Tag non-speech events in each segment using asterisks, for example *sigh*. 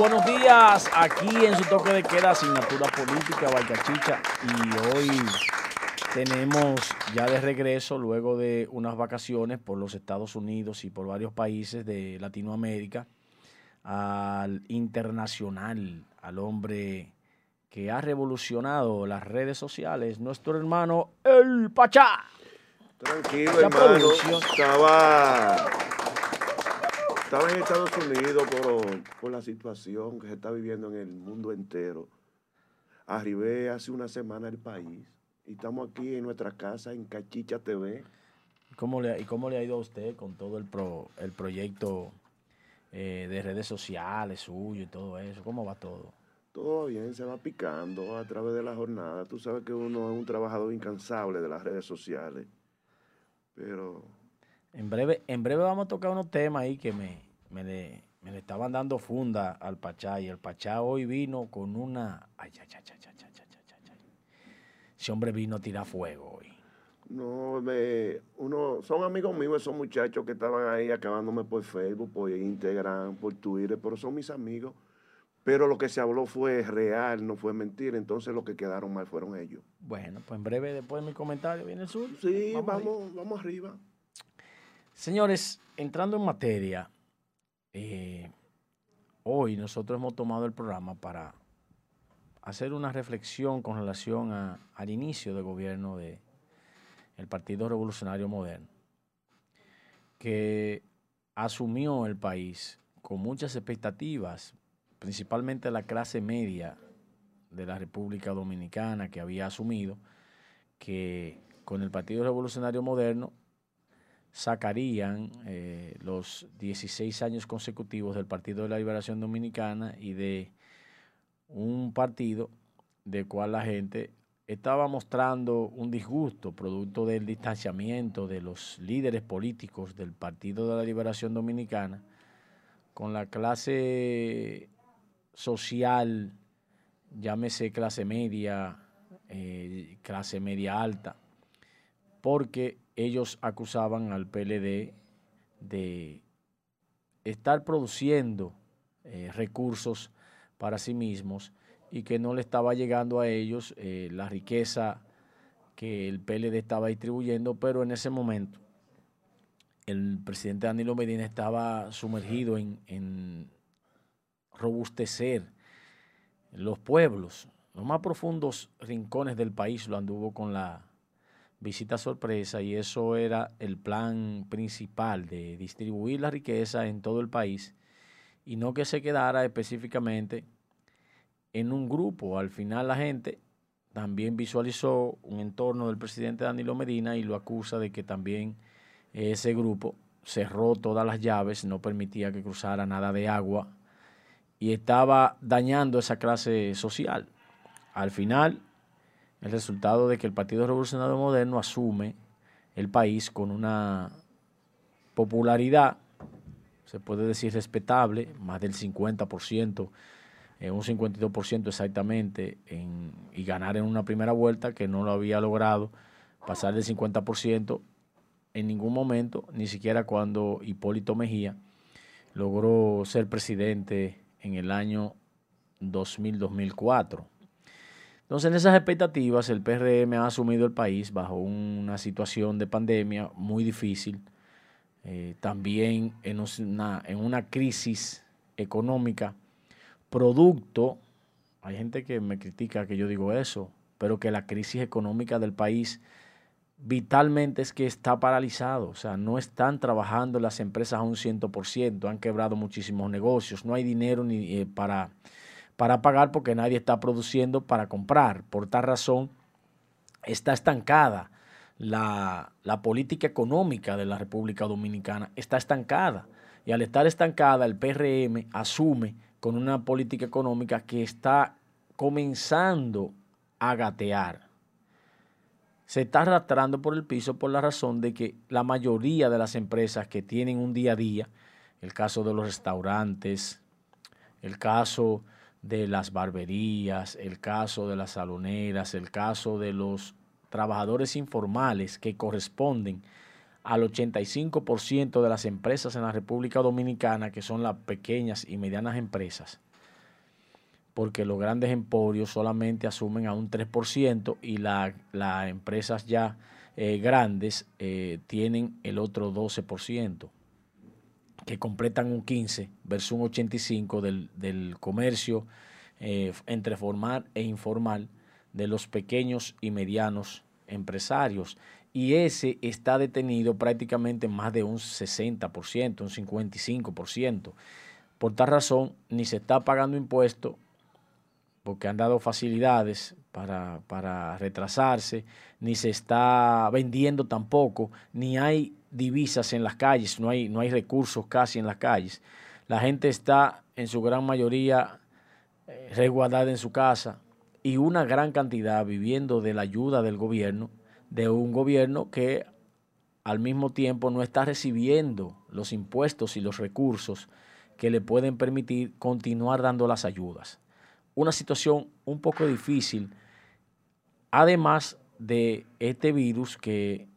buenos días. Aquí en su toque de queda, asignatura política, Chicha. Y hoy tenemos ya de regreso, luego de unas vacaciones por los Estados Unidos y por varios países de Latinoamérica, al internacional, al hombre que ha revolucionado las redes sociales, nuestro hermano El Pachá. Tranquilo, hermano. Estaba estaba en Estados Unidos por, la situación que se está viviendo en el mundo entero. Arribé hace una semana al país y estamos aquí en nuestra casa en Cachicha TV. ¿Cómo le, ¿Y cómo le ha ido a usted con todo el, el proyecto eh, de redes sociales suyo y todo eso? ¿Cómo va todo? Todo bien, se va picando a través de la jornada. Tú sabes que uno es un trabajador incansable de las redes sociales, pero en breve, en breve vamos a tocar unos temas ahí que me, me, le, estaban dando funda al Pachá y el Pachá hoy vino con una... Ay, ay, ay, ay, ay, ay, ay, Ese hombre vino a tirar fuego hoy. No, me, uno, son amigos míos esos muchachos que estaban ahí acabándome por Facebook, por Instagram, por Twitter, pero son mis amigos. Pero lo que se habló fue real, no fue mentira. Entonces los que quedaron mal fueron ellos. Bueno, pues en breve, después de mi comentario, viene el sur. Sí, vamos, vamos arriba. Señores, entrando en materia, eh, hoy nosotros hemos tomado el programa para hacer una reflexión con relación al inicio del gobierno del Partido Revolucionario Moderno, que asumió el país con muchas expectativas, principalmente la clase media de la República Dominicana que había asumido que con el Partido Revolucionario Moderno sacarían eh, los 16 años consecutivos del Partido de la Liberación Dominicana y de un partido de cual la gente estaba mostrando un disgusto producto del distanciamiento de los líderes políticos del Partido de la Liberación Dominicana con la clase social, llámese clase media, eh, clase media alta, porque ellos acusaban al PLD de estar produciendo eh, recursos para sí mismos y que no le estaba llegando a ellos eh, la riqueza que el PLD estaba distribuyendo, pero en ese momento el presidente Danilo Medina estaba sumergido en, en robustecer los pueblos, los más profundos rincones del país lo anduvo con la visita sorpresa y eso era el plan principal de distribuir la riqueza en todo el país y no que se quedara específicamente en un grupo. Al final la gente también visualizó un entorno del presidente Danilo Medina y lo acusa de que también ese grupo cerró todas las llaves, no permitía que cruzara nada de agua y estaba dañando esa clase social. Al final, el resultado de que el Partido Revolucionario Moderno asume el país con una popularidad, se puede decir respetable, más del 50%, eh, un 52% exactamente, y ganar en una primera vuelta que no lo había logrado pasar del 50% en ningún momento, ni siquiera cuando Hipólito Mejía logró ser presidente en el año 2000-2004. Entonces, en esas expectativas, el PRM ha asumido el país bajo una situación de pandemia muy difícil, eh, también en una, en una crisis económica, producto, hay gente que me critica que yo digo eso, pero que la crisis económica del país vitalmente es que está paralizado, o sea, no están trabajando las empresas a un 100%, han quebrado muchísimos negocios, no hay dinero ni eh, para para pagar porque nadie está produciendo para comprar. Por tal razón, está estancada la, política económica de la República Dominicana, está estancada. Y al estar estancada, el PRM asume con una política económica que está comenzando a gatear. Se está arrastrando por el piso por la razón de que la mayoría de las empresas que tienen un día a día, el caso de los restaurantes, el caso de las barberías, el caso de las saloneras, el caso de los trabajadores informales que corresponden al 85% de las empresas en la República Dominicana, que son las pequeñas y medianas empresas, porque los grandes emporios solamente asumen a un 3% y las empresas ya eh, grandes eh, tienen el otro 12%, que completan un 15 versus un 85 del, del comercio eh, entre formal e informal de los pequeños y medianos empresarios. Y ese está detenido prácticamente más de un 60%, un 55%. Por tal razón, ni se está pagando impuestos porque han dado facilidades para, para, retrasarse, ni se está vendiendo tampoco, ni hay divisas en las calles, no hay, no hay recursos casi en las calles. La gente está en su gran mayoría eh, resguardada en su casa y una gran cantidad viviendo de la ayuda del gobierno, de un gobierno que al mismo tiempo no está recibiendo los impuestos y los recursos que le pueden permitir continuar dando las ayudas una situación un poco difícil, además de este virus que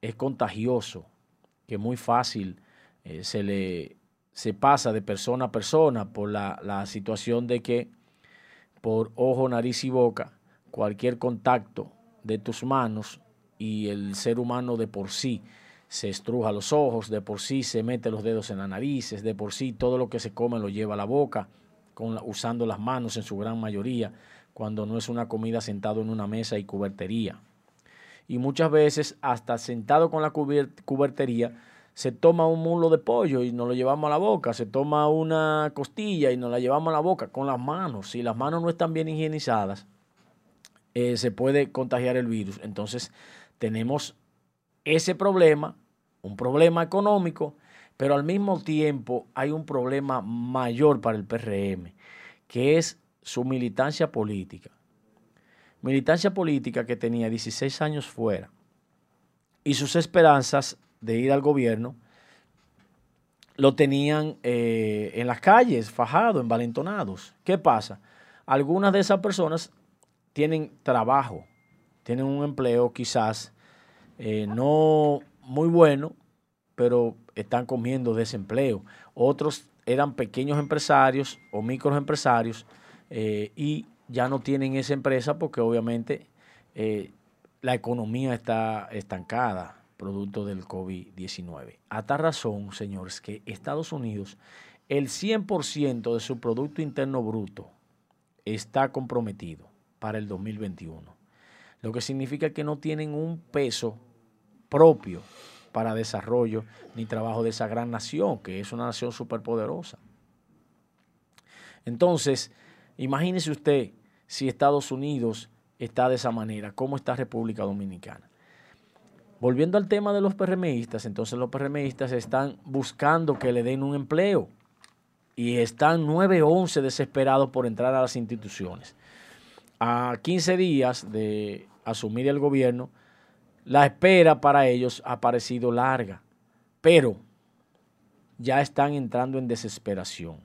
es contagioso, que muy fácil eh, se le se pasa de persona a persona por la, la situación de que por ojo, nariz y boca, cualquier contacto de tus manos y el ser humano de por sí se estruja los ojos, de por sí se mete los dedos en las narices, de por sí todo lo que se come lo lleva a la boca usando las manos en su gran mayoría, cuando no es una comida sentado en una mesa y cubertería. Y muchas veces, hasta sentado con la cubertería, se toma un mulo de pollo y nos lo llevamos a la boca, se toma una costilla y nos la llevamos a la boca con las manos. Si las manos no están bien higienizadas, eh, se puede contagiar el virus. Entonces, tenemos ese problema, un problema económico, pero al mismo tiempo hay un problema mayor para el PRM, que es su militancia política. Militancia política que tenía 16 años fuera y sus esperanzas de ir al gobierno lo tenían eh, en las calles, fajados, envalentonados. ¿Qué pasa? Algunas de esas personas tienen trabajo, tienen un empleo quizás eh, no muy bueno, pero están comiendo desempleo. Otros eran pequeños empresarios o microempresarios eh, y ya no tienen esa empresa porque obviamente eh, la economía está estancada producto del COVID-19. A tal razón, señores, que Estados Unidos, el 100% de su Producto Interno Bruto está comprometido para el 2021, lo que significa que no tienen un peso propio para desarrollo ni trabajo de esa gran nación, que es una nación superpoderosa. Entonces, imagínese usted si Estados Unidos está de esa manera, ¿cómo está República Dominicana? Volviendo al tema de los PRMistas, entonces los PRMistas están buscando que le den un empleo y están 9 o 11 desesperados por entrar a las instituciones. A 15 días de asumir el gobierno, la espera para ellos ha parecido larga, pero ya están entrando en desesperación.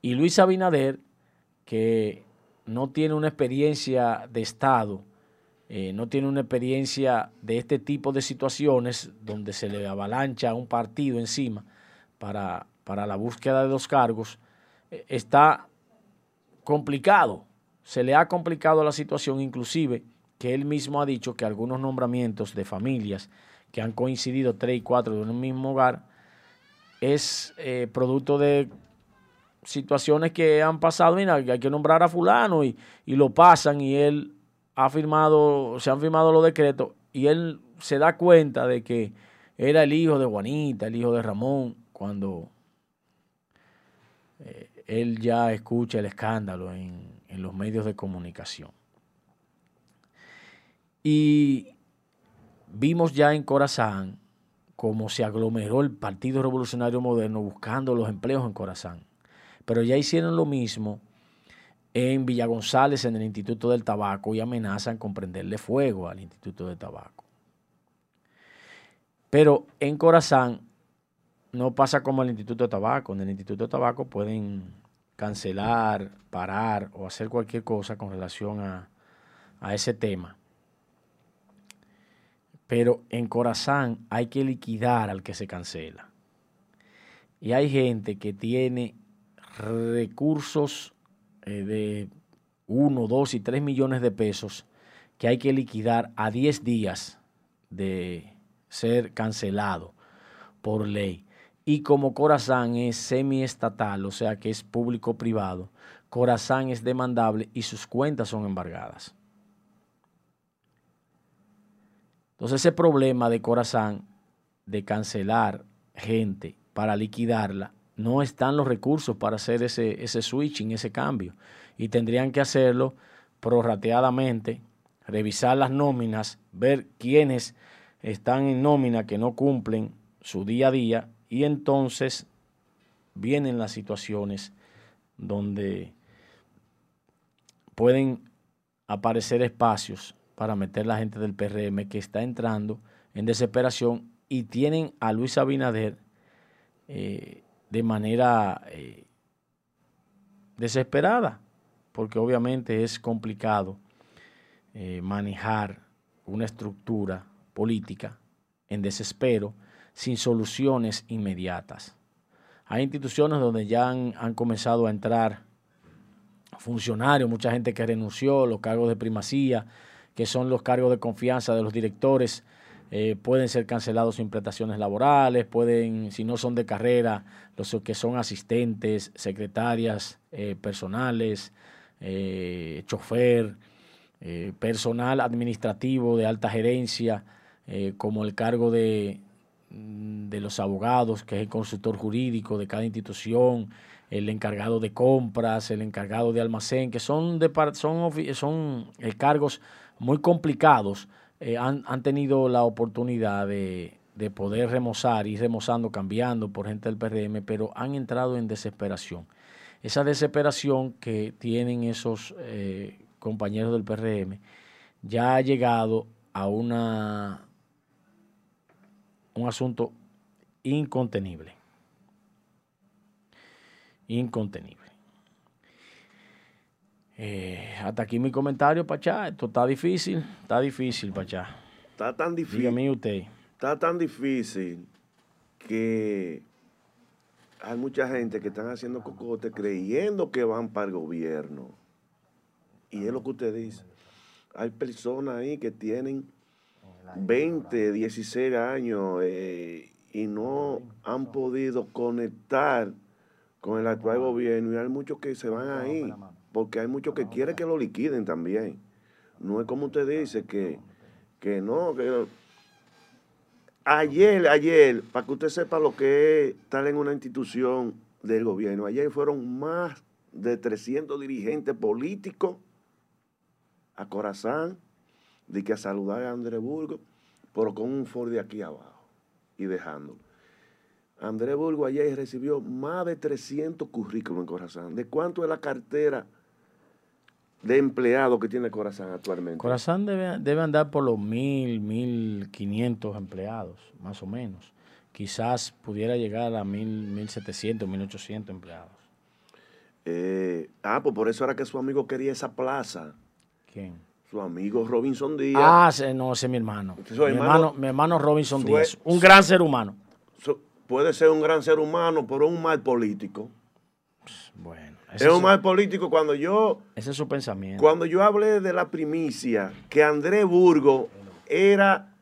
Y Luis Abinader, que no tiene una experiencia de Estado, eh, no tiene una experiencia de este tipo de situaciones donde se le avalancha un partido encima para, para la búsqueda de los cargos, eh, está complicado. Se le ha complicado la situación, inclusive que él mismo ha dicho que algunos nombramientos de familias que han coincidido tres y cuatro de un mismo hogar es eh, producto de situaciones que han pasado, mira, hay que nombrar a fulano y, y, lo pasan y él ha firmado, se han firmado los decretos y él se da cuenta de que era el hijo de Juanita, el hijo de Ramón, cuando eh, él ya escucha el escándalo en, en los medios de comunicación. Y vimos ya en Corazán cómo se aglomeró el Partido Revolucionario Moderno buscando los empleos en Corazán. Pero ya hicieron lo mismo en Villa González, en el Instituto del Tabaco, y amenazan con prenderle fuego al Instituto del Tabaco. Pero en Corazán no pasa como el Instituto de Tabaco. En el Instituto de Tabaco pueden cancelar, parar o hacer cualquier cosa con relación a, a ese tema. Pero en Corazán hay que liquidar al que se cancela. Y hay gente que tiene recursos eh, de 1, 2 y 3 millones de pesos que hay que liquidar a 10 días de ser cancelado por ley. Y como Corazán es semiestatal, o sea que es público-privado, Corazán es demandable y sus cuentas son embargadas. Entonces ese problema de Corazán de cancelar gente para liquidarla, no están los recursos para hacer ese, ese switching, ese cambio. Y tendrían que hacerlo prorrateadamente, revisar las nóminas, ver quiénes están en nómina que no cumplen su día a día y entonces vienen las situaciones donde pueden aparecer espacios para meter la gente del PRM que está entrando en desesperación y tienen a Luis Abinader eh, de manera eh, desesperada, porque obviamente es complicado eh, manejar una estructura política en desespero sin soluciones inmediatas. Hay instituciones donde ya han, han comenzado a entrar funcionarios, mucha gente que renunció, los cargos de primacía, que son los cargos de confianza de los directores, eh, pueden ser cancelados sin prestaciones laborales, pueden, si no son de carrera, los que son asistentes, secretarias eh, personales, eh, chofer, personal administrativo de alta gerencia, como el cargo de, de los abogados, que es el consultor jurídico de cada institución, el encargado de compras, el encargado de almacén, que son, de, son, son cargos muy complicados eh, han, tenido la oportunidad de, poder remozar, ir remozando, cambiando por gente del PRM, pero han entrado en desesperación. Esa desesperación que tienen esos eh, compañeros del PRM ya ha llegado a una, un asunto incontenible. Incontenible. Eh, hasta aquí mi comentario, Pachá. Esto está difícil, está difícil, Pachá. Está tan difícil. Dígame usted. Está tan difícil que hay mucha gente que están haciendo cocote creyendo que van para el gobierno. Y es lo que usted dice. Hay personas ahí que tienen 20, 16 años eh, y no han podido conectar con el actual gobierno y hay muchos que se van ahí porque hay muchos que quieren que lo liquiden también. No es como usted dice que, que no, que ayer, ayer, para que usted sepa lo que es estar en una institución del gobierno, ayer fueron más de 300 dirigentes políticos a Corazán, de que a saludar a André Burgo, pero con un Ford de aquí abajo y dejándolo. André Burgo ayer recibió más de 300 currículos en Corazán. ¿De cuánto es la cartera? De empleados que tiene Corazán actualmente? Corazán debe, debe andar por los mil, mil quinientos empleados, más o menos. Quizás pudiera llegar a mil, mil setecientos, mil ochocientos empleados. Eh, ah, pues por eso era que su amigo quería esa plaza. ¿Quién? Su amigo Robinson Díaz. Ah, no, ese es mi hermano. Mi hermano, mi hermano Robinson Díaz. Un gran ser humano. puede ser un gran ser humano, pero un mal político. Bueno es un mal político cuando yo... Ese es su pensamiento. Cuando yo hablé de la primicia, que André Burgo era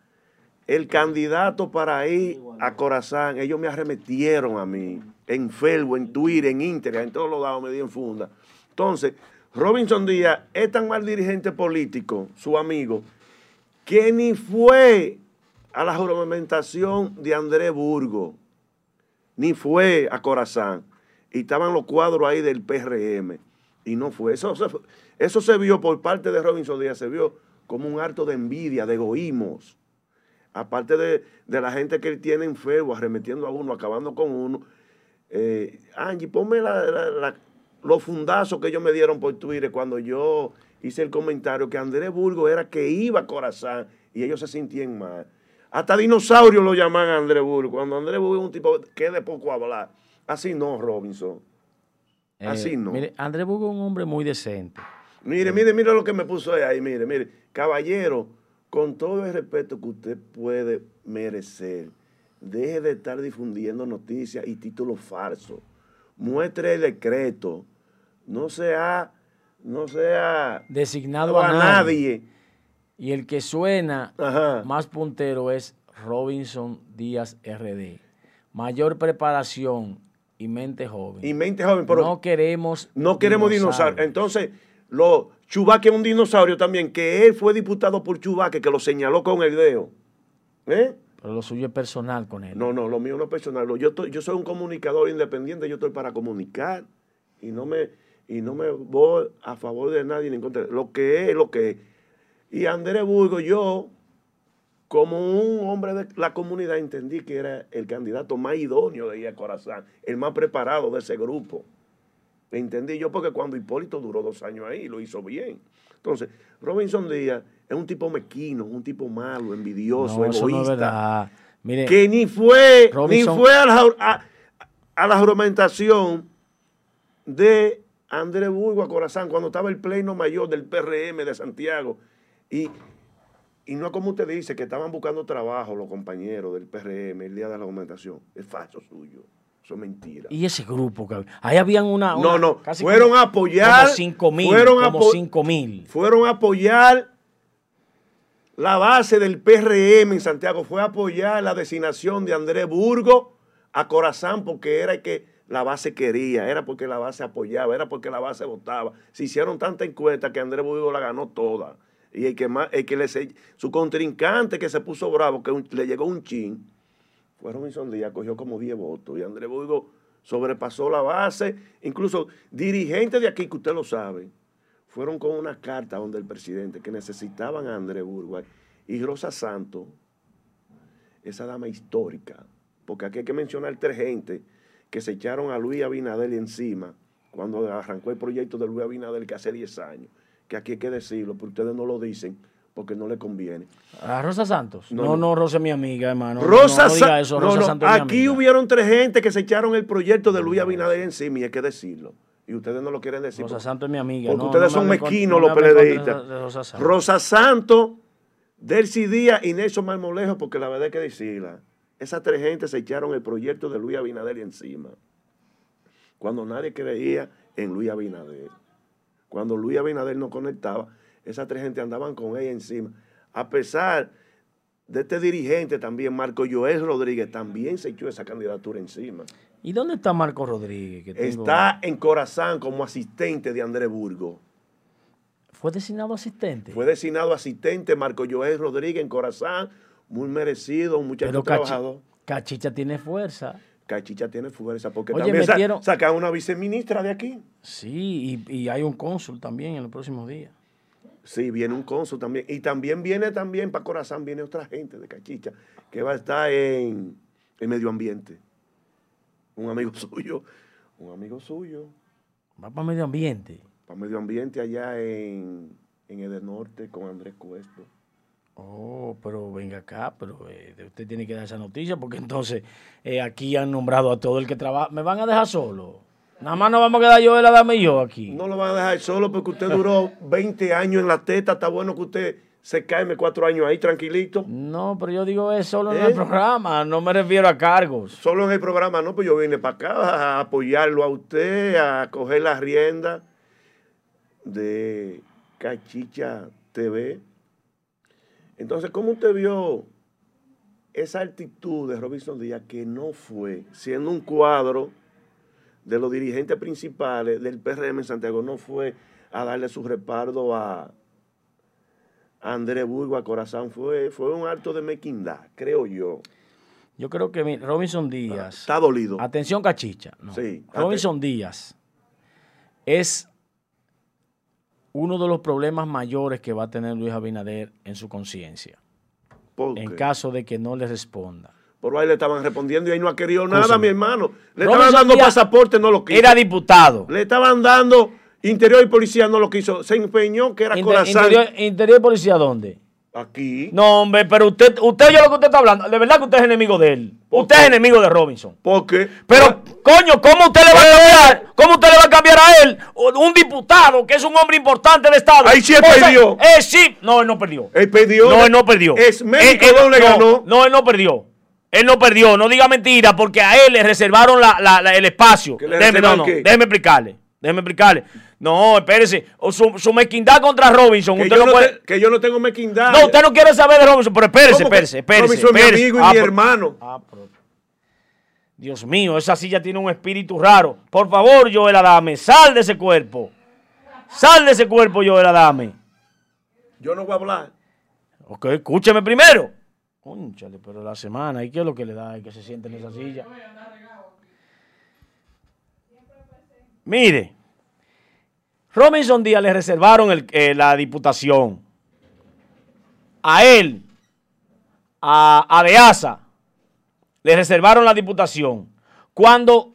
el candidato para ir a Corazán, ellos me arremetieron a mí, en Facebook, en Twitter, en Instagram, en todos los lados me dieron funda. Entonces, Robinson Díaz es tan mal dirigente político, su amigo, que ni fue a la juramentación de André Burgo, ni fue a Corazán y estaban los cuadros ahí del PRM. Y no fue. Eso, eso se vio por parte de Robinson Díaz, se vio como un acto de envidia, de egoísmos. Aparte de, la gente que él tiene enfermo, arremetiendo a uno, acabando con uno. Eh, Angie, ponme los fundazos que ellos me dieron por Twitter cuando yo hice el comentario que Andrés Burgo era que iba a Corazán y ellos se sentían mal. Hasta dinosaurio lo llaman a Andrés Burgo. Cuando Andrés Burgo es un tipo que de poco hablar. Así no, Robinson. Así eh, no. Mire, Andrés Bugo es un hombre muy decente. Mire, mire, mire lo que me puso ahí. Mire, mire. Caballero, con todo el respeto que usted puede merecer, deje de estar difundiendo noticias y títulos falsos. Muestre el decreto no se ha, no se ha designado a, nadie. Y el que suena más puntero es Robinson Díaz RD. Mayor preparación y mente joven. Y mente joven, pero no queremos no queremos dinosaurios. Entonces, lo Chubaque es un dinosaurio también, que él fue diputado por Chubaque, que lo señaló con el dedo. ¿Eh? Pero lo suyo es personal con él. No, no, lo mío no es personal. Yo, yo soy un comunicador independiente, yo estoy para comunicar y no me, y no me voy a favor de nadie ni en contra. Lo que es, lo que es. Y Andrés Burgo, yo, como un hombre de la comunidad, entendí que era el candidato más idóneo de a Corazán, el más preparado de ese grupo. Entendí yo porque cuando Hipólito duró dos años ahí, lo hizo bien. Entonces, Robinson Díaz es un tipo mequino, un tipo malo, envidioso, egoísta. que ni fue, ni fue a la, a, la juramentación de Andrés Burgo a Corazán cuando estaba el pleno mayor del PRM de Santiago. Y, y no como usted dice, que estaban buscando trabajo los compañeros del PRM el día de la juramentación. Es falso suyo. Eso es mentira. Y ese grupo, ahí habían una. no, no, fueron a apoyar. Como 5 mil. Fueron como 5 mil. Fueron a apoyar la base del PRM en Santiago. Fue a apoyar la designación de Andrés Burgo a Corazán porque era que la base quería, era porque la base apoyaba, era porque la base votaba. Se hicieron tanta encuesta que Andrés Burgo la ganó toda. Y el que más, el que le, su contrincante que se puso bravo, que le llegó un chin fueron Robinson Díaz cogió como 10 votos y Andrés Burgo sobrepasó la base. Incluso dirigentes de aquí, que usted lo sabe, fueron con una carta donde el presidente que necesitaban a Andrés Burgo y Rosa Santos, esa dama histórica, porque aquí hay que mencionar tres gente que se echaron a Luis Abinader encima cuando arrancó el proyecto de Luis Abinader que hace 10 años, que aquí hay que decirlo, pero ustedes no lo dicen porque no le conviene. ¿A Rosa Santos? No, no, Rosa es mi amiga, hermano. Rosa, no, diga eso, Rosa Santos Aquí hubieron tres gente que se echaron el proyecto de Luis Abinader encima y hay que decirlo. Y ustedes no lo quieren decir. Rosa Santos es mi amiga. Porque ustedes son mezquinos los PLDistas. Rosa Santos, Delcy Díaz y Nelson Marmolejo, porque la verdad hay que decirla. Esas tres gente se echaron el proyecto de Luis Abinader encima. Cuando nadie creía en Luis Abinader. Cuando Luis Abinader no conectaba esas tres gente andaban con ella encima. A pesar de este dirigente también, Marco Joel Rodríguez, también se echó esa candidatura encima. ¿Y dónde está Marco Rodríguez? Está en Corazán como asistente de Andrés Burgo. ¿Fue designado asistente? Fue designado asistente Marco Joel Rodríguez en Corazán, muy merecido, un muchacho Pero trabajador. Cachicha tiene fuerza. Cachicha tiene fuerza, porque también metieron... saca una viceministra de aquí. Sí, y, y hay un cónsul también en los próximos días. Sí, viene un cónsul también. Y también viene también para Corazán, viene otra gente de Cachicha, que va a estar en, el medio ambiente. Un amigo *laughs* suyo, un amigo suyo. Va para medio ambiente. Para medio ambiente allá en, en Norte con Andrés Cuesto. Oh, pero venga acá, pero eh, usted tiene que dar esa noticia porque entonces eh, aquí han nombrado a todo el que trabaja. ¿Me van a dejar solo? Nada más nos vamos a quedar yo, dama y yo aquí. No lo van a dejar solo porque usted duró *laughs* 20 años en la teta. Está bueno que usted se cae cuatro años ahí tranquilito. No, pero yo digo es solo en el ¿Eh? programa, no me refiero a cargos. Solo en el programa, no, pues yo vine para acá a apoyarlo a usted, a coger la rienda de Cachicha TV. Entonces, ¿cómo usted vio esa actitud de Robinson Díaz que no fue, siendo un cuadro de los dirigentes principales del PRM en Santiago no fue a darle su respaldo a Andrés Burgo, a Corazón, fue, fue un acto de mequindad, creo yo. Yo creo que Robinson Díaz. Está dolido. Atención, cachicha. Sí, Robinson Díaz es uno de los problemas mayores que va a tener Luis Abinader en su conciencia. En caso de que no le responda. Por ahí le estaban respondiendo y ahí no ha querido nada, mi hermano. Le estaban dando pasaporte, no lo quiso. Era diputado. Le estaban dando interior y policía, no lo quiso. Se empeñó que era corazón. Interior, y policía dónde? Aquí. No, hombre, pero usted, usted yo lo que usted está hablando, de verdad que usted es enemigo de él. Usted es enemigo de Robinson. ¿Por qué? Pero, coño, ¿cómo usted le va a cambiar? ¿Cómo usted le va a cambiar a él? Un diputado que es un hombre importante del Estado. Ahí sí él perdió. Eh, sí. No, él no perdió. Él perdió. No, él no perdió. Es México eh, no le ganó. No, él no perdió. Él no perdió, no diga mentira, porque a él le reservaron el espacio. déjeme, no, no, déjeme explicarle. Déjeme explicarle. No, espérese. Su, su mezquindad contra Robinson. Que, usted yo no no puede. te- que yo no tengo mezquindad. No, usted no quiere saber de Robinson, pero espérese, ¿Cómo que espérese, espérese. Robinson es mi amigo y Ah, mi hermano. Ah, Dios mío, esa silla tiene un espíritu raro. Por favor, Joel Adame, sal de ese cuerpo. Sal de ese cuerpo, Joel Adame. Yo no voy a hablar. Ok, escúcheme primero. Cónchale, pero la semana, ¿y qué es lo que le da? ¿Y que se siente en esa silla? Mire, Robinson Díaz le reservaron eh, la diputación. A él, a, a Deasa, le reservaron la diputación. Cuando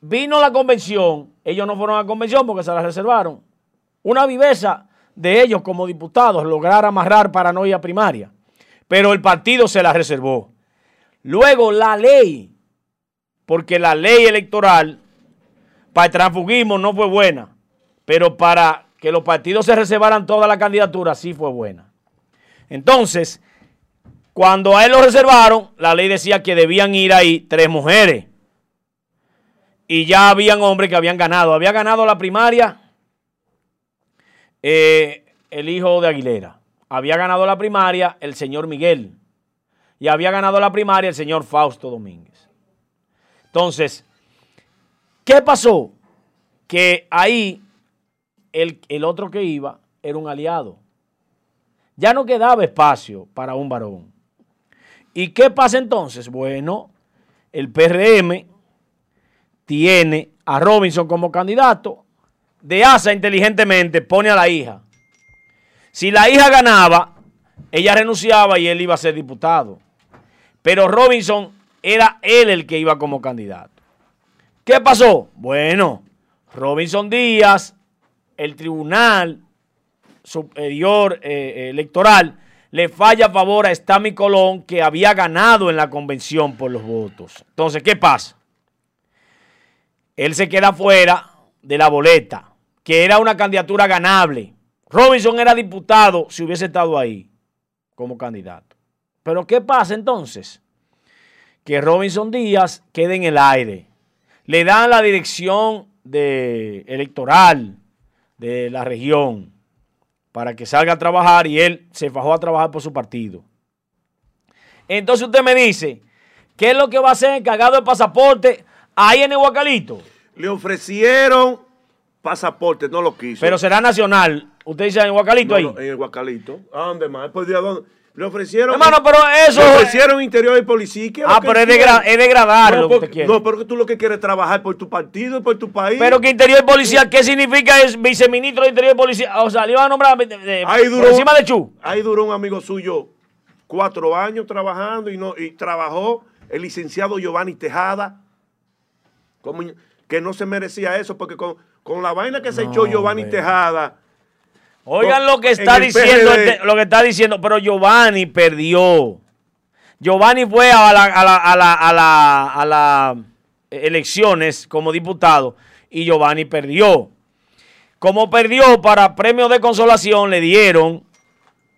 vino la convención, ellos no fueron a la convención porque se la reservaron. Una viveza de ellos como diputados lograr amarrar paranoia primaria. Pero el partido se la reservó. Luego la ley, porque la ley electoral para el transfugismo no fue buena, pero para que los partidos se reservaran toda la candidatura sí fue buena. Entonces, cuando a él lo reservaron, la ley decía que debían ir ahí tres mujeres. Y ya habían hombres que habían ganado. Había ganado la primaria eh, el hijo de Aguilera. Había ganado la primaria el señor Miguel. Y había ganado la primaria el señor Fausto Domínguez. Entonces, ¿qué pasó? Que ahí el, el otro que iba era un aliado. Ya no quedaba espacio para un varón. ¿Y qué pasa entonces? Bueno, el PRM tiene a Robinson como candidato. De Asa inteligentemente pone a la hija. Si la hija ganaba, ella renunciaba y él iba a ser diputado. Pero Robinson era él el que iba como candidato. ¿Qué pasó? Bueno, Robinson Díaz, el Tribunal Superior eh, Electoral, le falla a favor a Stami Colón, que había ganado en la convención por los votos. Entonces, ¿qué pasa? Él se queda fuera de la boleta, que era una candidatura ganable. Robinson era diputado si hubiese estado ahí como candidato. Pero ¿qué pasa entonces? Que Robinson Díaz queda en el aire. Le dan la dirección de, electoral de la región para que salga a trabajar y él se fajó a trabajar por su partido. Entonces usted me dice, ¿qué es lo que va a hacer encargado de pasaporte ahí en el Huacalito? Le ofrecieron pasaporte, no lo quiso. Pero será nacional. Usted dice en el Huacalito No, ahí. no, en el Guacalito. ¿A dónde más? Pues, ¿de dónde? Le ofrecieron. Hermano, pero eso. Le ofrecieron interior y policía. ¿qué es lo Ah, pero es, degra- es degradar no, lo que porque, no, pero que tú lo que quieres es trabajar por tu partido y por tu país. Pero que interior policial, ¿qué significa es viceministro de interior policial? O sea, le iban a nombrar de- de- ahí por encima de Chu. Ahí duró un amigo suyo cuatro años trabajando y no y trabajó el licenciado Giovanni Tejada, como- que no se merecía eso, porque con, con la vaina que se No, echó Giovanni. Tejada, Oigan lo que está diciendo, este- lo que está diciendo, pero Giovanni perdió. Giovanni fue a la, a la, a la, a la, a la elecciones como diputado y Giovanni perdió. Como perdió para premio de consolación, le dieron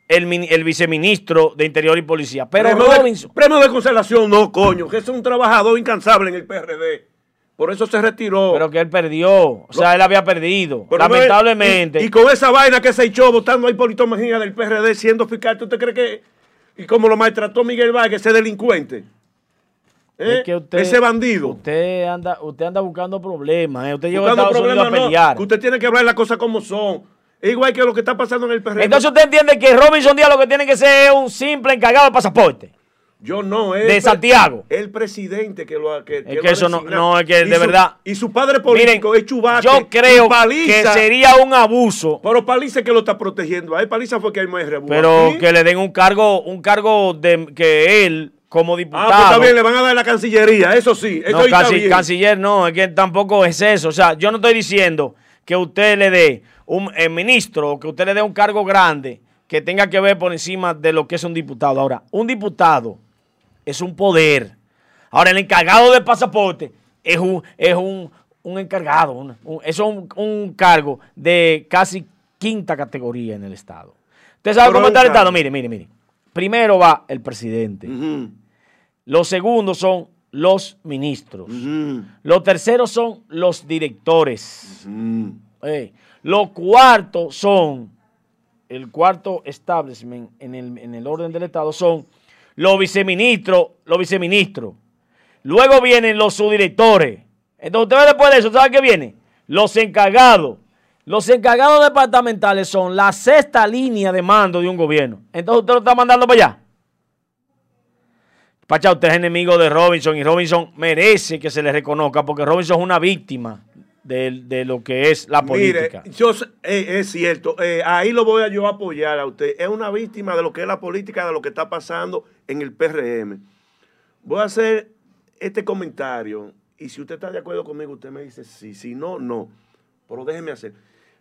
el, mini- el viceministro de Interior y Policía. Pero premio, de, premio de consolación, no, coño, que es un trabajador incansable en el PRD. Por eso se retiró. pero que él perdió. O sea, él había perdido. Pero no es- Lamentablemente. y, y con esa vaina que se echó votando ahí Polito Mejía del PRD siendo fiscal, ¿tú te crees que.? Y como lo maltrató Miguel Vargas, ese delincuente. ¿eh? Es que usted- ese bandido. Usted anda, usted anda buscando problemas. ¿eh? Usted llegó a Buscando Unidos a problemas, no, pelear. que usted tiene que hablar las cosas como son. Es igual que lo que está pasando en el PRD. Entonces usted entiende que Robinson Díaz lo que tiene que ser es un simple encargado de pasaporte. Yo no, es de Santiago. El presidente que lo ha que, Es que eso no- no, es que de su- verdad- Y su padre político Miren, es Chubaque. yo creo que sería un abuso, Pero Paliza es que lo está protegiendo. Ahí Paliza fue que hay más revuelo. pero que le den un cargo, un cargo de que él como Ah, diputado. pues está bien, le van a dar la Cancillería, eso sí. Eso no, está bien. canciller no, es que tampoco es eso. O sea, yo no estoy diciendo que usted le dé un eh, ministro o que usted le dé un cargo grande que tenga que ver por encima de lo que es un diputado. Ahora, un diputado es un poder. Ahora, el encargado del pasaporte es un, es un, un encargado. un- es un, cargo de casi quinta categoría en el Estado. ¿Usted sabe Pero cómo es está el Estado? Mire, mire, mire. Primero va el presidente. Ujú. Los segundos son los ministros. Los terceros son los directores. Eh, los cuartos son, el cuarto establishment en el, en el orden del Estado son los viceministros, los viceministros. Luego vienen los subdirectores. Entonces, ustedes después de eso, ¿saben qué viene? Los encargados. Los encargados departamentales son la sexta línea de mando de un gobierno. Entonces, usted lo está mandando para allá. Pacha, usted es enemigo de Robinson y Robinson merece que se le reconozca porque Robinson es una víctima de, lo que es la política. yo, eh, es cierto, eh, ahí lo voy a yo apoyar a usted. Es una víctima de lo que es la política, de lo que está pasando en el PRM. Voy a hacer este comentario y si usted está de acuerdo conmigo, usted me dice sí, si no, no. Pero déjeme hacer.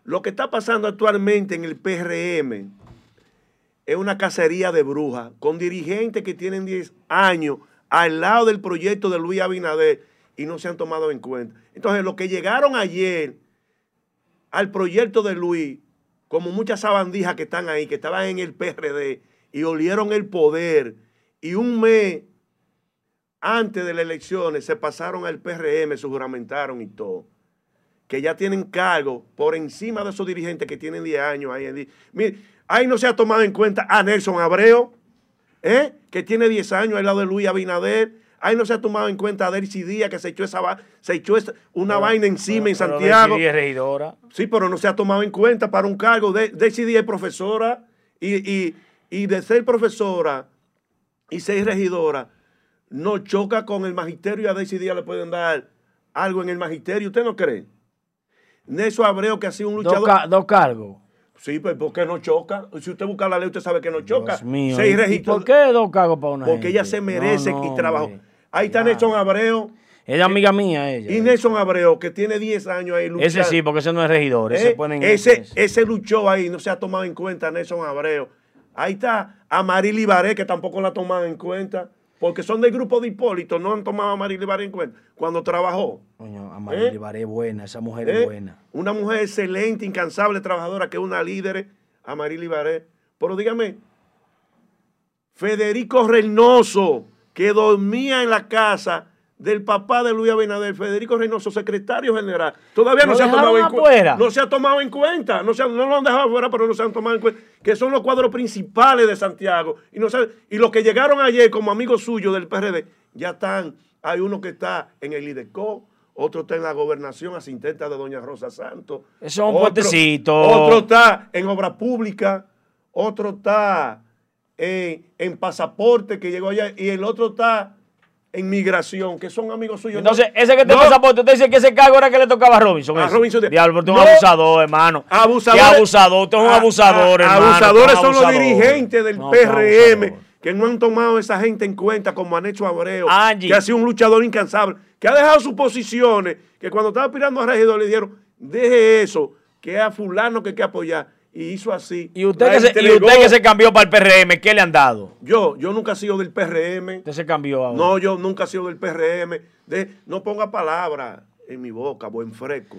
Lo que está pasando actualmente en el PRM es una cacería de brujas con dirigentes que tienen 10 años al lado del proyecto de Luis Abinader y no se han tomado en cuenta. Entonces, los que llegaron ayer al proyecto de Luis, como muchas sabandijas que están ahí, que estaban en el PRD y olieron el poder, y un mes antes de las elecciones se pasaron al PRM, se juramentaron y todo, que ya tienen cargo por encima de esos dirigentes que tienen 10 años ahí. Mire, ahí no se ha tomado en cuenta a Nelson Abreu, ¿eh? que tiene 10 años al lado de Luis Abinader, Ahí no se ha tomado en cuenta a Delcy Díaz que se echó esa se echó una vaina encima en Santiago. Regidora. Sí, pero no se ha tomado en cuenta para un cargo. De, Díaz es profesora y, de ser profesora y ser regidora no choca con el magisterio y a Delcy Díaz le pueden dar algo en el magisterio. ¿Usted no cree? Nelson Abreu que ha sido un luchador. Dos, cargos. Sí, pues ¿por qué no choca? Si usted busca la ley, usted sabe que no choca. Dios mío. ¿Y, por qué dos cargos para una Porque ella se merece y trabajó. Ahí está Nelson Abreu. Ella es amiga mía, ella. Y Nelson Abreu, que tiene 10 años ahí luchando. Ese sí, porque ese no es regidor. Ese, eh, ese, luchó ahí, no se ha tomado en cuenta Nelson Abreu. Ahí está Amaril Ibaré, que tampoco la ha tomado en cuenta. Porque son del grupo de Hipólito, no han tomado a Amaril Ibaré en cuenta cuando trabajó. Coño, Amaril ¿Eh? Ibaré es buena, esa mujer es ¿Eh? buena. Una mujer excelente, incansable, trabajadora, que es una líder, Amaril Ibaré. Pero dígame, Federico Reynoso que dormía en la casa del papá de Luis Abinader, Federico Reynoso, secretario general. Todavía no, se ha tomado en cuenta. No se ha tomado en cuenta. No, lo han dejado afuera, pero no se han tomado en cuenta. Que son los cuadros principales de Santiago. Y, no y los que llegaron ayer como amigos suyos del PRD, ya están. Hay uno que está en el IDECO, otro está en la gobernación asistente de Doña Rosa Santos. Eso es un puentecito. Otro está en obra pública, otro está en, pasaporte que llegó allá y el otro está en migración, que son amigos suyos. Entonces, ese que te pasaporte, usted dice que ese cargo era que le tocaba a Robinson. A Robinson. Diablo, usted es un abusador, hermano. Abusador. abusador, usted es un abusador, hermano. Abusadores son los dirigentes del PRM que no han tomado a esa gente en cuenta, como han hecho Abreu, que ha sido un luchador incansable, que ha dejado sus posiciones, que cuando estaba aspirando a regidor le dijeron, deje eso, que a fulano que hay que apoyar y hizo así. ¿Y usted, que se, ¿y usted que se cambió para el PRM, qué le han dado? Yo, yo nunca he sido del PRM. ¿Usted se cambió ahora? No, yo nunca he sido del PRM. De, no ponga palabras en mi boca, buen fresco.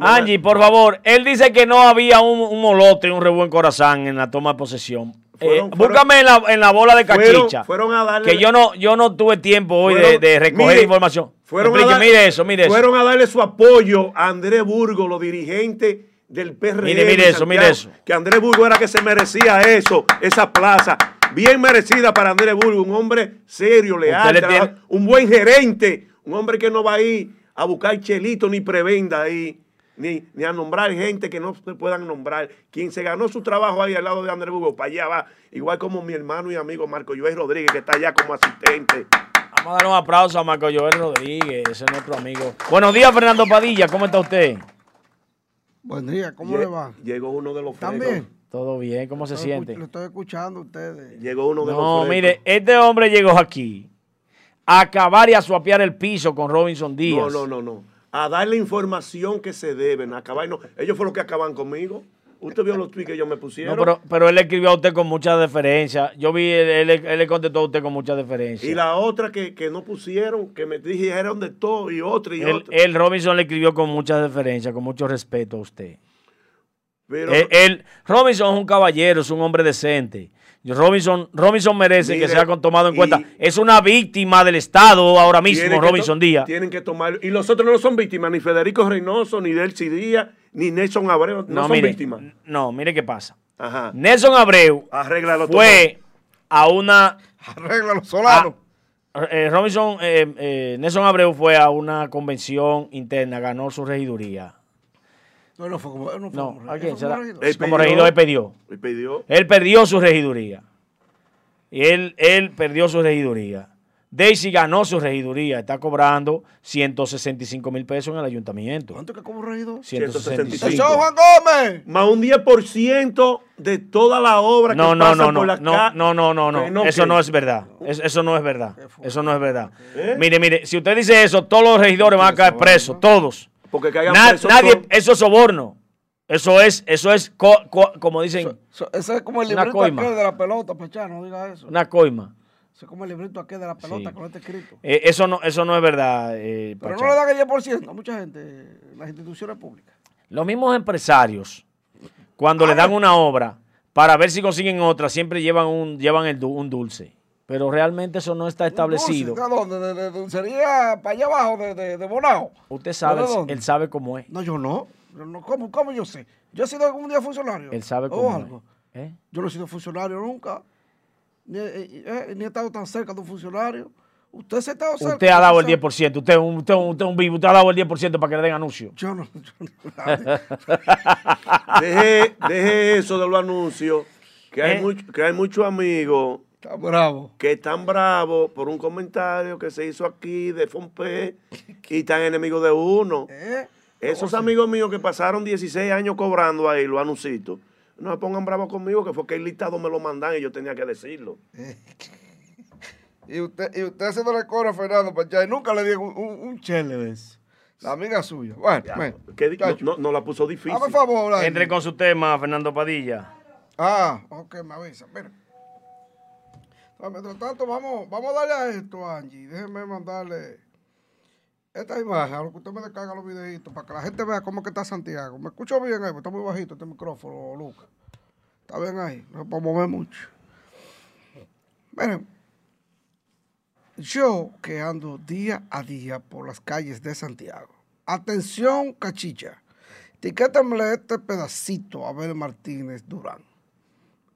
Angie, por favor, él dice que no había un, un molote, un rebuen corazón en la toma de posesión. Eh, búscame en la, en la, bola de cachicha. Fueron, a darle. Que yo no, yo no tuve tiempo hoy de, de, recoger información. Fueron a mire eso, mire Fueron a darle su apoyo a Andrés Burgo, los dirigentes del PRM. Mire, mire eso, mire eso. Que Andrés Burgo era que se merecía eso, esa plaza. Bien merecida para Andrés Burgo, un hombre serio, leal, un buen gerente, un hombre que no va a ir a buscar chelito ni prebenda ahí, ni, ni a nombrar gente que no se puedan nombrar. Quien se ganó su trabajo ahí al lado de Andrés Burgo, para allá va, igual como mi hermano y amigo Marco Joel Rodríguez, que está allá como asistente. Vamos a dar un aplauso a Marco Joel Rodríguez, ese es nuestro amigo. Buenos días, Fernando Padilla, ¿cómo está usted? Buen día, ¿cómo le va? Llegó uno de los ¿También? Todo bien, ¿cómo se siente? Lo estoy escuchando a ustedes. Llegó uno de los No, mire, este hombre llegó aquí a acabar y a suapiar el piso con Robinson Díaz. No, no, no, no. A darle información que se deben, a acabar. No, ellos fueron los que acaban conmigo. Usted vio los tweets que ellos me pusieron. No, pero, pero él escribió a usted con mucha deferencia. Yo vi, él, él, le contestó a usted con mucha deferencia. Y la otra que, que no pusieron, que me dijeron de todo y otra y otra. Él, Robinson le escribió con mucha deferencia, con mucho respeto a usted. Pero, él, Robinson es un caballero, es un hombre decente. Robinson, Robinson merece que sea tomado en cuenta. Es una víctima del Estado ahora mismo, Robinson Díaz. Tienen que tomarlo. Y los otros no son víctimas, ni Federico Reynoso, ni Delcy Díaz, ni Nelson Abreu. No, son víctimas. No, mire qué pasa. Nelson Abreu fue a una. Arréglalo, Solano. Eh, Robinson, eh, eh, Nelson Abreu fue a una convención interna, ganó su regiduría. No, no fue como. No, fue no ¿a quién? Como regidor, él perdió. Él perdió. Él perdió su regiduría. Y él, él perdió su regiduría. Daisy ganó su regiduría, está cobrando 165 mil pesos en el ayuntamiento. ¿Cuánto que cobra regidor? 165. ¡Eso, Juan Gómez! Más un 10% de toda la obra no, que no, pasa no, por la no, no, no, no, no, eso no es verdad. eso no es verdad. Eso no es verdad. ¿Eh? Mire, mire, si usted dice eso, todos los regidores van a caer presos, todos. Porque caigan presos Nadie, eso es soborno. Eso es, eso es, como dicen. Eso, es como el librito de la pelota, Pachá, no diga eso. Una coima. Eso es como el librito aquí de la pelota con este escrito. Eh, eso, no, eso no es verdad. Eh, Pero no le dan el 10% a mucha gente, las instituciones públicas. Los mismos empresarios, cuando le dan una obra, para ver si consiguen otra, siempre llevan un, llevan el, un dulce. Pero realmente eso no está establecido. ¿De dónde? ¿De, dulcería para allá abajo, de, de, Bonao? Usted sabe, él sabe cómo es. No, yo no. ¿Cómo, ¿Cómo, yo sé? Yo he sido algún día funcionario. Él sabe cómo es. ¿Eh? Yo no he sido funcionario nunca. Eh, eh, ni, he estado tan cerca de un funcionario. Usted se ha estado cerca. Usted ha dado el 10%. Usted, usted, usted, un vivo. Usted ha dado el 10% para que le den anuncio. Yo no. *laughs* deje, deje, eso de los anuncios. Que hay, mucho, que hay muchos amigos. Bravo. Que están bravos por un comentario que se hizo aquí de Fompe *laughs* y están enemigos de uno. Esos amigos míos que pasaron 16 años cobrando ahí los anuncios no se pongan bravos conmigo, que fue que el listado me lo mandan y yo tenía que decirlo. *laughs* y usted, y usted haciéndole coro a Fernando Pachay, nunca le dio un, un, chele de eso. La amiga suya. Bueno, no, no, la puso difícil. Por favor, Entre con su tema, Fernando Padilla. Ah, ok, me avisa. Mira. Mientras tanto, vamos, vamos a darle a esto, Angie. Déjeme mandarle esta imagen, a lo que usted me descarga los videitos, para que la gente vea cómo que está Santiago. ¿Me escucho bien ahí? Está muy bajito este micrófono, Lucas. Está bien ahí, no se puede mover mucho. Miren, yo que ando día a día por las calles de Santiago. Atención, cachicha. Etiquétamele este pedacito a Abel Martínez Durán,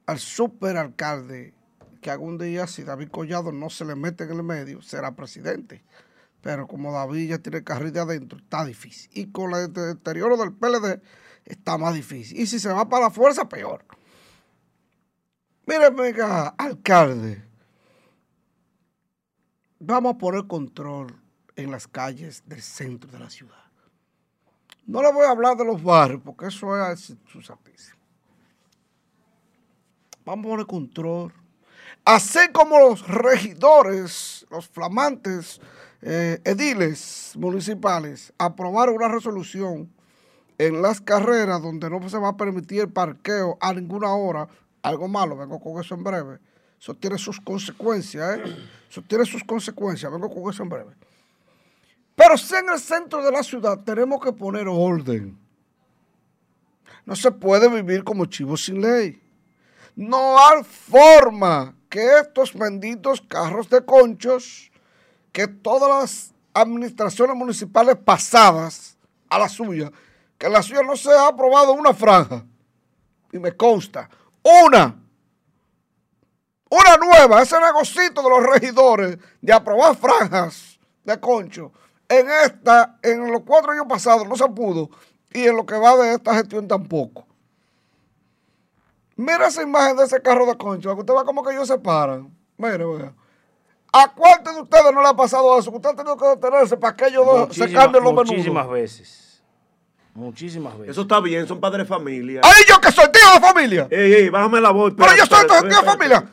al superalcalde, que algún día, si David Collado no se le mete en el medio, será presidente. Pero como David ya tiene carril de adentro, está difícil. Y con el deterioro del PLD, está más difícil. Y si se va para la fuerza, peor. Mire, venga, alcalde. Vamos a poner control en las calles del centro de la ciudad. No le voy a hablar de los barrios, porque eso es susatísimo. Vamos a poner control. Así como los regidores, los flamantes eh, ediles municipales aprobaron una resolución en las carreras donde no se va a permitir el parqueo a ninguna hora, algo malo, vengo con eso en breve. Eso tiene sus consecuencias, ¿eh? Eso tiene sus consecuencias, vengo con eso en breve. Pero si en el centro de la ciudad tenemos que poner orden. No se puede vivir como chivos sin ley. No hay forma que estos benditos carros de conchos que todas las administraciones municipales pasadas a la suya, que la suya no se ha aprobado una franja, y me consta, una, una nueva, ese negocito de los regidores de aprobar franjas de concho, en esta, en los cuatro años pasados no se pudo, y en lo que va de esta gestión tampoco. Mira esa imagen de ese carro de concho, que usted va como que ellos se paran. Mire, vea. ¿A cuántos de ustedes no le ha pasado eso? Usted ha tenido que detenerse para que ellos dos se cambien los menús. Muchísimas veces. Muchísimas veces. Eso está bien, son padres de familia. ¡Ay, yo que soy tío de familia! ¡Ey, ey, bájame la voz! Pero yo soy tío de familia.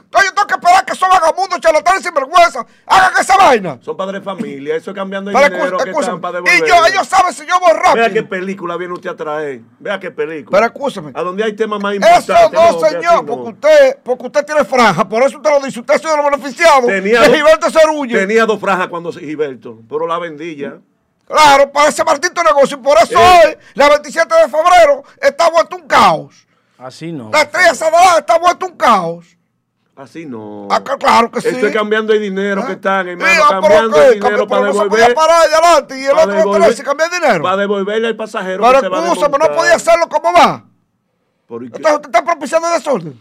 Son vagabundos, charlatanes sin vergüenza. Hagan esa vaina. Son padres de familia, eso es cambiando de dinero que están para devolver. Y yo, ellos saben si yo voy rápido. Vea qué película viene usted a traer. Vea qué película. Pero escúchame. A donde hay temas más importantes. Eso no, señor, porque usted, porque usted tiene franja. Por eso usted lo dice. Usted ha sido los beneficiados tenía de Gilberto Cerulle. Tenía dos franjas cuando Gilberto, pero la vendía. Claro, para ese maldito negocio. Y por eso Eh. hoy, la 27 de febrero, está vuelto un caos. Así no. La estrella Sadalá está vuelto un caos. Así no. Acá, claro que sí. Estoy cambiando el dinero que están, hermano. Ah, pero cambiando ¿qué? el dinero para pero no se devolver. ahí adelante y el para otro devolver- detrás y cambiar dinero. Para devolverle al pasajero Pero que se va a escúchame, no podía hacerlo como va. ¿Por qué? Entonces usted está propiciando desorden.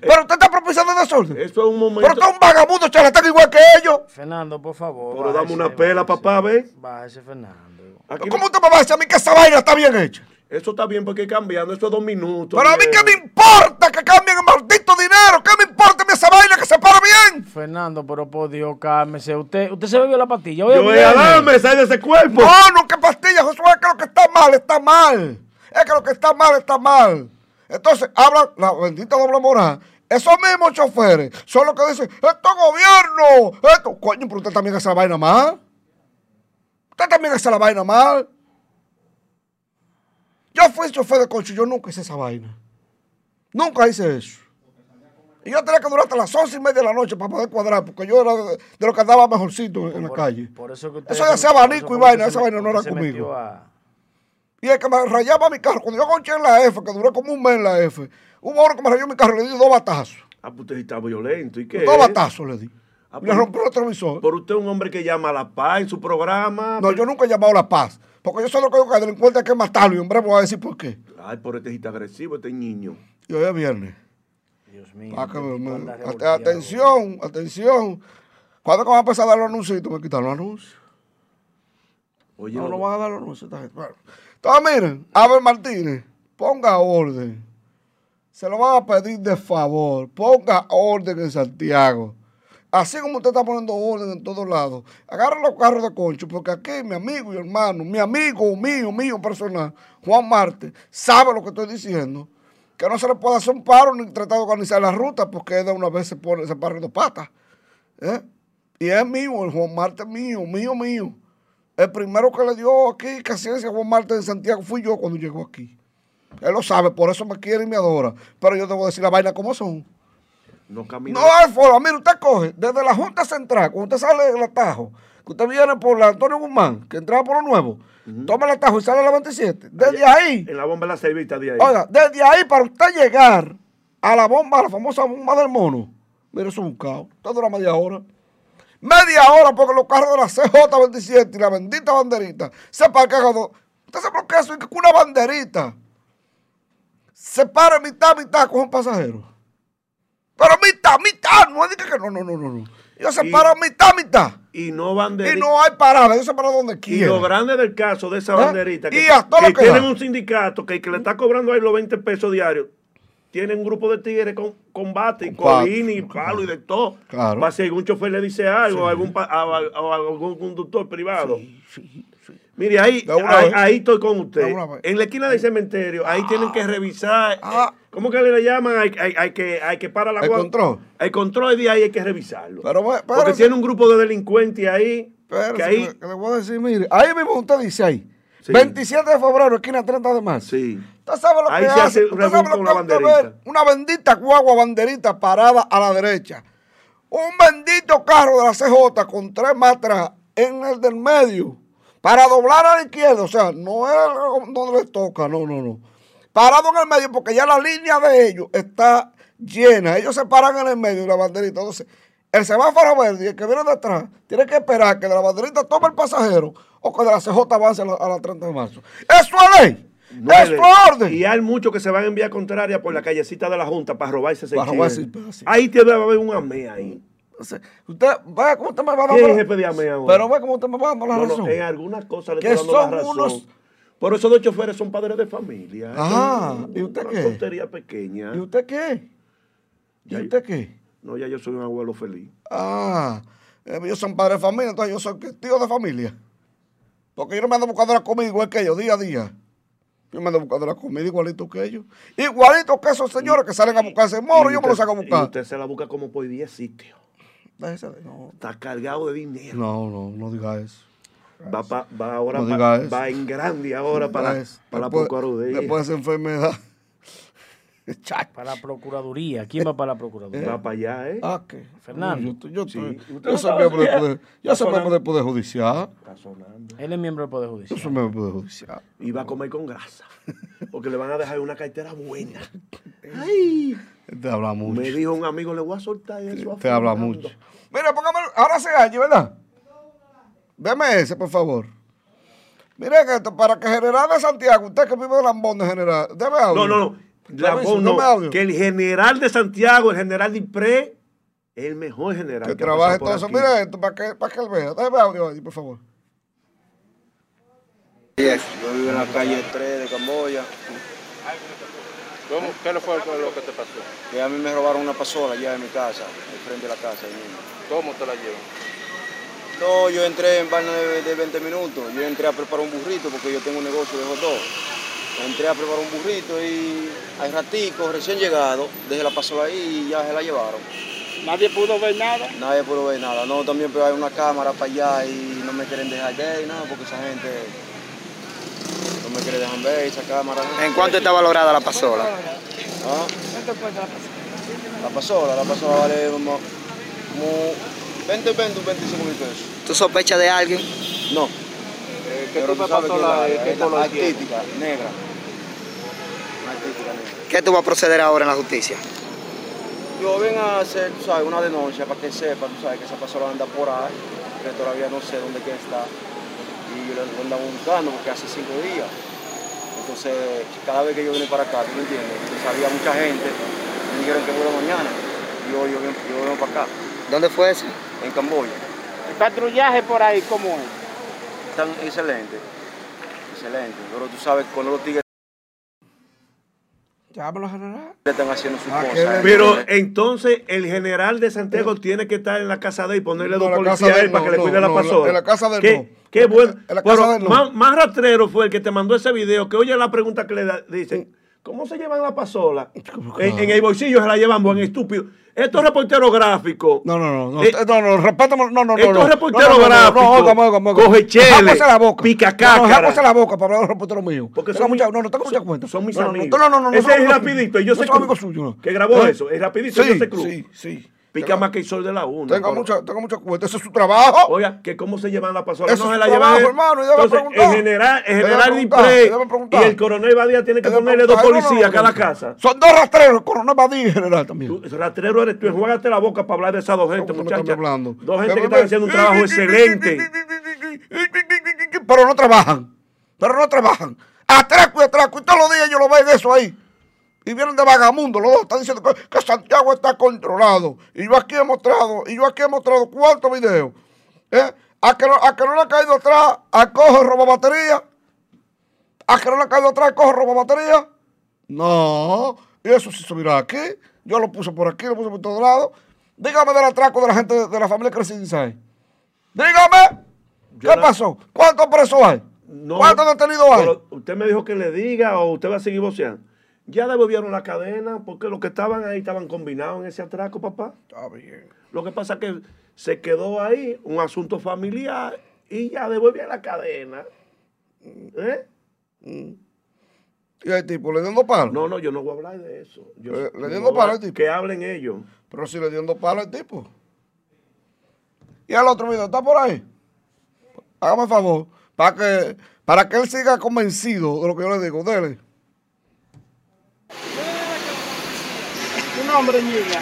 Pero usted está propiciando desorden. Eso es un momento. Pero usted es un vagabundo charlatán igual que ellos. Fernando, por favor. Pero dame una pela, bájese. papá, ve. Bájese, Fernando. Aquí ¿Cómo usted me va a decir a mí que esa vaina está bien hecha? Eso está bien porque hay cambiando. Eso es dos minutos. Pero a mí qué me importa que cambien el maldito dinero. ¿Qué me importa a mí esa vaina que se para bien? Fernando, pero por Dios, cálmese. Usted, usted se bebió la pastilla. Oye, Yo voy a darme, sal de ese cuerpo. No, no, que pastillas. Eso es que lo que está mal, está mal. Es que lo que está mal, está mal. Entonces, habla la bendita doble moral. Esos mismos choferes son los que dicen, esto es gobierno, esto. Coño, pero usted también hace la vaina mal. Usted también hace la vaina mal. Yo fui chofer de coche, yo nunca hice esa vaina. Nunca hice eso. Y yo tenía que durar hasta las once y media de la noche para poder cuadrar, porque yo era de, de lo que andaba mejorcito en la calle. Por eso que usted. Eso hacer por abanico y vaina, esa vaina no era conmigo. a- Y el que me rayaba mi carro, cuando yo conché en la F, que duré como un mes en la F, hubo uno que me rayó mi carro y le di dos batazos. Ah, pues usted está violento. ¿Y qué? Dos batazos le di. Ah, Y le rompió el retrovisor. Por usted es un hombre que llama a la paz en su programa. No, yo nunca he llamado a la paz. Porque yo sé lo que digo que al delincuente hay que matarlo y breve voy a decir por qué. Ay, por este está agresivo, este niño. Y hoy es viernes. Dios mío. Ah, que me- atención, atención. ¿Cuándo que van a empezar a dar los anuncios? Me quitan los anuncios. Oye, No, no, no van a dar los anuncios. esta gente. Bueno. Entonces, miren, Abel Martínez, ponga orden. Se lo van a pedir de favor. Ponga orden en Santiago. Así como usted está poniendo orden en todos lados. Agarra los carros de concho, porque aquí mi amigo y hermano, mi amigo mío, mío personal, Juan Marte, sabe lo que estoy diciendo. Que no se le puede hacer un paro ni tratar de organizar la ruta, porque de una vez se pone, se para de patas. ¿eh? Y es mío, el Juan Marte mío, mío, mío. El primero que le dio aquí casi a Juan Marte en Santiago fui yo cuando llegó aquí. Él lo sabe, por eso me quiere y me adora. Pero yo debo decir la vaina como son. no camina. No hay forma. Mire, usted coge desde la Junta Central, cuando usted sale del atajo, que usted viene por la Antonio Guzmán, que entraba por lo nuevo, toma y sale a la 27. Desde ahí, En la bomba de la servita de ahí. oiga, desde ahí para usted llegar a la bomba, a la famosa bomba del mono, mire, eso es un caos. Usted dura media hora. Media hora porque los carros de la CJ27 y la bendita banderita se parquean. dos- Usted que es eso, que una banderita se para mitad, mitad con un pasajero. Pero mitad, mitad, no es que no, no, no, no. Ellos se paran mitad, mitad. Y no banderita. Y no hay parada, ellos se paran donde Y quieran. lo grande del caso de esa ¿Eh? banderita, que, Y que que tienen da. un sindicato que, que le está cobrando ahí los 20 pesos diarios, tienen un grupo de tigres con combate, y colín y palo y de todo. Claro. Va a ser algún chofer le dice algo, a algún, a, a- a algún conductor privado. Mire, ahí, De una ahí, ahí estoy con usted. En la esquina del cementerio, ahí tienen que revisar. Ah. ¿Cómo que le llaman? Hay, hay- hay que, hay que parar la El control. El control de ahí hay que revisarlo. Pero, Porque tiene un grupo de delincuentes ahí. Pero que ahí, que le voy a decir, mire, ahí mismo usted dice ahí. Sí. 27 de febrero, esquina 30 de marzo. sí. Usted sabe lo Ahí que se hace. Usted sabe lo con que la usted banderita. ve. Una bendita guagua banderita parada a la derecha. Un bendito carro de la CJ con tres matras en el del medio. Para doblar a la izquierda. O sea, no es donde les toca. No, no, no. Parado en el medio porque ya la línea de ellos está llena. Ellos se paran en el medio de la banderita. Entonces, el semáforo verde y el que viene detrás tiene que esperar que de la banderita tome el pasajero o que de la CJ avance a la, a la 30 de marzo. Eso es ley. No es orden. Y hay muchos que se van en vía contraria por la callecita de la Junta para robarse ese Para robarse. Ahí te debe haber un AME ahí. Entonces, usted, vea cómo usted me va ¿Quién es jefe de AME ahora? Pero ve cómo usted me va dando la No, no, razón. en algunas cosas le estoy dando son la razón. unos- Por eso los choferes son padres de familia. Son ¿Y usted una qué? tontería pequeña. ¿Y usted qué? ¿Y usted qué? No, ya yo soy un abuelo feliz. Ah, eh, ellos son padres de familia, entonces yo soy tío de familia. Porque yo no me ando buscando la comida igual que ellos, día a día. Yo me ando buscando la comida igualito que ellos. Igualito que esos señores que salen a buscarse moro, yo me lo usted- saco a Y buscar. usted se la busca como por 10 sitios. No, Está cargado de dinero. no, no, no diga eso. Va, pa- va ahora No pa- va en grande ahora para, para la Procuraduría. Después de esa enfermedad. *laughs* Para la Procuraduría. ¿Quién va para la Procuraduría? *laughs* Va para allá, ¿eh? Ah, ¿qué? Fernando. Yo, yo, Sí. estoy- ¿Usted yo soy sabe miembro del? Poder, yo soy miembro del Poder Judicial. Está sonando. Él es miembro del Poder Yo Judicial. soy miembro del Poder Judicial. Y va a comer con grasa. *laughs* Porque le van a dejar una cartera buena. Ay. Te habla mucho. Me dijo un amigo, le voy a soltar eso. a Te habla mucho. Mira, póngame. Ahora se allí, ¿verdad? Deme ese, por favor. Mire que esto, para que General de Santiago, usted que vive de Lambón de General, deme audio. No, no, no. Lambón, no. audio. Que el general de Santiago, el general de IPRE, es el mejor general. Que que trabaje todo eso. Mire esto, para que, para que él vea. Deme audio ahí, por favor. Yo vivo en la calle 3 de Camboya. ¿Cómo? ¿Qué le fue lo que te pasó? Que a mí me robaron una pasola allá en mi casa, al frente de la casa. ahí mismo. ¿Cómo te la llevan? No, yo entré en vaina de, de 20 minutos. Yo entré a preparar un burrito porque yo tengo un negocio de hot dog. Entré a preparar un burrito y al ratico, recién llegado, dejé la pasola ahí y ya se la llevaron. Nadie pudo ver nada. Nadie pudo ver nada. No, también pero hay una cámara para allá y no me quieren dejar ver y nada porque esa gente no me quiere dejar ver esa cámara. ¿En cuánto está valorada la pasola? ¿Ah? La pasola, la pasola vale como, como 20, 20, 25 mil pesos. ¿Tú sospechas de alguien? No. Eh, ¿Qué Pero tipo tú de sabes que pasola la- es? ¿Qué la color artística, negra. Una artística negra. ¿Qué tú vas a proceder ahora en la justicia? Yo vengo a hacer, tú sabes, una denuncia para que sepa, tú sabes, que esa pasola anda por ahí, que todavía no sé dónde que está. Y yo lo andaba buscando porque hace cinco días. Entonces, cada vez que yo vine para acá, ¿tú me entiendes? Entonces había mucha gente, me dijeron que vuelvo mañana. Y yo, yo, yo vengo para acá, ¿Dónde fue eso? en Camboya. El patrullaje por ahí, ¿cómo es? Están excelentes, excelente. Pero tú sabes, cuando los tigres están haciendo sus Ah, cosas. le- Pero entonces el general de Santiago tiene que estar en la casa de él y ponerle No, dos policías ahí él para no, que le no, cuide la no, pasola. en la casa de él qué, no. Qué bueno. En la Pero casa de él no. más, más rastrero fue el que te mandó ese video, que oye la pregunta que le da- dicen, ¿cómo se llevan la pasola? *laughs* En, en el bolsillo se la llevan buen estúpido. Estos reporteros gráficos. No, no, no, no, Eh, no, no, respétame, no, no, no. estos no, reporteros no, gráficos, coge chele, la boca. pica cácara. no, la boca para hablar de los reporteros míos. Porque son mucha, mis- no, no, tengo mucha cuenta. son mis amigos. No, no, no. Ese es rapidito, suyos. yo No sé son que- grabó ¿Eh? eso, es rapidito, yo sé. Sí, sí. Pica más que el sol de la una. Tenga pero- mucha, tenga mucha cuenta. Ese es su trabajo. Oiga, que cómo se llevan la pasola. Eso no se la llevan. hermano, y Entonces, el general, el general Dipré y el coronel Badía tiene que ponerle dos policías a cada casa. Son dos rastreros, el coronel Badí y general también. Tú, rastrero eres tú, enjuágate la boca para hablar de esas dos gente, ¿Cómo me están muchachos. hablando? Dos gente que están haciendo un trabajo excelente. Pero no trabajan. Pero no trabajan. Atraco y atraco. Y todos los días yo lo veo en eso ahí. Y vienen de vagamundo, los dos están diciendo que, que Santiago está controlado. Y yo aquí he mostrado, y yo aquí he mostrado cuántos videos. ¿eh? A, que no, a que no le ha caído atrás a cojo roba batería. A que no le ha caído atrás a cojo roba batería. No. Y eso sí se mira aquí. Yo lo puse por aquí, lo puse por todos lados. Dígame del atraco de la gente de, de la familia Crescenza. Dígame. Yo ¿Qué no- pasó? ¿Cuántos presos hay? No, ¿Cuántos detenidos hay? usted me dijo que le diga o usted va a seguir voceando. Ya devolvieron la cadena porque los que estaban ahí estaban combinados en ese atraco, papá. Está bien. Lo que pasa es que se quedó ahí un asunto familiar y ya devolvieron la cadena. ¿Eh? Y el tipo le dio dos palos. No, no, yo no voy a hablar de eso. Yo, Le- le palos hablar- al tipo. Que hablen ellos. Pero si le dio dos palos al tipo. Y al otro video, ¿está por ahí? Hágame el favor. Para que, para que él siga convencido de lo que yo le digo. Dele. ¿Tu nombre, niña?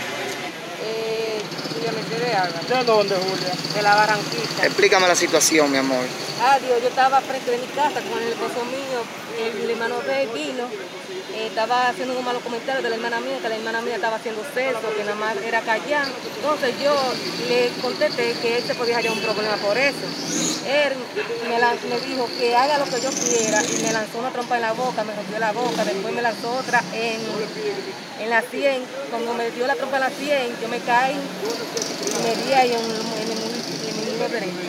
Eh, Julia Mercedes Alba, ¿De dónde, Julia? de la Barranquita. Explícame la situación, mi amor. Adiós, yo estaba frente de mi casa con el esposo mío, el, hermano de él vino, estaba haciendo unos malos comentarios de la hermana mía, que la hermana mía estaba haciendo sexo, que nada más era callar. Entonces yo le contesté que él se podía hallar un problema por eso. Él me, dijo que haga lo que yo quiera y me lanzó una trompa en la boca, me rompió la boca, después me lanzó otra en, en la 100. Cuando me dio la trompa en la 100, yo me caí y me di ahí en, en, en muslo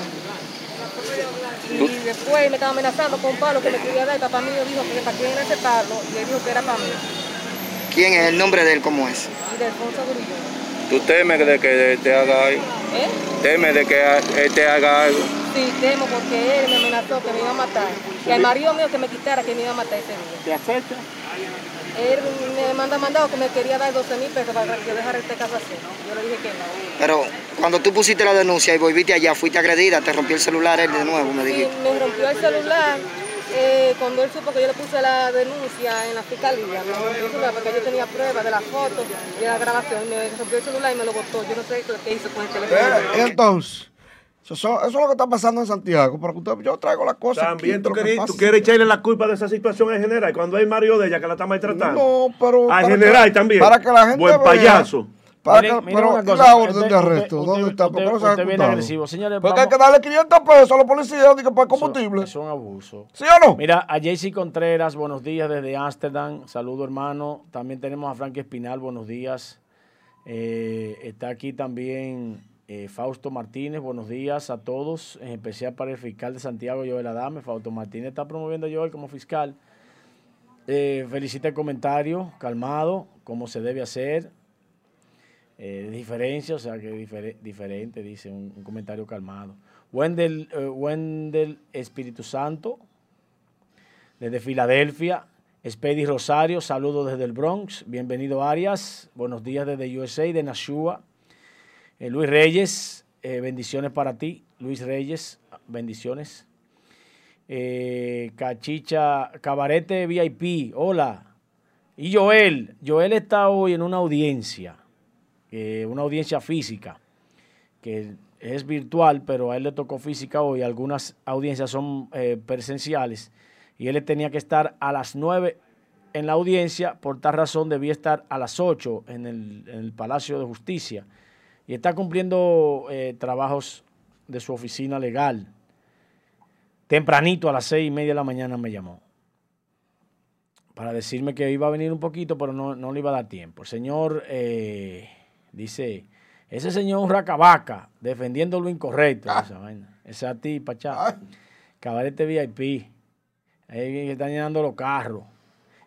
Y después me estaba amenazando con un palo que me quería dar. El papá mío dijo que para quién era ese palo y él dijo que era para mí. ¿Quién es el nombre de él? ¿Cómo es? Y de Alfonso Grullón. ¿Tú temes de que te haga algo? ¿Eh? ¿Temes de que él te haga algo? Sí, temo porque él me amenazó que me iba a matar. Que al marido mío que me quitara que me iba a matar ese día. ¿Te acecha? Él me manda mandado que me quería dar 12 mil pesos para que yo dejara este caso así. Yo le dije que no. Pero cuando tú pusiste la denuncia y volviste allá, fuiste agredida, te rompió el celular él de nuevo, me Sí, dijiste. me rompió el celular eh, cuando él supo que yo le puse la denuncia en la fiscalía. Me rompió el celular porque yo tenía pruebas de la foto y de la grabación. Me rompió el celular y me lo botó. Yo no sé qué hizo con el teléfono. Entonces, eso, eso es lo que está pasando en Santiago. Usted- yo traigo las cosas. También aquí, tú lo que quieres, pasa. tú quieres echarle la culpa de esa situación en general, cuando hay Mario de ella que la está maltratando. No, pero. A general que- también. Para que la gente. Buen vea, payaso. Para Miren- que, miren pero, una ¿y cosa, la orden usted- de arresto? usted- ¿Dónde está? ¿Por qué no se usted- ha usted viene ejecutado? agresivo. Señores, Porque hay vamos- que darle 500 pesos a los policías digo, para combustible. eso es un abuso. ¿Sí o no? Mira, a Jaycee Contreras, buenos días desde Ámsterdam. Saludo, hermano. También tenemos a Frankie Espinal, buenos días. Eh, está aquí también eh, Fausto Martínez, buenos días a todos, en especial para el fiscal de Santiago, Joel Adame. Fausto Martínez está promoviendo a Joel como fiscal. Eh, felicita el comentario, calmado, como se debe hacer. Eh, diferencia, o sea que difere- diferente, dice un, comentario calmado. Wendel, eh, Wendel Espíritu Santo, desde Filadelfia. Spedy Rosario, saludos desde el Bronx. Bienvenido Arias, buenos días desde USA, de Nashua. Eh, Luis Reyes, eh, bendiciones para ti. Luis Reyes, bendiciones. Eh, Cachicha, Cabarete VIP, hola. Y Joel, Joel está hoy en una audiencia, una audiencia física, que es virtual, pero a él le tocó física hoy. Algunas audiencias son presenciales y él tenía que estar a las 9 en la audiencia, por tal razón debía estar a las 8 en el, en el Palacio de Justicia y está cumpliendo eh, trabajos de su oficina legal. Tempranito a las seis y media de la mañana me llamó para decirme que iba a venir un poquito, pero no, no le iba a dar tiempo. El señor eh, dice, ese señor Racabaca, defendiendo lo incorrecto. Esa vaina. Ese a ti, Pachá. Cabarete VIP. Ahí están llenando los carros.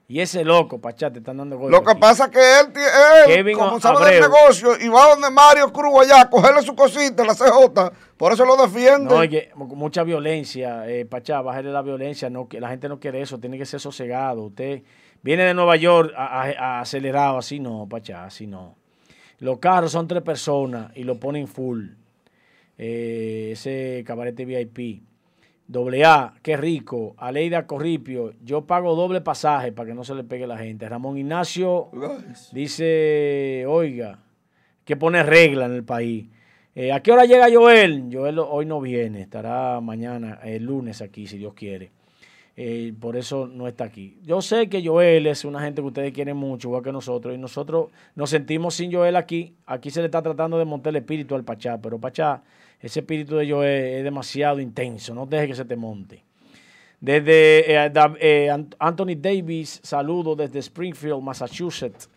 Y ese loco, Pachá, te están dando golpes Lo que aquí. pasa es que él, él Kevin como sabe del negocio, y va donde Mario Cruz allá a cogerle su cosita, la CJ, por eso lo defiende. No, mu- mucha violencia, eh, Pachá, bájale la violencia, no, que la gente no quiere eso, tiene que ser sosegado. Usted viene de Nueva York a- a- a acelerado, así no, Pachá, así no. Los carros son tres personas y lo ponen full. Eh, ese cabarete VIP. Doble A, qué rico. Aleida Corripio, yo pago doble pasaje para que no se le pegue la gente. Ramón Ignacio dice, oiga, que pone regla en el país. Eh, ¿A qué hora llega Joel? Joel hoy no viene, estará mañana, el lunes aquí, si Dios quiere. Eh, por eso no está aquí. Yo sé que Joel es una gente que ustedes quieren mucho, igual que nosotros, y nosotros nos sentimos sin Joel aquí. Aquí se le está tratando de montar el espíritu al Pachá, pero Pachá, ese espíritu de Joel es demasiado intenso, no deje que se te monte. Desde eh, eh, Ant- Anthony Davis, saludo desde Springfield, Massachusetts.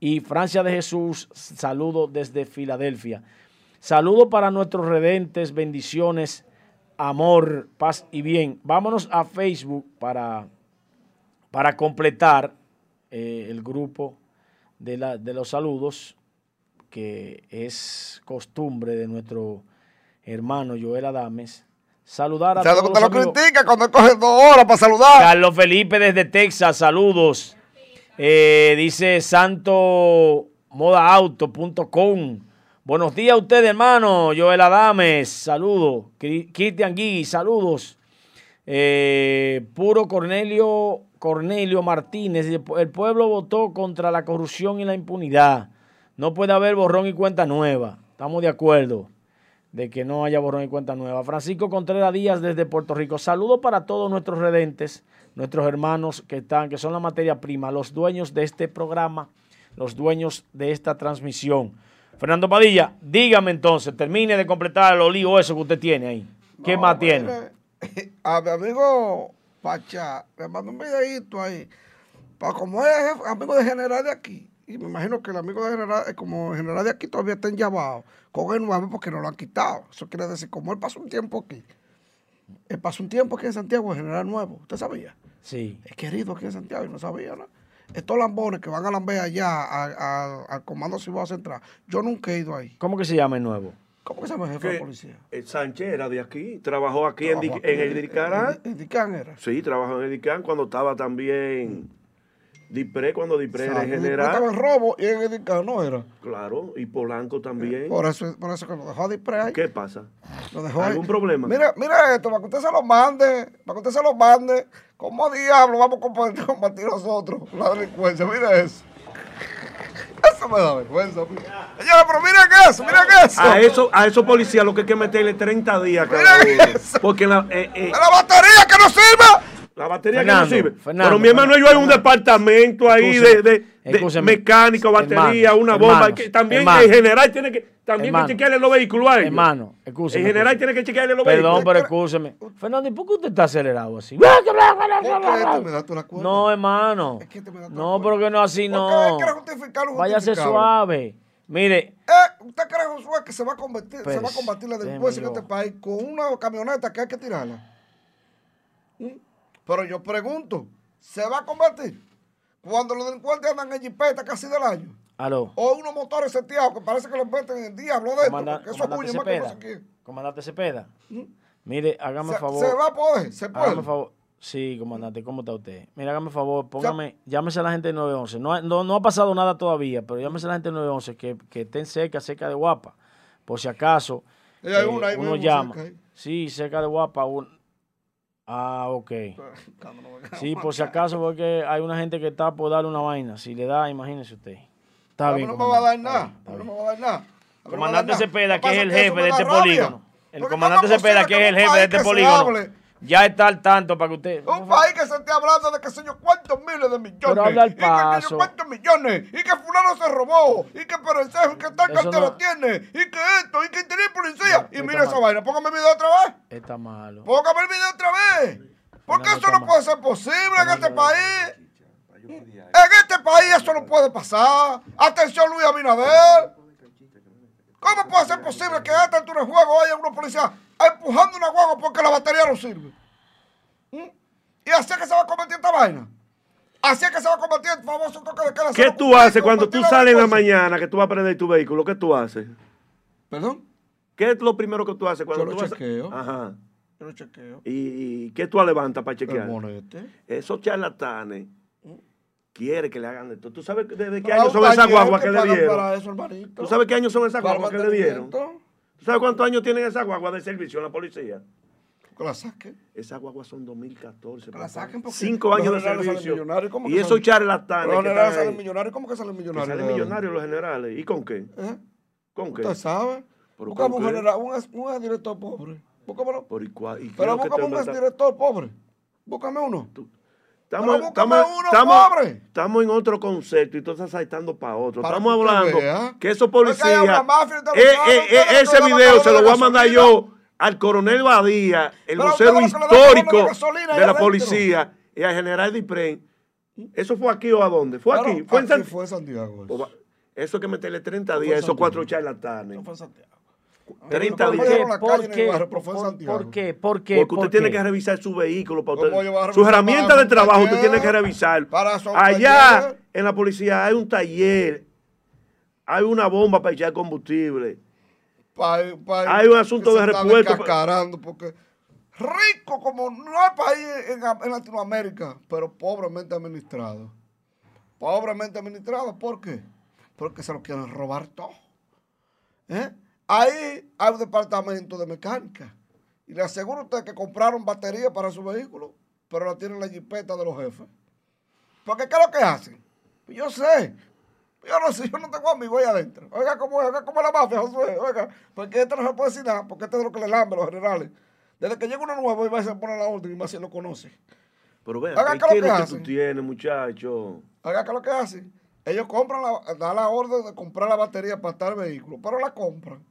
Y Francia de Jesús, saludo desde Filadelfia. Saludo para nuestros redentes, bendiciones, amor, paz y bien. Vámonos a Facebook para, para completar eh, el grupo de, la- de los saludos, que es costumbre de nuestro hermano Joel Adames. Saludar a todos los lo amigos. critica cuando coge dos horas para saludar. Carlos Felipe desde Texas, saludos. Eh, dice santomodauto.com. Buenos días a usted, hermano. Joel Adames, saludos. Cri- Cristian Gui, saludos. Eh, Puro Cornelio, Cornelio Martínez. El pueblo votó contra la corrupción y la impunidad. No puede haber borrón y cuenta nueva. Estamos de acuerdo de que no haya borrón y cuenta nueva. Francisco Contreras Díaz desde Puerto Rico. Saludos para todos nuestros redentes, nuestros hermanos que están, que son la materia prima, los dueños de este programa, los dueños de esta transmisión. Fernando Padilla, dígame entonces, termine de completar el lío eso que usted tiene ahí. ¿Qué No, más tiene? mire, *laughs* A mi amigo Pacha, le mando un videito ahí. Para como es amigo de general de aquí, y me imagino que el amigo de general, eh, como el general de aquí todavía está enllavado, con el nuevo porque no lo han quitado. Eso quiere decir, como él pasó un tiempo aquí, él pasó un tiempo aquí en Santiago, el general nuevo, ¿usted sabía? Sí. Es querido aquí en Santiago y no sabía, ¿no? Estos lambones que van a lamber allá a- a- al Comando Cibao Central, yo nunca he ido ahí. ¿Cómo que se llama el nuevo? ¿Cómo que se llama el jefe de Que policía? el Sánchez era de aquí, trabajó aquí en, Trabajó Di- en aquí, el Dicarán. en- en Dicán era. Sí, trabajó en el Dicán cuando estaba también Dipré, cuando Dipré era Sabe, general. Estaba en robo y en no era. Claro, y Polanco también. Por eso, por eso que lo dejó Dispre ahí. ¿Qué pasa? Lo dejó ahí. ¿Algún problema? Mira, mira esto, para que usted se lo mande, para que usted se lo mande. ¿Cómo diablo vamos a combatir, combatir nosotros la delincuencia? Mira eso. Eso me da vergüenza. a. Señora, pero miren eso, miren eso. A eso, a esos policías lo que hay que meterle 30 días cada Mira uno. eso. Porque la, eh, eh, ¡De la batería que no sirve! La batería Fernando, que no sirve. Fernando, Pero mi hermano, yo hay un departamento ahí de, de, de mecánico, batería, Hermano, una bomba. hermanos, que también en general tiene que, también que chequearle los vehículos a ellos. Hermano, escúcheme. En general tiene que chequearle los Perdón, vehículos. pero escúcheme. Fernando, ¿y por qué usted está acelerado así? ¿Por qué me da tú la cuerda? No, hermano. Es que te me da No, todo. pero que no así, ¿Por no. Váyase suave. Mire, Eh, ¿Usted cree, Josué, que se va a convertir, se va a Pues, combatir la delincuencia en este país con una camioneta que hay que tirarla? ¿Mm? Pero yo pregunto, ¿se va a combatir? Cuando los delincuentes andan en jipeta casi del año. aló. O unos motores seteados que parece que los meten en el diablo eso comandante más que no Cepeda. Comandante Cepeda. Mire, hágame Se, favor. se va a poder, se puede. Hágame favor. Sí, comandante, ¿cómo está usted? Mira, hágame favor, póngame, llámese a la gente del 911. No, ha- no, no ha pasado nada todavía, pero llámese a la gente del 911 que, que estén cerca, cerca de Guapa. Por si acaso, eh, una uno llama. cerca. Sí, cerca de Guapa. un- Ah, ok. *laughs* Sí, por si acaso, porque hay una gente que está por darle una vaina. Si le da, imagínese usted. Está bien. no me va a dar comandante, nada. no me va a dar nada. Comandante. Cepeda, que es el jefe de este polígono. El comandante ¿cómo es Cepeda, que es el jefe de este polígono. Ya está al tanto para que usted. Un país que se esté hablando de que sé yo cuántos miles de millones. Pero habla al Y que yo cuántos millones. Y que fulano se robó. Y que perencejo. Y que tal cartera no- tiene. Y que esto. Y que tiene policía. Y mira esa vaina. Póngame el video otra vez. Está malo. Póngame el video otra vez. Porque Fernando, eso no puede ser posible en este país. En este país eso no puede pasar. Atención Luis Abinader. ¿Cómo puede ser posible que a esta altura de juego haya unos policías empujando una guagua porque la batería no sirve? ¿Mm? Y así es que se va a convertir esta vaina. Así es que se va a convertir el famoso toque de queda. ¿Qué tú haces cuando tú sales en la mañana que tú vas a prender tu vehículo? ¿Qué tú haces? ¿Perdón? ¿Qué es lo primero que tú haces cuando Yo lo tú vas a- chequeo. Ajá. Yo lo chequeo. ¿Y, qué tú levantas para chequear? El monete. Esos charlatanes quieren que le hagan esto. ¿Tú sabes desde qué año son esas guaguas que que le dieron? para eso, hermanito. ¿Tú sabes qué años son esas guaguas que le dieron? Mantenimiento. ¿Tú sabes cuántos años tienen esas guaguas de servicio en la policía? Que la saquen. Esas guaguas son 2014. Que la saquen porque Cinco años de servicio. ¿Cómo Y que esos salen? charlatanes Los generales salen millonarios. ¿Cómo que salen millonarios? salen millonarios los generales. ¿Y con qué? ¿Eh? ¿Con qué? Usted sabe. ¿Pero Buscamos un general, un, ex- un director pobre. Búscamelo. Por y y Pero búscame un director pobre. Búscame uno. Estamos, estamos- uno estamos- estamos en otro concepto y tú estás saltando para otro. Para estamos hablando vea. que esos policías. Eh, eh, eh, ese video se lo voy a mandar yo al coronel Badía, el Pero vocero histórico gasolina de la adentro. policía y al general Dipren. ¿Eso fue aquí o a dónde? ¿Fue Claro, aquí? ¿Fue en San- fue Santiago. Eso hay que meterle 30 Fue en días, esos cuatro charlatanes. Eso fue en Santiago. 30 ¿Cómo días. ¿Por qué? barrio? Pero fue en ¿Por- Santiago. ¿Por qué? ¿Por qué? Porque usted ¿Por tiene qué? que revisar su vehículo para ¿Cómo usted. yo voy a Sus revisar herramientas para de trabajo usted tiene que revisar. Allá taller. en la policía hay un taller, hay una bomba para echar combustible. Pa- pa- Hay un asunto de repuesto, porque rico como no hay país en, en Latinoamérica, pero pobremente administrado. Pobremente administrado, ¿por qué? Porque se lo quieren robar todo. ¿Eh? Ahí hay un departamento de mecánica. Y le aseguro a usted que compraron baterías para su vehículo, pero la tienen en la jipeta de los jefes. Porque ¿qué es lo que hacen? Pues yo sé. Yo no sé, yo no tengo amigos ahí adentro. Oiga, cómo es, oiga, cómo es la mafia, Josué. Oiga, porque este no se puede decir nada, porque este es lo que le lambe a los generales. Desde que llega uno nuevo, y va a se pone la orden y más si lo conoce. Pero vean, ¿qué, ¿qué es lo que que hacen? tú tienes, muchacho? Oiga, ¿qué es lo que hacen? Ellos compran, la, dan la orden de comprar la batería para tal vehículo, pero la compran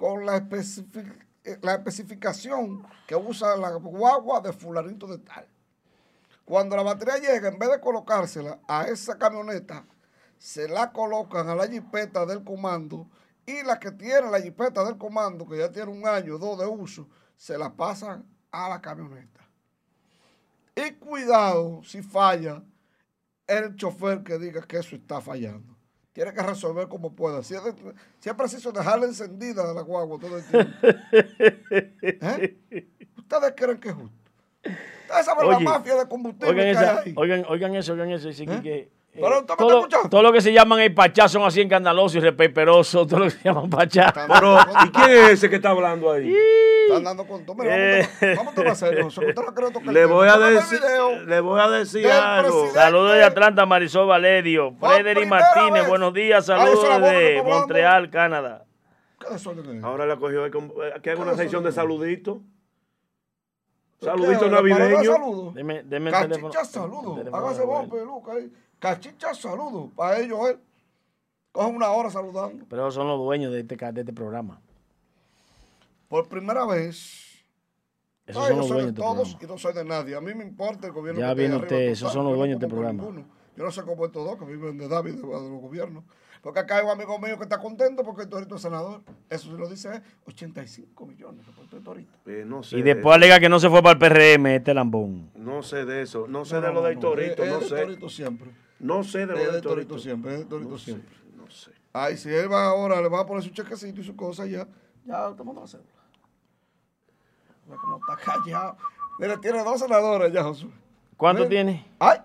con la, eh, la especificación que usa la guagua de fulanito de tal. Cuando la batería llega, en vez de colocársela a esa camioneta, se la colocan a la jipeta del comando y la que tiene la jipeta del comando, que ya tiene un año o dos de uso, se la pasan a la camioneta. Y cuidado si falla el chofer que diga que eso está fallando. Tiene que resolver como pueda. Si es, de- si es preciso dejarla encendida la guagua todo el tiempo. *laughs* ¿Eh? ¿Ustedes creen que es justo? Ustedes saben Oye, la mafia de combustible Oigan, que esa- hay ahí. oigan, oigan eso, oigan eso. Dice que- que, Pero eh, está todo, lo que se llaman el pachá son así escandalosos y repeperosos, todo lo que se llaman pachá. Pero, ¿y quién es ese que está hablando ahí? Están dando con todo. Mira, tomar- vamos a tocar el Le voy a decir, video. le voy a decir algo. Saludos de Atlanta, Marisol Valerio. Frederick Martínez, vez. buenos días. Saludos de hablando. Montreal, Canadá. Ahora la cogió con- eh, que haga una ¿Qué sección de saluditos. ¿Qué? Saludito ¿Le paró de navideño. saludo? Deme, deme el teléfono. Cachicha, saludo. el teléfono Hágase vos, peluca ahí. Cachicha, saludo. Para ellos, él. Cogen una hora saludando. Pero esos son los dueños de este, de este programa. Por primera vez. Esos no, son yo los soy dueños de de este todos y no soy de nadie. A mí me importa el gobierno Ya viene usted, esos son los no dueños de este programa. ninguno. Yo no sé cómo estos dos que viven de David de, los gobiernos. Porque acá hay un amigo mío que está contento porque el Torito es senador. Eso se lo dice él. 85 millones que el Torito. Eh, no sé Y de después alega que no se fue para el PRM, este lambón. No sé de eso. No sé No, de no, lo del no, torito. No es del sé. Torito siempre. No sé de lo del Torito siempre. Es del Torito No sé, siempre. no sé. Ay, si él va ahora, le va a poner su chequecito y su cosa ya. Ya, usted manda la cédula. Ve cómo está callado. Mire, tiene dos senadores ya, Josué. ¿Cuánto Mire. tiene? Ay,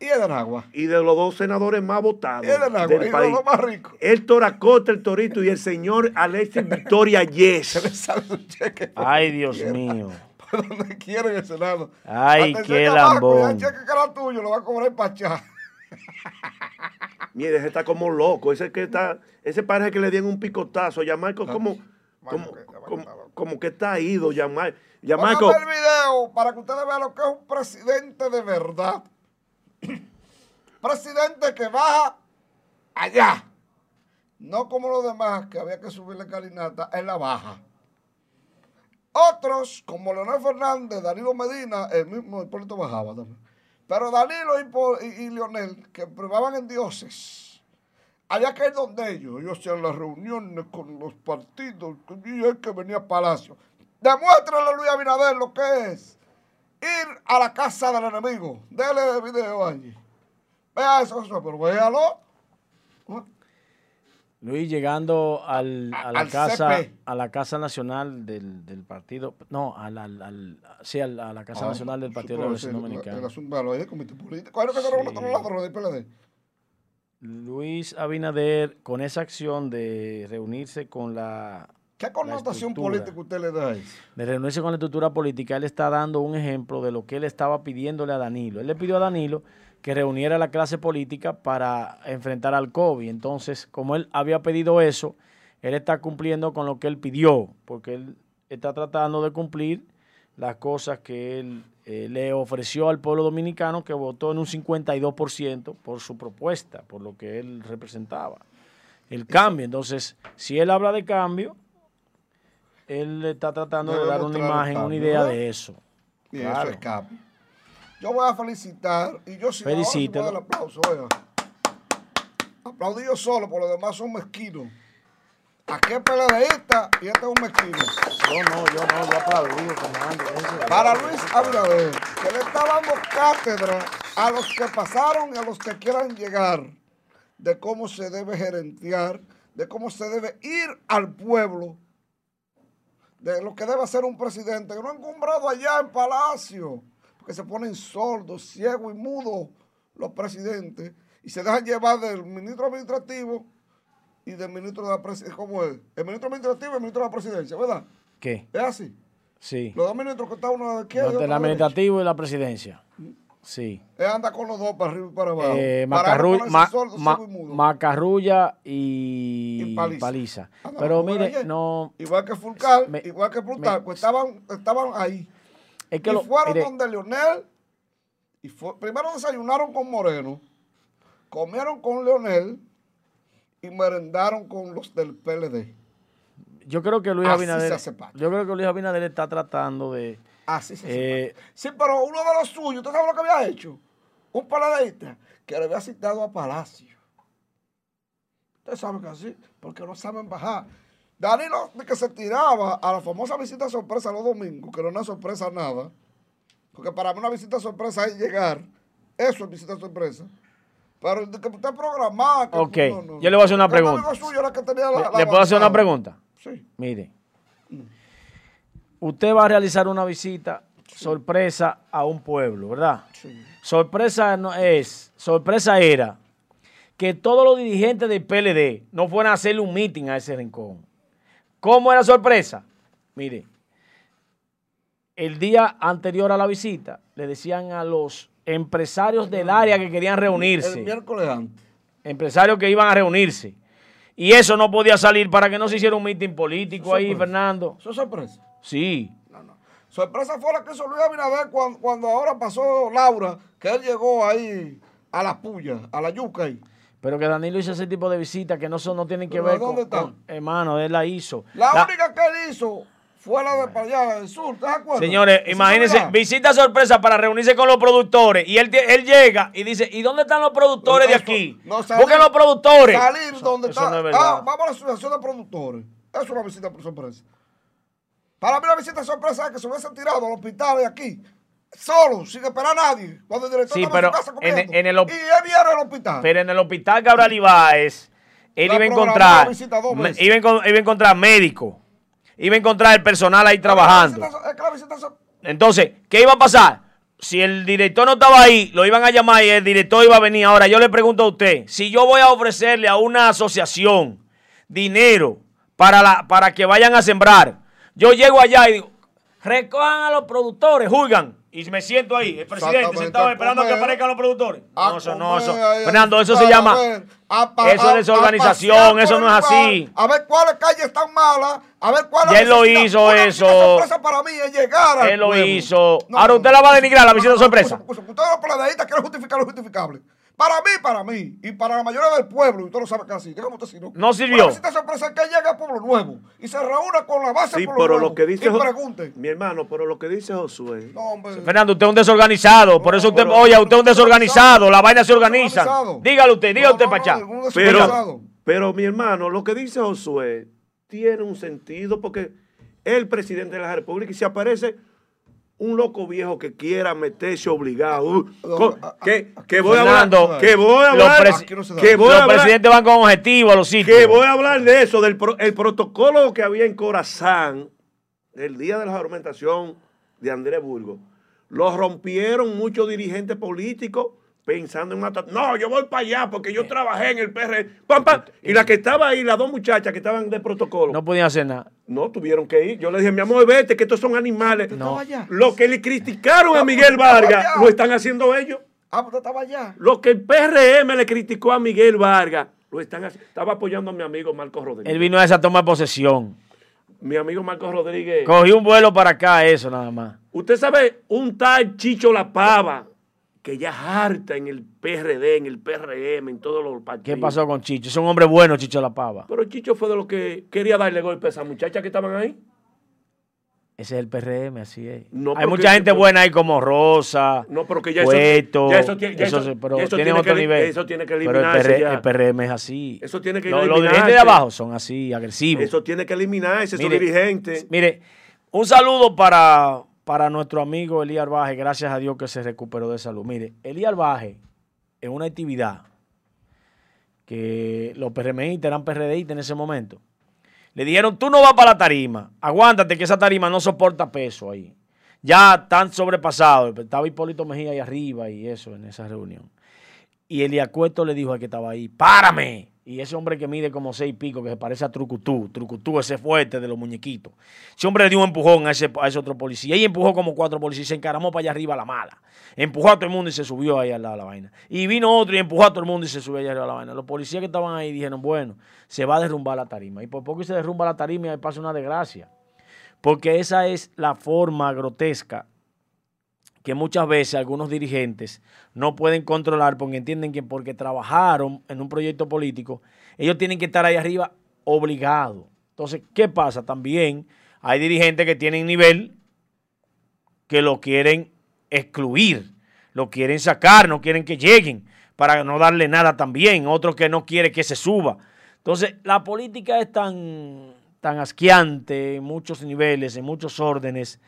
y el de Nagua. Y de los dos senadores más votados Y el de Nagua. del Y los país. dos más ricos. El Toracota, el Torito y el señor Alexis Victoria *laughs* Se le Yes. sale su cheque. Ay, Dios quiera, mío. Donde quiera en el Senado. Ay, el qué lambón. El cheque que era tuyo lo va a cobrar el pachá. Mire, ese está como loco. Ese que está, ese parece que le dieron un picotazo. Yamarco como, como, como, como que está ido, Yamar. Yamarco. Póngame el video para que ustedes vean lo que es un presidente de verdad. *clears throat* presidente que baja allá. No como los demás, que había que subir la calinata, en la baja. Otros, como Leonel Fernández, Danilo Medina, el mismo Hipólito bajaba también. Pero Danilo y, y- Leonel, que probaban en dioses, había que ir donde ellos. Ellos hacían las reuniones con los partidos y él que venía a Palacio. Demuéstrale a Luis Abinader lo que es ir a la casa del enemigo. Dele el video allí. Vea eso, Josué, pero véalo. Luis llegando al, a la Al casa CP. a la casa nacional del, del partido no al, al, sí a la casa Ah, nacional del partido de la Revolución Dominicana. Luis Abinader con esa acción de reunirse con la ¿Qué connotación política usted le da a eso? de reunirse con la estructura política, él está dando un ejemplo de lo que él estaba pidiéndole a Danilo. Él le pidió a Danilo que reuniera la clase política para enfrentar al COVID. Entonces, como él había pedido eso, él está cumpliendo con lo que él pidió, porque él está tratando de cumplir las cosas que él eh, le ofreció al pueblo dominicano, que votó en un 52% por su propuesta, por lo que él representaba. El cambio. Entonces, si él habla de cambio, él está tratando de dar una imagen, una idea ¿verdad? de eso. Y Claro. eso es cambio. Yo voy a felicitar y yo sí ahora sí voy a Felicítalo. dar el aplauso. Oiga. Aplaudí yo solo, por los demás son mezquinos. Aquí es PLDista y este es un mezquino. Yo no, yo no, yo aplaudí, Fernando. Para Luis Abinader, que le está dando cátedra a los que pasaron y a los que quieran llegar de cómo se debe gerentear, de cómo se debe ir al pueblo, de lo que debe hacer un presidente, que no han encumbrado allá en Palacio, porque se ponen sordos, ciegos y mudos los presidentes y se dejan llevar del ministro administrativo y del ministro de la presidencia. ¿Cómo es? El ministro administrativo y el ministro de la presidencia, ¿verdad? ¿Qué? Es así. Sí. Los dos ministros que están uno la izquierda Los del derecha. administrativo y la presidencia. Sí. Él anda con los dos para arriba y para abajo. Eh, Macarru- Ma- sordo, Ma-. Macarrulla y, Y Paliza. Pero mire, no. Igual que Fulcar, Me- igual que Plutarco, me- estaban, estaban ahí. Es que y lo, fueron mire, donde Leonel, y fue- primero desayunaron con Moreno, comieron con Leonel y merendaron con los del PLD. yo creo que Luis Así Abinader. Yo creo que Luis Abinader está tratando de. Así se Eh. Sí, pero uno de los suyos, ¿usted sabe lo que había hecho? Un paladeísta que le había citado a Palacio. Usted sabe que así, porque no saben bajar. Danilo, de que se tiraba a la famosa visita sorpresa los domingos, que no es una sorpresa nada, porque para mí una visita sorpresa es llegar, eso es visita sorpresa. Pero de que usted programaba. que- Ok, no, no. yo le voy a hacer una pregunta. suyo que tenía la- ¿Le, la le puedo hacer una pregunta? Sí. Mire. Usted va a realizar una visita sorpresa a un pueblo, ¿verdad? Sorpresa no es, sorpresa era que todos los dirigentes del PLD no fueran a hacerle un meeting a ese rincón. ¿Cómo era sorpresa? Mire, el día anterior a la visita le decían a los empresarios del área que querían reunirse. El miércoles antes. Empresarios que iban a reunirse. Y eso no podía salir para que no se hiciera un meeting político ahí. Fernando. ¿Eso es sorpresa? Sí. Sorpresa fue la que hizo Luis Abinader cuando, cuando ahora pasó Laura, que él llegó ahí a la puya, a la yuca ahí. Pero que Danilo hizo ese tipo de visitas que no son, no tienen que ¿Pero ver dónde con, están? con- Hermano, él la hizo. La, La- única que él hizo fue la de para allá, del sur, ¿te acuerdas? Señores, ¿Esa imagínense, visita sorpresa para reunirse con los productores. Y él, él llega y dice, ¿y dónde están los productores de aquí? no, salir- Busquen los productores. Salir Eso- donde eso está. no es verdad. ah, vamos a la asociación de productores. Eso es una visita por sorpresa. Para mí la visita sorpresa es que se hubiesen tirado al hospital de aquí, solo, sin esperar a nadie, cuando el director Sí, en pero su casa en- comiendo. en el y él viene al hospital. Pero en el hospital Cabral Ibáez, él iba a encontrar, iba a, encon- iba a encontrar médicos, iba a encontrar el personal ahí trabajando. Entonces, ¿qué iba a pasar? Si el director no estaba ahí, lo iban a llamar y el director iba a venir. Ahora, yo le pregunto a usted, si yo voy a ofrecerle a una asociación dinero para, la, para que vayan a sembrar, yo llego allá y digo, recojan a los productores, juzgan. Y me siento ahí, el presidente sentado a esperando que comer. aparezcan los productores. a No, eso no, eso. a Fernando, eso se llama. a a eso a- es desorganización, a eso no es así. A ver cuáles calles están malas, a ver cuáles. Él lo hizo Una eso. sorpresa para mí es llegar Él lo pueblo. hizo. No, Ahora no, usted la va a denigrar, la visita no, no, sorpresa. Usted los peleadistas quieren justificar lo justificable. Para mí, para mí, y para la mayoría del pueblo, y usted lo sabe así, dígame usted si no. No sirvió. Una visita sorpresa es que llegue al pueblo nuevo y se reúna con la base Sí, pueblo pero nuevo lo que dice y pregunte. mi hermano, pero lo que dice Josué, No, hombre. Fernando, usted es un desorganizado. Por eso usted, oye, usted es un desorganizado. La vaina se organiza. Dígalo usted, diga No, usted ningún pero, pero mi hermano, lo que dice Josué tiene un sentido porque el presidente de la República y se aparece un loco viejo que quiera meterse obligado, uh, que, que voy a hablar, que voy a los hablar, presi- Aquí no se da. que voy a Los hablar, presidentes van con objetivo a los sitios. que voy a hablar de eso, del pro- el protocolo que había en Corazán el día de la argumentación de Andrés Burgo. Lo rompieron muchos dirigentes políticos pensando en matar. No, yo voy para allá porque yo trabajé en el PR. Pam, pam. Y la que estaba ahí, las dos muchachas que estaban de protocolo, No podían hacer nada. no tuvieron que ir. Yo le dije, mi amor, vete, que estos son animales. No. Lo que le criticaron a Miguel Vargas, lo están haciendo ellos. Ah, pues usted estaba allá. Lo que el PRM le criticó a Miguel Vargas, lo están haciendo. Estaba apoyando a mi amigo Marcos Rodríguez. Él vino a esa toma de posesión. Mi amigo Marcos Rodríguez. Cogió un vuelo para acá, eso nada más. Usted sabe, un tal Chicho La Pava, que ya es harta en el PRD, en el PRM, en todos los partidos. ¿Qué pasó con Chicho? Es un hombre bueno, Chicho La Pava. Pero Chicho fue de los que quería darle golpe a esas muchachas que estaban ahí. Ese es el PRM, así es. No, Hay mucha gente buena ahí como Rosa, No, pero que ya eso- Cueto, ya eso tiene- ya eso eso- se- pero ya eso tienen tiene otro que- nivel. eso tiene que Pero el, eliminarse PR ya. el PRM es así. Eso tiene que Los- Los eliminarse. dirigentes de abajo son así, agresivos. Eso tiene que eliminarse, esos dirigentes. Mire, un saludo para, para nuestro amigo Elías Baje, gracias a Dios que se recuperó de salud. Mire, Elías Baje, en una actividad que los PRMistas eran PRDistas en ese momento, le dijeron, tú no vas para la tarima, aguántate que esa tarima no soporta peso ahí. Ya están sobrepasados, estaba Hipólito Mejía ahí arriba y eso en esa reunión. Y Elías Cueto le dijo al que estaba ahí, ¡párame! Y ese hombre que mide como seis pico, que se parece a Trucutú, Trucutú, ese fuerte de los muñequitos. Ese hombre le dio un empujón a ese, a ese otro policía. Y empujó como cuatro policías se encaramó para allá arriba a la mala. Empujó a todo el mundo y se subió ahí al lado de la vaina. Y vino otro y empujó a todo el mundo y se subió allá arriba a la vaina. Los policías que estaban ahí dijeron, bueno, se va a derrumbar la tarima. Y por poco se derrumba la tarima y pasa una desgracia. Porque esa es la forma grotesca que muchas veces algunos dirigentes no pueden controlar porque entienden que porque trabajaron en un proyecto político, ellos tienen que estar ahí arriba obligados. Entonces, ¿qué pasa? También hay dirigentes que tienen nivel que lo quieren excluir, lo quieren sacar, no quieren que lleguen para no darle nada también, otros que no quieren que se suba. Entonces, la política es tan, tan asqueante en muchos niveles, en muchos órdenes,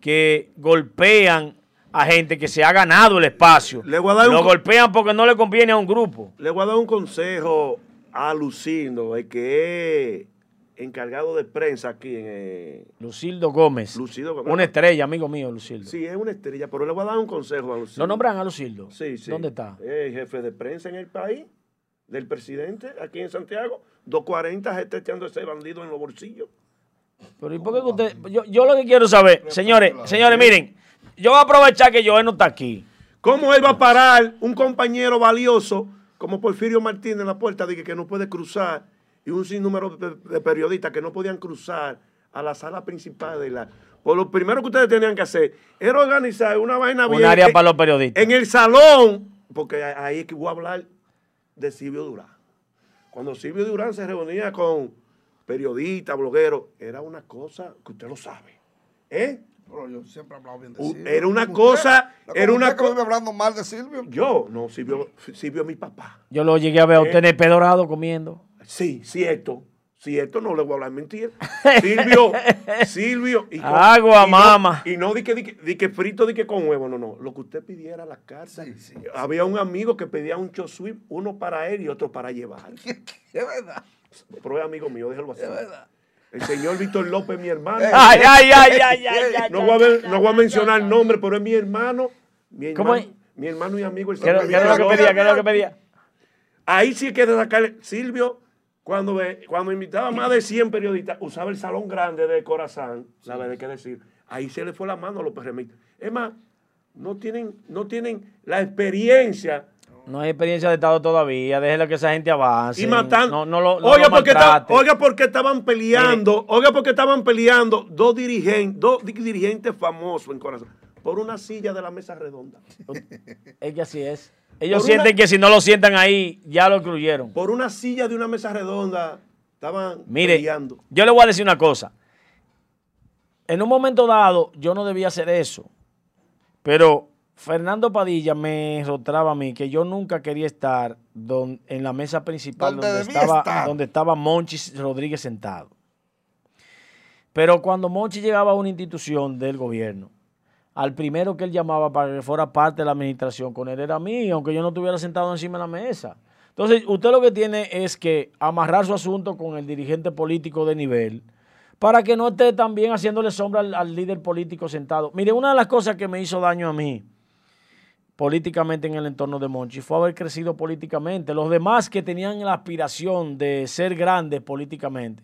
que golpean a gente que se ha ganado el espacio. Le voy a dar un Lo co- golpean porque no le conviene a un grupo. Le voy a dar un consejo a Lucindo, el que es encargado de prensa aquí en... eh, Lucildo Gómez. Lucido Gómez. Una estrella, amigo mío, Lucildo. Sí, es una estrella, pero le voy a dar un consejo a Lucildo. ¿Lo nombran a Lucildo? Sí, sí. ¿Dónde está? Es jefe de prensa en el país, del presidente, aquí en Santiago. 240 gente echando ese bandido en los bolsillos. Pero ¿y por qué que usted.? Yo, yo lo que quiero saber, señores, señores, miren, yo voy a aprovechar que Joel no está aquí. ¿Cómo él va a parar un compañero valioso como Porfirio Martínez en la puerta de que, que no puede cruzar y un sinnúmero de, de periodistas que no podían cruzar a la sala principal de la... Pues lo primero que ustedes tenían que hacer era organizar una vaina Un bien área para los periodistas. en el salón, porque ahí es que voy a hablar de Silvio Durán. Cuando Silvio Durán se reunía con periodistas, blogueros, era una cosa que usted lo sabe. ¿Eh? Pero yo siempre he hablado bien de Silvio. era una Usted, cosa- como era una usted que co- vive hablando mal de Silvio. Yo, no, Silvio, Silvio es mi papá. Yo lo llegué a ver a usted en Eh. el pedorado comiendo. Sí, cierto. Cierto, no le voy a hablar mentira. *laughs* Silvio, Silvio. Y Agua, y no- mama. y no di que, di que, di que frito, di que con huevo, no, no. Lo que usted pidiera a la carta. Había un amigo que pedía un chosuip, uno para él y otro para llevar. *laughs* Es verdad. Pero es amigo mío, déjalo así. Es verdad. El señor Víctor López, mi hermano. Ay, ay, ay, ay, ay, no, voy a ver- no voy a mencionar el nombre, pero es mi hermano. Mi ¿Cómo hermano, mi hermano y amigo. El ¿Qué era lo que pedía? ¿Qué era lo que pedía? Ahí sí que sacarle. Silvio, cuando, cuando invitaba a más de 100 periodistas, usaba el salón grande de Corazán, la verdad que decir. Ahí se le fue la mano a los perremistas. Es más, no tienen, no tienen la experiencia No hay experiencia de Estado todavía. Déjelo que esa gente avance. y matan. No, no lo, no oiga, lo porque oiga, estaban peleando, oiga, porque estaban peleando dos dirigentes, dos di- dirigentes famosos en Corazán por una silla de la mesa redonda. *laughs* Es que así es. Ellos Por sienten una- que si no lo sientan ahí, ya lo excluyeron. Por una silla de una mesa redonda estaban Mire, peleando. yo le voy a decir una cosa. En un momento dado, yo no debía hacer eso. Pero Fernando Padilla me rotraba a mí que yo nunca quería estar don- en la mesa principal Donde estaba, estar. donde estaba Monchi Rodríguez sentado. Pero cuando Monchi llegaba a una institución del gobierno, al primero que él llamaba para que fuera parte de la administración con él era a mí, aunque yo no estuviera sentado encima de la mesa. Entonces, usted lo que tiene es que amarrar su asunto con el dirigente político de nivel para que no esté también haciéndole sombra al, al líder político sentado. Mire, una de las cosas que me hizo daño a mí políticamente en el entorno de Monchi fue haber crecido políticamente. Los demás que tenían la aspiración de ser grandes políticamente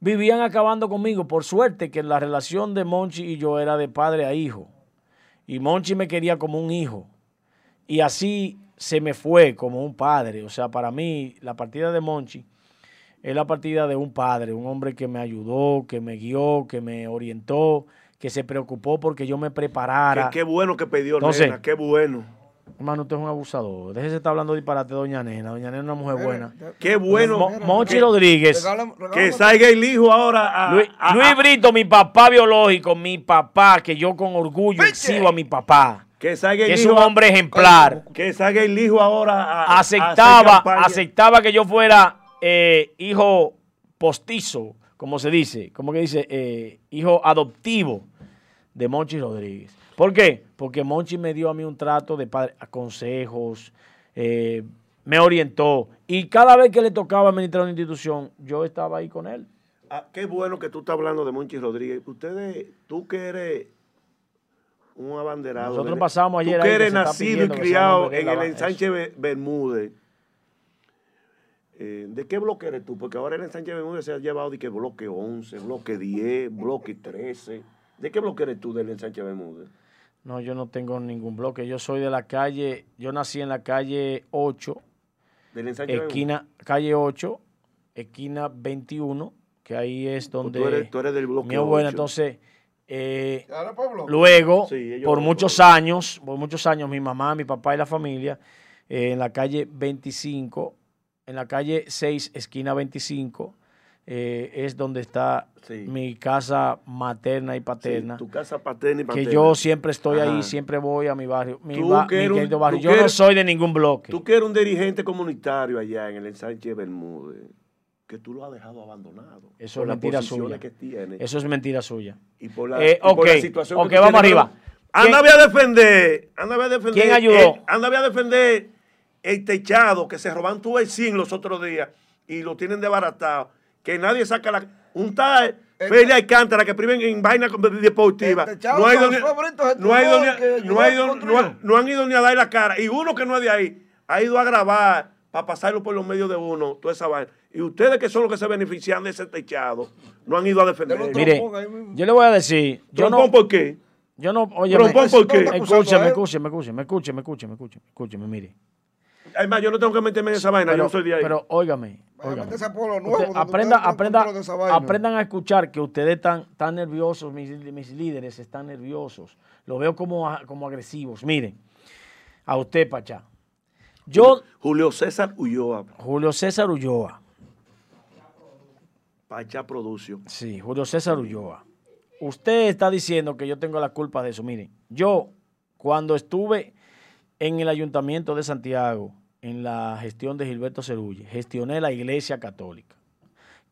vivían acabando conmigo. Por suerte que la relación de Monchi y yo era de padre a hijo. Y Monchi me quería como un hijo. Y así se me fue como un padre. O sea, para mí la partida de Monchi es la partida de un padre, un hombre que me ayudó, que me guió, que me orientó, que se preocupó porque yo me preparara. Qué bueno que pidió Entonces- nena, qué bueno. Hermano, usted es un abusador. Déjese de estar hablando disparate Doña Nena. Doña Nena es una mujer buena. Qué bueno Mo- Monchi Rodríguez. Regálame- regálame- que salga el hijo ahora a, Luis, a- Luis a- Brito, mi papá biológico, mi papá, que yo con orgullo exhibo a mi papá, que salga el que es hijo un hombre ejemplar. que salga el hijo ahora a, aceptaba, aceptaba que yo fuera eh, hijo postizo, como se dice, como que dice, eh, hijo adoptivo de Monchi Rodríguez. ¿Por qué? Porque Monchi me dio a mí un trato de padre, consejos, eh, me orientó. Y cada vez que le tocaba administrar una institución, yo estaba ahí con él. Ah, qué bueno que tú estás hablando de Monchi Rodríguez. Ustedes, tú que eres un abanderado. Nosotros pasamos ayer Tú que eres nacido y criado en el ensanche Be- Bermúdez. Eh, ¿De qué bloque eres tú? Porque ahora el ensanche Bermúdez se ha llevado de que bloque 11, bloque 10, bloque 13. ¿De qué bloque eres tú del ensanche Bermúdez? No, yo no tengo ningún bloque. Yo soy de la calle, yo nací en la calle 8, Del ensanche Bermúdez. esquina, calle 8, esquina 21, que ahí es donde Pues tú eres- tú eres del bloque mi abuela. 8. Entonces, eh, luego, Sí, por muchos años, por muchos años, mi mamá, mi papá y la familia, eh, en la calle 25, en la calle 6, esquina 25, eh, es donde está Sí. mi casa materna y paterna. Sí, tu casa paterna y que paterna. yo siempre estoy Ajá. ahí, siempre voy a mi barrio, mi, Tú ba- que mi un- barrio. Yo que no soy de ningún bloque. Tú que eres un dirigente comunitario allá en el ensanche Bermúdez, que tú lo has dejado abandonado. Eso por es mentira suya. que tiene. Eso es mentira suya. Y por la, Eh, y por ok, la situación ok, que vamos tienes. arriba. Anda a defender, anda a defender. ¿Quién ayudó? eh, anda a defender el techado que se roban tu vecino los otros días y lo tienen desbaratado. Que nadie saca la... Un tal Felia Alcántara que priven en vaina deportiva. No, ha ido con ni- los favoritos de no ha ido ni- Trujillo que no han ido ni a dar la cara. Y uno que no es de ahí ha ido a grabar para pasarlo por los medios de uno, toda esa vaina. Y ustedes que son los que se benefician de ese techado, no han ido a defender. Del otro Mire, yo le voy a decir, yo ¿Trompón no, por qué? yo no, oye, ¿Trompón por qué? escúcheme, escúcheme, escúcheme, escúcheme, escúcheme, escúcheme, escúcheme, mire. Además, yo no tengo que meterme en esa vaina, yo Pero, no soy de ahí. pero óigame, óigame. métese a Pueblo Nuevo, Usted aprenda, aprenda, aprendan a escuchar que ustedes están tan nerviosos, mis, mis líderes están nerviosos. Lo veo como, como agresivos. Miren, a usted, Pachá. Yo, Julio César Ulloa, Julio César Ulloa. Pacha Producio. Sí, Julio César Ulloa. Usted está diciendo que yo tengo la culpa de eso. Miren, yo cuando estuve en el ayuntamiento de Santiago, en la gestión de Gilberto Cerulle, gestioné la iglesia católica,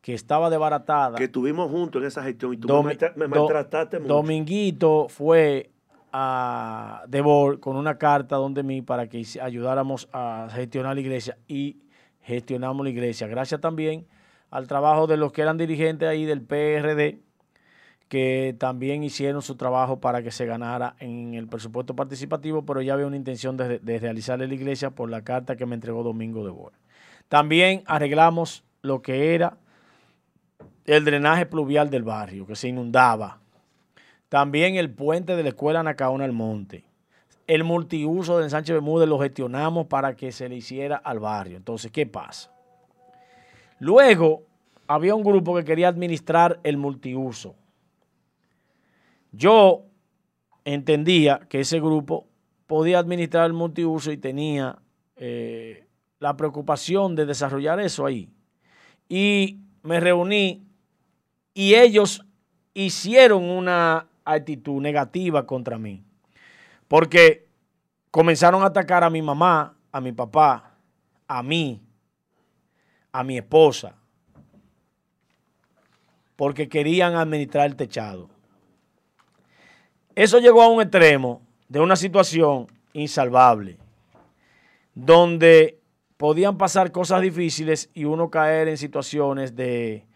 que estaba desbaratada. Que estuvimos juntos en esa gestión y tú Domi- me, Do- maltrataste mucho. Dominguito fue a Debor con una carta donde mí para que ayudáramos a gestionar la iglesia y gestionamos la iglesia. Gracias también al trabajo de los que eran dirigentes ahí del PRD, que también hicieron su trabajo para que se ganara en el presupuesto participativo, pero ya había una intención de, de realizarle la iglesia por la carta que me entregó Domingo Debor. También arreglamos lo que era el drenaje pluvial del barrio, que se inundaba. También el puente de la escuela Nacaona al Monte. El multiuso del Sánchez Bermúdez lo gestionamos para que se le hiciera al barrio. Entonces, ¿qué pasa? Luego, había un grupo que quería administrar el multiuso. Yo entendía que ese grupo podía administrar el multiuso y tenía eh, la preocupación de desarrollar eso ahí. Y me reuní y ellos hicieron una actitud negativa contra mí. Porque comenzaron a atacar a mi mamá, a mi papá, a mí, a mi esposa, porque querían administrar el techado. Eso llegó a un extremo de una situación insalvable, donde podían pasar cosas difíciles y uno caer en situaciones de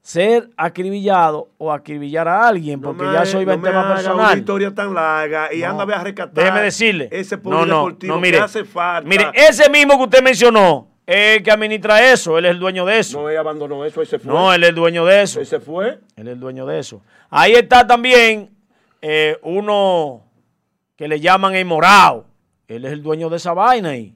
ser acribillado o acribillar a alguien, No porque me ya en no tema personal. una historia tan larga y No. anda a rescatar. Déjeme decirle. Ese no, no, no, mire. que hace falta. Mire, ese mismo que usted mencionó, el que administra eso, él es el dueño de eso. No, él abandonó eso, él se fue. No, él es el dueño de eso. Él se fue. Él es el dueño de eso. Ahí está también eh, uno que le llaman el morado. Él es el dueño de esa vaina ahí.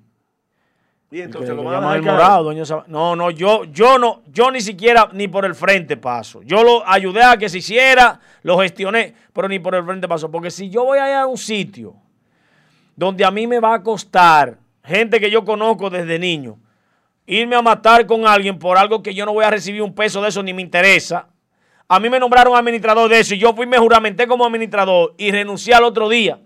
Y entonces lo van a el morado, dueño de esa va- No, no, yo, yo no, yo ni siquiera ni por el frente paso. Yo lo ayudé a que se hiciera, lo gestioné, pero ni por el frente paso. Porque si yo voy a ir a un sitio donde a mí me va a costar, gente que yo conozco desde niño, irme a matar con alguien por algo que yo no voy a recibir un peso de eso ni me interesa. A mí me nombraron administrador de eso y yo fui, me juramenté como administrador y renuncié al otro día.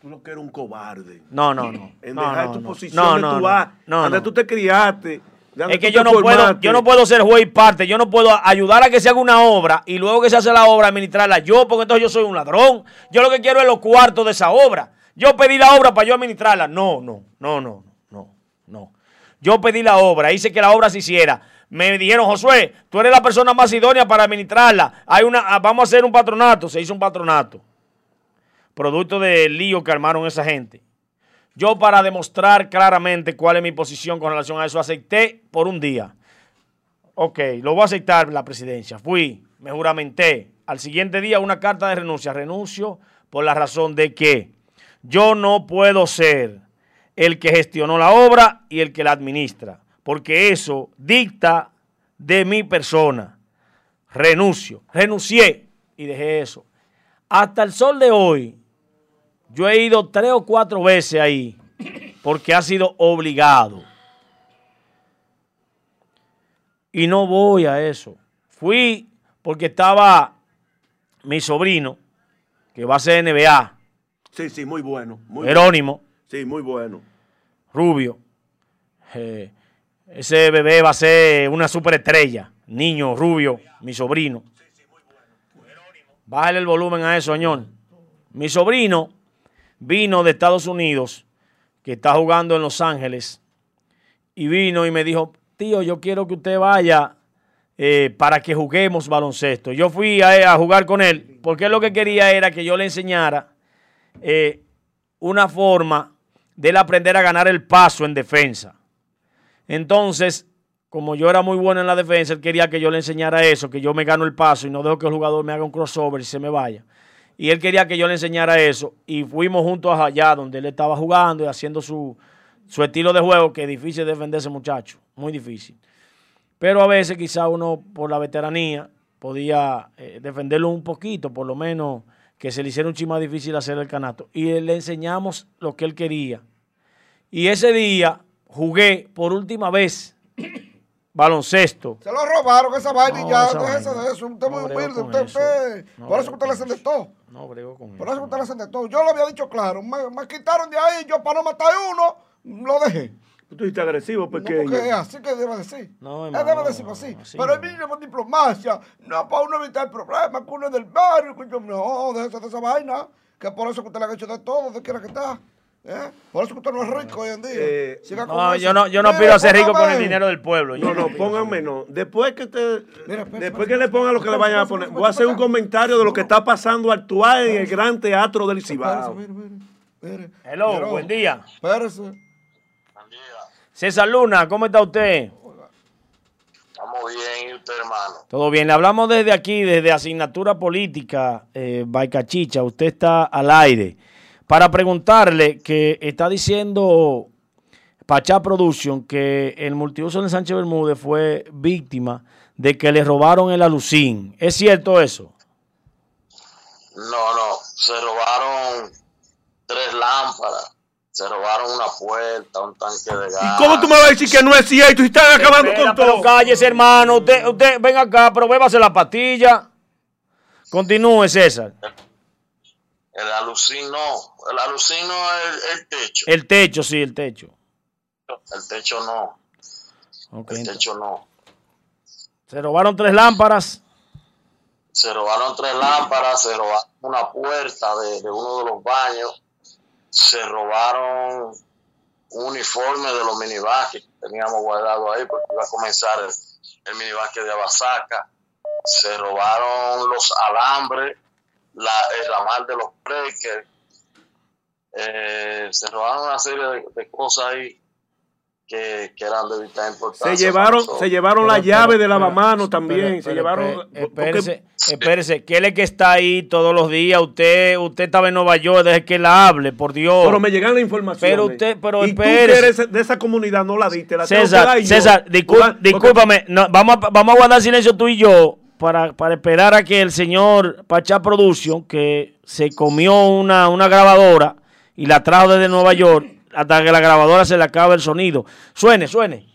Tú lo que eres un cobarde. No, no, no. En no, dejar no, tu no. posición No, donde no, tú no. vas, No, donde no. tú te criaste. Es que yo no puedo, yo no puedo ser juez y parte, yo no puedo ayudar a que se haga una obra y luego que se hace la obra administrarla yo, porque entonces yo soy un ladrón. Yo lo que quiero es los cuartos de esa obra. Yo pedí la obra para yo administrarla. No, no, no, no, no, no. Yo pedí la obra, hice que la obra se hiciera. Me dijeron, Josué, tú eres la persona más idónea para administrarla. Hay una, ah, vamos a hacer un patronato. Se hizo un patronato. Producto del lío que armaron esa gente. Yo para demostrar claramente cuál es mi posición con relación a eso, acepté por un día. Ok, lo voy a aceptar la presidencia. Fui, me juramenté. Al siguiente día una carta de renuncia. Renuncio por la razón de que yo no puedo ser el que gestionó la obra y el que la administra, porque eso dicta de mi persona. Renuncio, renuncié y dejé eso. Hasta el sol de hoy, yo he ido tres o cuatro veces ahí porque ha sido obligado. Y no voy a eso. Fui porque estaba mi sobrino, que va a ser NBA, Sí, sí, muy bueno. Muy Jerónimo, bueno. Sí, muy bueno. Rubio. Eh, ese bebé va a ser una superestrella. Niño, rubio, mi sobrino. Bájale el volumen a eso, señor. Mi sobrino vino de Estados Unidos, que está jugando en Los Ángeles, y vino y me dijo, tío, yo quiero que usted vaya eh, para que juguemos baloncesto. Yo fui a, a jugar con él porque lo que quería era que yo le enseñara eh, una forma de él aprender a ganar el paso en defensa. Entonces, como yo era muy bueno en la defensa, él quería que yo le enseñara eso, que yo me gano el paso y no dejo que el jugador me haga un crossover y se me vaya. Y él quería que yo le enseñara eso. Y fuimos juntos allá donde él estaba jugando y haciendo su, su estilo de juego, que es difícil defender ese muchacho, muy difícil. Pero a veces quizá uno por la veteranía podía eh, defenderlo un poquito, por lo menos que se le hiciera un chima difícil hacer el canasto. Y le enseñamos lo que él quería. Y ese día jugué por última vez baloncesto. Se lo robaron esa vaina y No, ya, esa déjese vaina. de eso. Usted es No muy humilde. Usted, eso. usted- No por eso brego usted le con hacen de todo. No brego con Por eso usted le hacen de todo. Yo lo había dicho claro. Me, me quitaron de ahí. Yo para no matar a uno, lo dejé. Tú dijiste agresivo, No, porque es así que debe decir. No, Él hermano, debe decirlo así. así Pero el mínimo diplomacia, no para uno evitar problemas, que uno es del barrio, que yo, no, déjese de esa vaina. Que por eso que usted le ha hecho de todo, donde quiera que está. ¿Eh? Por eso que usted no es rico hoy en día. Eh, Siga con No, eso. yo no, yo no pido ser rico con el dinero del pueblo. No, no, pónganme no. Después que Mira, espera, después espera, que le pongan lo que le vayan a poner, espera, voy a hacer un comentario de lo que está pasando actual en el Gran Teatro del Cibao. Hello, buen día. Espérese. César Luna, ¿cómo está usted? Estamos bien, ¿y usted, hermano? Todo bien, le hablamos desde aquí, desde Asignatura Política, eh, Baicachicha, usted está al aire, para preguntarle que está diciendo Pachá Production que el multiuso de Sánchez Bermúdez fue víctima de que le robaron el alucín. ¿Es cierto eso? No, no, se robaron tres lámparas, se robaron una puerta, un tanque de gas. ¿Y cómo tú me vas a decir que no es cierto y están acabando Espera, con pero todo? cállese, hermano. Usted, usted, venga acá, pero bébase la pastilla. Continúe, César. El alucino, el alucino es el, el techo. El techo, sí, el techo. El techo no, el techo no. Se robaron tres lámparas. Se robaron tres lámparas, se robaron una puerta de, de uno de los baños, se robaron un uniforme de los minibásquet que teníamos guardado ahí porque iba a comenzar el, el minibásquet de Abasaca. Se robaron los alambres, la, el ramal de los breakers. Eh, se robaron una serie de, de cosas ahí que, que eran de vital importancia. Se llevaron, se llevaron la Pero, llave pero, de lavamanos también. pero, se pero, llevaron. Espérese, espérese. ¿Quién es que está ahí todos los días? Usted, usted estaba en Nueva York, deje que la hable, por Dios. Pero me llegan la información. Pero usted- pero y tú espérese. que eres de esa comunidad no la diste. La tengo que César, dar yo. César, discúlpame, no, vamos, a, vamos a guardar silencio tú y yo para, para esperar a que el señor Pachá Production, que se comió una, una grabadora y la trajo desde Nueva York, hasta que la grabadora se le acabe el sonido. Suene, suene.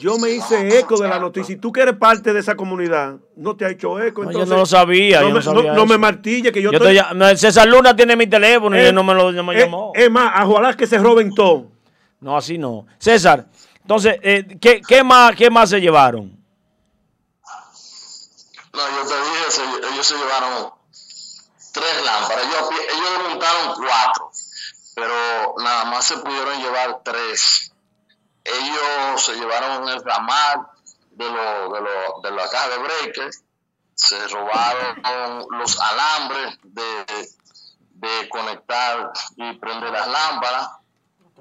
Yo me hice eco de la noticia y tú que eres parte de esa comunidad, no te ha hecho eco. No, entonces, yo no lo sabía, No, yo me, no sabía no- no eso. me martille que yo, Yo estoy- llam- César Luna tiene mi teléfono y Eh, él no me, lo, me eh, llamó. Es más, a ojalá que se roben todo. No, así no. César, entonces, eh, ¿qué, qué más, ¿qué más se llevaron? No, yo te dije, ellos se llevaron tres lámparas. Ellos, ellos montaron cuatro, pero nada más se pudieron llevar tres. Ellos se llevaron el ramal de, lo, de, lo, de la caja de breakers, se robaron los alambres de, conectar y prender las lámparas,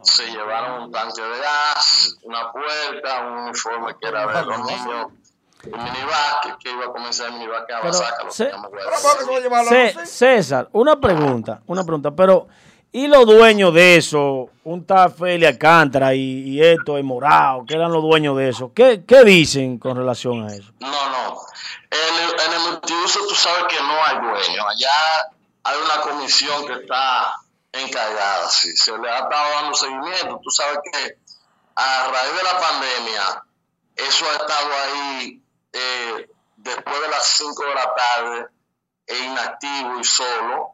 se llevaron un tanque de gas, una puerta, un uniforme que era de los niños minibásquet, que iba a comenzar el minibásquet a Basaca, lo. César, una pregunta, una pregunta, pero ¿y los dueños de eso? Un tal Feli Alcántara y, y esto, y Morao, que eran los dueños de eso. ¿Qué, qué dicen con relación a eso? No, no. En el, en el multiuso tú sabes que no hay dueño. Allá hay una comisión que está encargada. Sí. Se le ha estado dando seguimiento. Tú sabes que a raíz de la pandemia, eso ha estado ahí eh, después de las 5 de la tarde, e inactivo y solo.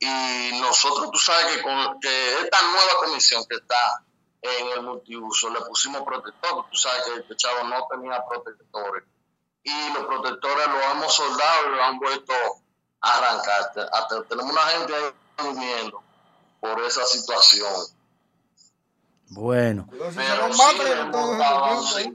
Y nosotros, tú sabes que con que esta nueva comisión que está en el multiuso, le pusimos protector. Tú sabes que el techado no tenía protectores y los protectores los hemos soldado y los han vuelto a arrancar. Hasta tenemos una gente ahí durmiendo por esa situación. Bueno, Pero sí hemos dado sí.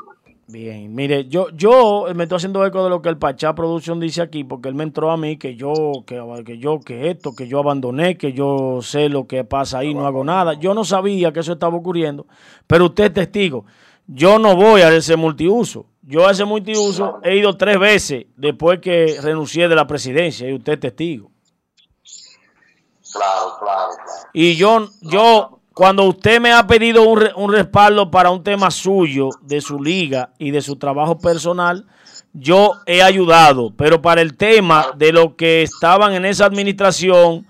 Bien, mire, yo, yo me estoy haciendo eco de lo que el Pachá Production dice aquí, porque él me entró a mí que yo, que, que yo, que esto, que yo abandoné, que yo sé lo que pasa ahí, no hago nada. Yo no sabía que eso estaba ocurriendo, pero usted es testigo. Yo no voy a ese multiuso. Yo a ese multiuso he ido tres veces después que renuncié de la presidencia y usted es testigo. Claro, claro, claro. Y yo, yo, cuando usted me ha pedido un, un respaldo para un tema suyo, de su liga y de su trabajo personal, yo he ayudado. Pero para el tema de lo que estaban en esa administración,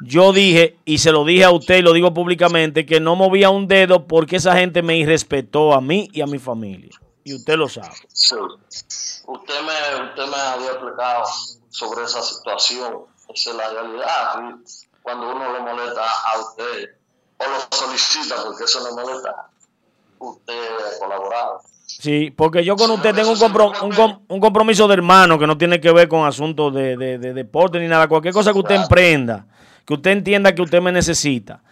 yo dije, y se lo dije a usted y lo digo públicamente, que no movía un dedo porque esa gente me irrespetó a mí y a mi familia. Y usted lo sabe. Sí. Usted me, usted me había explicado sobre esa situación. Esa es la realidad. Cuando uno le molesta a usted o lo solicita porque eso le molesta, usted ha colaborado. Sí, porque yo con usted tengo un, compro- un com- un compromiso de hermano que no tiene que ver con asuntos de, de- de deporte ni nada. Cualquier cosa que usted emprenda, que usted entienda que usted me necesita,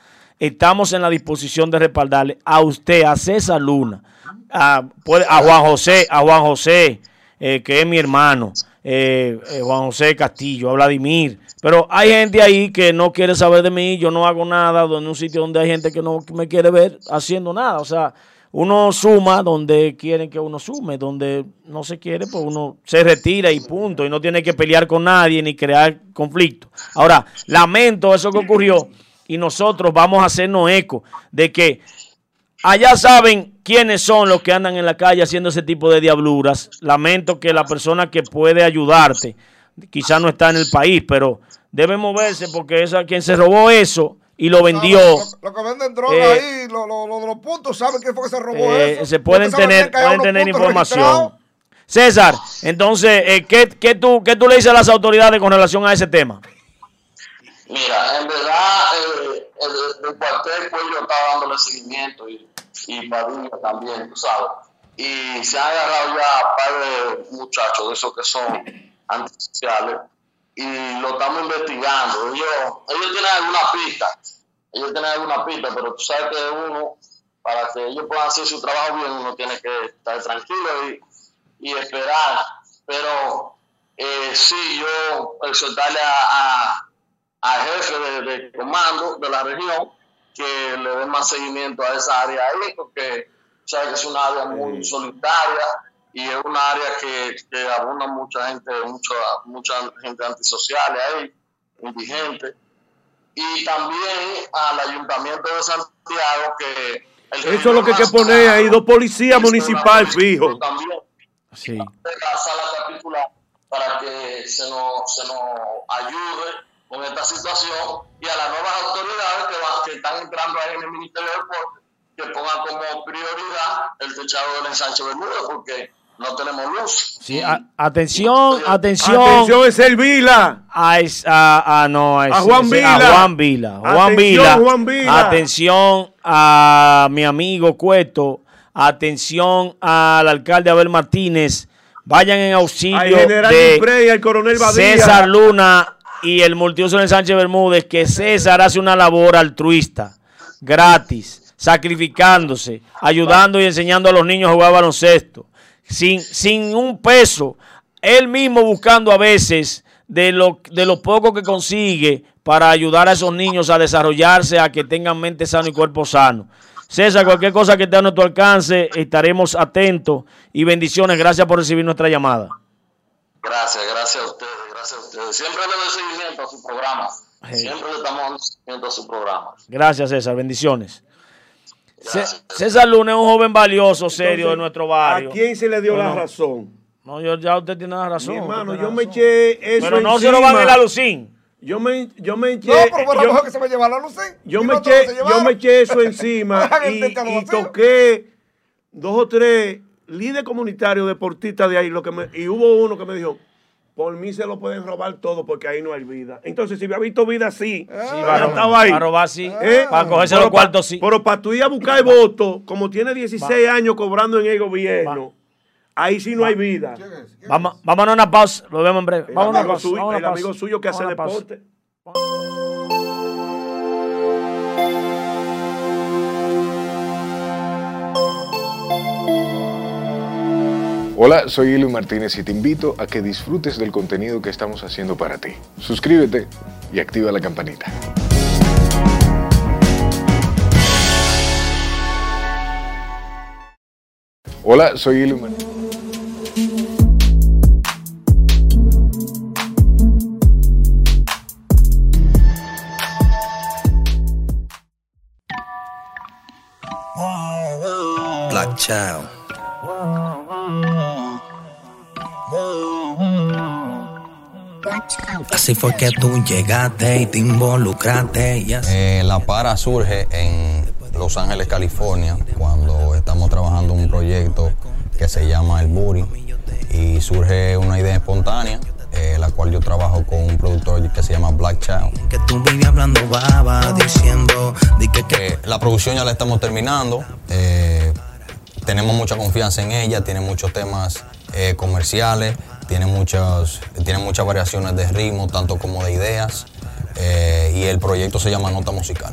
estamos en la disposición de respaldarle a usted, a César Luna, a Juan José, a Juan José, eh, que es mi hermano, eh, eh, Juan José Castillo, a Vladimir. Pero hay gente ahí que no quiere saber de mí, yo no hago nada en un sitio donde hay gente que no me quiere ver haciendo nada. O sea, uno suma donde quieren que uno sume, donde no se quiere, pues uno se retira y punto, y no tiene que pelear con nadie ni crear conflicto. Ahora, lamento eso que ocurrió y nosotros vamos a hacernos eco de que allá saben quiénes son los que andan en la calle haciendo ese tipo de diabluras. Lamento que la persona que puede ayudarte quizás no está en el país, pero debe moverse porque esa quien se robó eso y lo vendió. Lo que venden droga Eh, ahí, lo, lo- lo de los puntos, ¿saben quién fue que se robó Eh, eso? se pueden tener, pueden tener información. registrados. César, entonces, eh, ¿qué, qué tú, ¿qué tú le dices a las autoridades con relación a ese tema? Mira, en verdad, eh, el, el cuartel Cuello estaba dándole seguimiento y, y Padilla también, tú sabes. Y se han agarrado ya par de muchachos de esos que son antisociales y lo estamos investigando. Ellos, ellos tienen alguna pista, ellos tienen alguna pista, pero tú sabes que uno, para que ellos puedan hacer su trabajo bien, uno tiene que estar tranquilo y, y esperar. Pero eh, sí, yo exhortarle a, a al jefe de, de comando de la región que le dé más seguimiento a esa área ahí, porque sabes que es una área muy solitaria y es una área que, que abunda mucha gente, mucha, mucha gente antisocial ahí, indigente. Y también al ayuntamiento de Santiago que... Eso es lo que hay que poner ahí, dos policías municipales fijos. Sí. la sala capitular para que se nos, se nos ayude con esta situación y a las nuevas autoridades que, van- que están entrando ahí en el Ministerio de Deporte que pongan como prioridad el techado del ensanche Bermuda porque no tenemos luz. Sí, a- atención, atención. Atención, es el Vila. A, es- a- a- no, a, A Juan Vila. A Juan Vila. Juan Atención, Vila. Juan Vila. Atención a mi amigo Cueto. Atención al alcalde Abel Martínez. Vayan en auxilio Al general de Duprey y al coronel Badía. César Luna y el multiuso en Sánchez Bermúdez, que César hace una labor altruista, gratis, sacrificándose, ayudando y enseñando a los niños a jugar baloncesto, sin, sin un peso, él mismo buscando a veces de lo, de lo poco que consigue para ayudar a esos niños a desarrollarse, a que tengan mente sana y cuerpo sano. César, cualquier cosa que esté a nuestro alcance, estaremos atentos y bendiciones. Gracias por recibir nuestra llamada. Gracias, gracias a ustedes, gracias a ustedes. Siempre le doy seguimiento a su programa. Siempre le estamos dando seguimiento a su programa. Gracias, César. Bendiciones. Cé- César Luna es un joven valioso, serio de nuestro barrio. ¿A quién se le dio la razón? No, yo, ya usted tiene la razón. Mi hermano, yo me eché eso Pero no se lo van encima. la lucín. Yo me, yo me eché. No, pero fue la yo- que se a llevar la luz. Yo Y me, eché, yo me eso encima *laughs* y, toqué dos o tres líderes comunitarios deportistas de ahí lo que me, y hubo uno que me dijo, por mí se lo pueden robar todo porque ahí no hay vida. Entonces, si había visto vida así, Sí, ya va a robar- estaba ahí. va a robar, sí. ¿Eh? Para cogerse Pero los pa- cuartos, sí. Pero para tú ir a buscar votos, como tiene 16 años cobrando en el gobierno, ahí sí no hay vida. Vamos, vámonos a una pausa. Lo vemos en breve. El, Vámonos a una amigo, pausa. suyo, vámonos el amigo pausa. suyo que hace Vámonos pausa. Hola, soy Eli Martínez y te invito a que disfrutes del contenido que estamos haciendo para ti. Suscríbete y activa la campanita. Hola, soy Eli Martínez. Black. Así fue que tú llegaste y te involucraste. y así- Eh, la para surge en Los Ángeles, California, cuando estamos trabajando un proyecto que se llama El Buri y surge una idea espontánea, eh, la cual yo trabajo con un productor que se llama Black Child. Que tú vivías hablando baba, diciendo di que, que Eh, la producción ya la estamos terminando, eh, tenemos mucha confianza en ella, tiene muchos temas eh, comerciales, tiene muchas, tiene muchas variaciones de ritmo, tanto como de ideas, eh, y el proyecto se llama Nota Musical.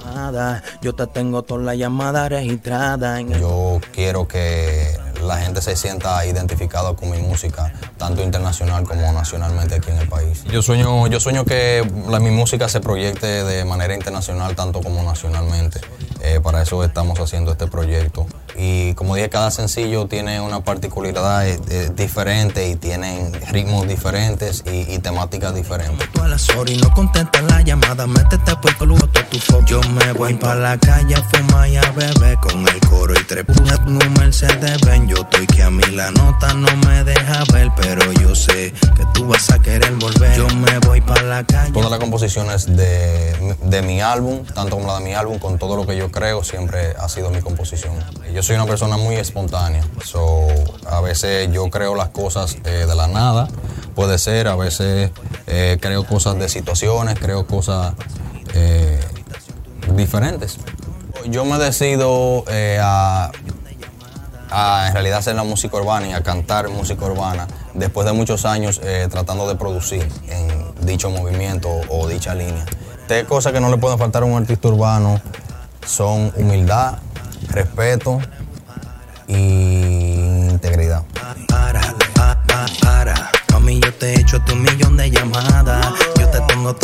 yo te tengo toda la llamada registrada. En el- Yo quiero que la gente se sienta identificada con mi música, tanto internacional como nacionalmente aquí en el país. Yo sueño, yo sueño que la- mi música se proyecte de manera internacional, tanto como nacionalmente. Eh, para eso estamos haciendo este proyecto. Y como dije, cada sencillo tiene una particularidad eh, eh, diferente y tienen ritmos diferentes y, y temáticas diferentes. Tú a las horas no contestas la llamada, métete por el club tu foco. Yo me voy para la calle a fumar y a beber con el coro y tres pujas un Mercedes ven. Yo estoy que a mí la nota no me deja ver, pero yo sé que tú vas a querer volver. Yo me voy para la calle. Todas las composiciones de, de mi álbum, tanto como la de mi álbum, con todo lo que yo creo, siempre ha sido mi composición. Yo soy una persona muy espontánea, so, a veces yo creo las cosas eh, de la nada, puede ser, a veces eh, creo cosas de situaciones, creo cosas eh, diferentes. Yo me decido a, a en realidad hacer la música urbana y a cantar música urbana después de muchos años tratando de producir en dicho movimiento o dicha línea. Tres cosas que no le pueden faltar a un artista urbano son humildad, respeto y integridad. Mami, yo te he hecho tu millón de llamadas. Yo te tengo.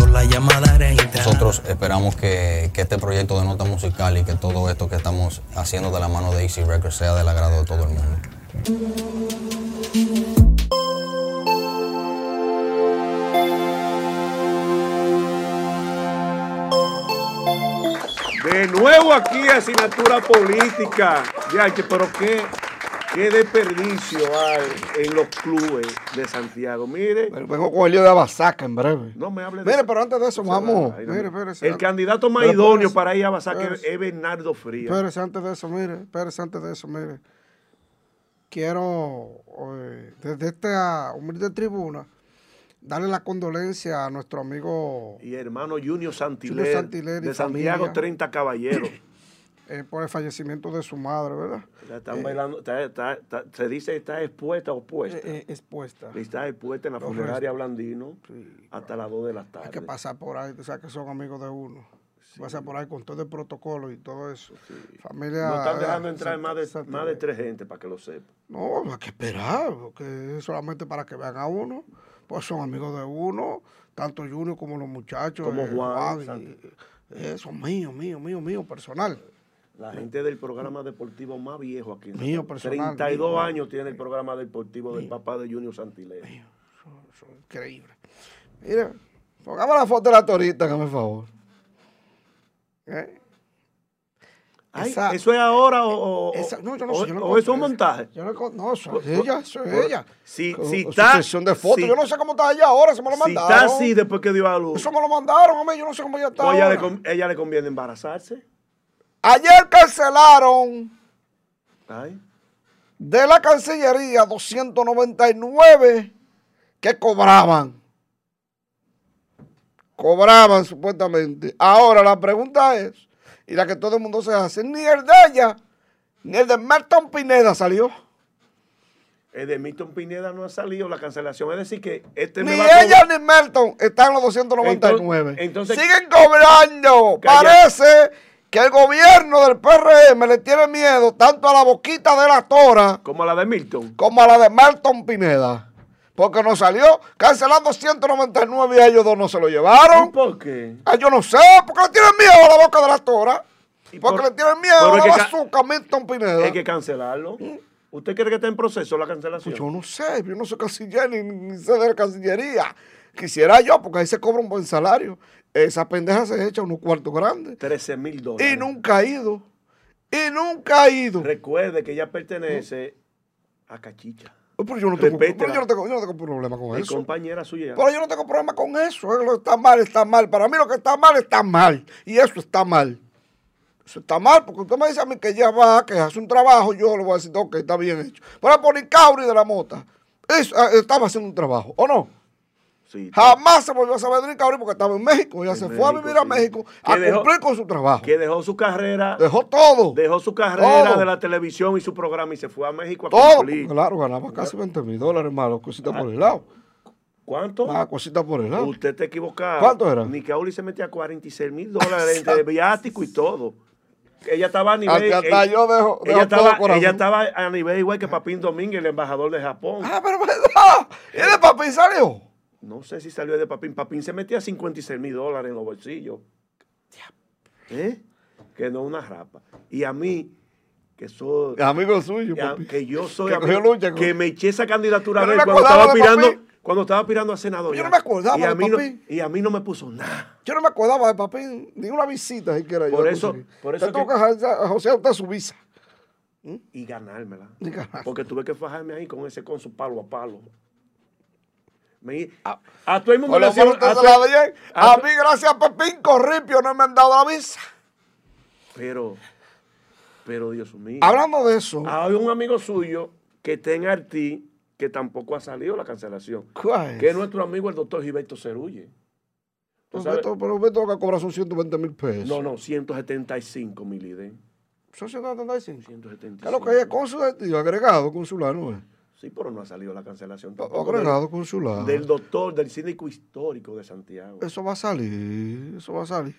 Nosotros esperamos que, que este proyecto de nota musical y que todo esto que estamos haciendo de la mano de Easy Records sea del agrado de todo el mundo. De nuevo aquí, asignatura política. Ya, pero qué, qué desperdicio hay en los clubes de Santiago. Mire. Vengo con el lío de Abasaca en breve. No me hable de Mire, pero antes de eso, vamos. Mire, espérese. El candidato más Pero idóneo espérese, para ir a espérese. es Bernardo Frías. Espérese antes de eso, mire. Espérese antes de eso, mire. Quiero, eh, desde esta humilde tribuna, darle la condolencia a nuestro amigo Y hermano Junior Santiler, Junior Santiler de Santiago familia. 30 Caballeros. *coughs* eh, por el fallecimiento de su madre, ¿verdad? Ya Están Eh, bailando, está- está- está- se dice está expuesta o puesta. eh, eh, expuesta. Está expuesta en la funeraria. Blandino hasta las 2 de la tarde. Hay que pasar por ahí, tú sabes que son amigos de uno. Pasar por ahí con todo el protocolo y todo eso. Familia. No están dejando entrar más de, más de tres gente para que lo sepan. No, hay que esperar, porque es solamente para que vean a uno. Pues son amigos de uno, tanto Junior como los muchachos. Como eh, Juan, y- Santi- eh, son míos, míos, míos, míos, personal. La gente del programa deportivo más viejo aquí. en Mío, personal, 32 mío. años tiene el programa deportivo del papá de Junior Santiler. Son increíbles. Mira, pongamos la foto de la torita, hágame el favor. ¿Eh? Ay, Esa- ¿Eso es ahora o, o- Esa- no, yo no o- yo no o es conozco. montaje? Yo no, no, eso es Por- ella, por- ella. Si, si está, de fotos. si- yo no sé cómo está ella ahora, se me lo si mandaron. está así después que dio a luz, Eso me lo mandaron, hombre, yo no sé cómo ella está ella, ahora. le, ella le conviene embarazarse. Ayer cancelaron Ay. de la Cancillería 299 que cobraban. Cobraban supuestamente. Ahora la pregunta es, y la que todo el mundo se hace, ni el de ella, ni el de Merton Pineda salió. El de Milton Pineda no ha salido la cancelación. Es decir, que este Ni me va a ella ni Merton están en los 299. Entonces- entonces- Siguen cobrando. Calla. Parece que el gobierno del PRM le tiene miedo tanto a la boquita de la tora Como la de Milton. como a la de Marton Pineda. Porque nos salió cancelando 199 y ellos dos no se lo llevaron. ¿Por qué? Ah, yo no sé, porque le tienen miedo a la boca de la tora. Porque le tienen miedo a la bazooka a Milton Pineda. Hay que cancelarlo. ¿Usted cree que está en proceso la cancelación? Pues yo no sé, yo no soy canciller ni, ni sé de la cancillería. Quisiera yo, porque ahí se cobra un buen salario. Esa pendeja se echa unos cuartos grandes. 13 mil dólares. Y nunca ha ido. Y nunca ha ido. Recuerde que ella pertenece a Cachicha. Pero yo no tengo, pero yo no tengo, yo no tengo problema con Es eso. compañera suya. Pero yo no tengo problema con eso. Lo que está mal, está mal. Para mí lo que está mal, está mal. Y eso está mal. Eso está mal, porque usted me dice a mí que ella va, que hace un trabajo, yo le voy a decir, ok, está bien hecho. Por ejemplo, Nicauri de la Mota, eso, eh, estaba haciendo un trabajo, ¿o no? Sí. Jamás se volvió a saber de Nicauri porque estaba en México. Ella En se fue a vivir a. México a dejó- cumplir con su trabajo. Que dejó su carrera. Dejó todo. Dejó su carrera Todo. de la televisión y su programa y se fue a México a Todo. cumplir. Claro, ganaba casi 20 mil dólares más, cositas por el lado. ¿Cuánto? Más cositas por el lado. Usted está equivocado. ¿Cuánto era? Nicauli se metía 46 mil dólares entre *laughs* viático y todo. Ella estaba a nivel. Hasta ella, yo dejo- ella dejo estaba, ella estaba a nivel igual que Papín Domínguez, el embajador de Japón. Ah, pero verdad. ¿Y de papi salió? No sé si salió de Papín. Papín se metía 56 mil dólares en los bolsillos. ¿Eh? Que no una rapa. Y a mí, que soy. Amigo suyo, que, a- que yo soy. Que amigo- lucha que me eché esa candidatura no él cuando estaba, aspirando, Papín. cuando estaba aspirando a senador. Yo no me acordaba y a de mí no- Papín. y a mí no me puso nada. Yo no me acordaba de papi ni una visita siquiera. yo Por eso- por eso Te tengo que- dejar a José a usted su visa. Y ganármela. Y ganar. Porque tuve que fajarme ahí con ese con su palo a palo. Me- a todo el mundo usted a la a A mí, gracias a Pepín Corripio, no me han dado la visa. Pero, pero Dios mío. Hablando de eso. Hay un amigo suyo que está en Artí que tampoco ha salido la cancelación. ¿Cuál? Que es nuestro amigo el doctor Gilberto Cerulle. ¿Tú Pero lo que cobra son 120 mil pesos. No, no, 175 mil ID. Son 175. 175. ¿Qué es lo que es? Consular, tío, agregado consular, ¿no es? Sí, pero no ha salido la cancelación. Tampoco agregado del- consular. Del doctor, del síndico histórico de Santiago. Eso va a salir, eso va a salir.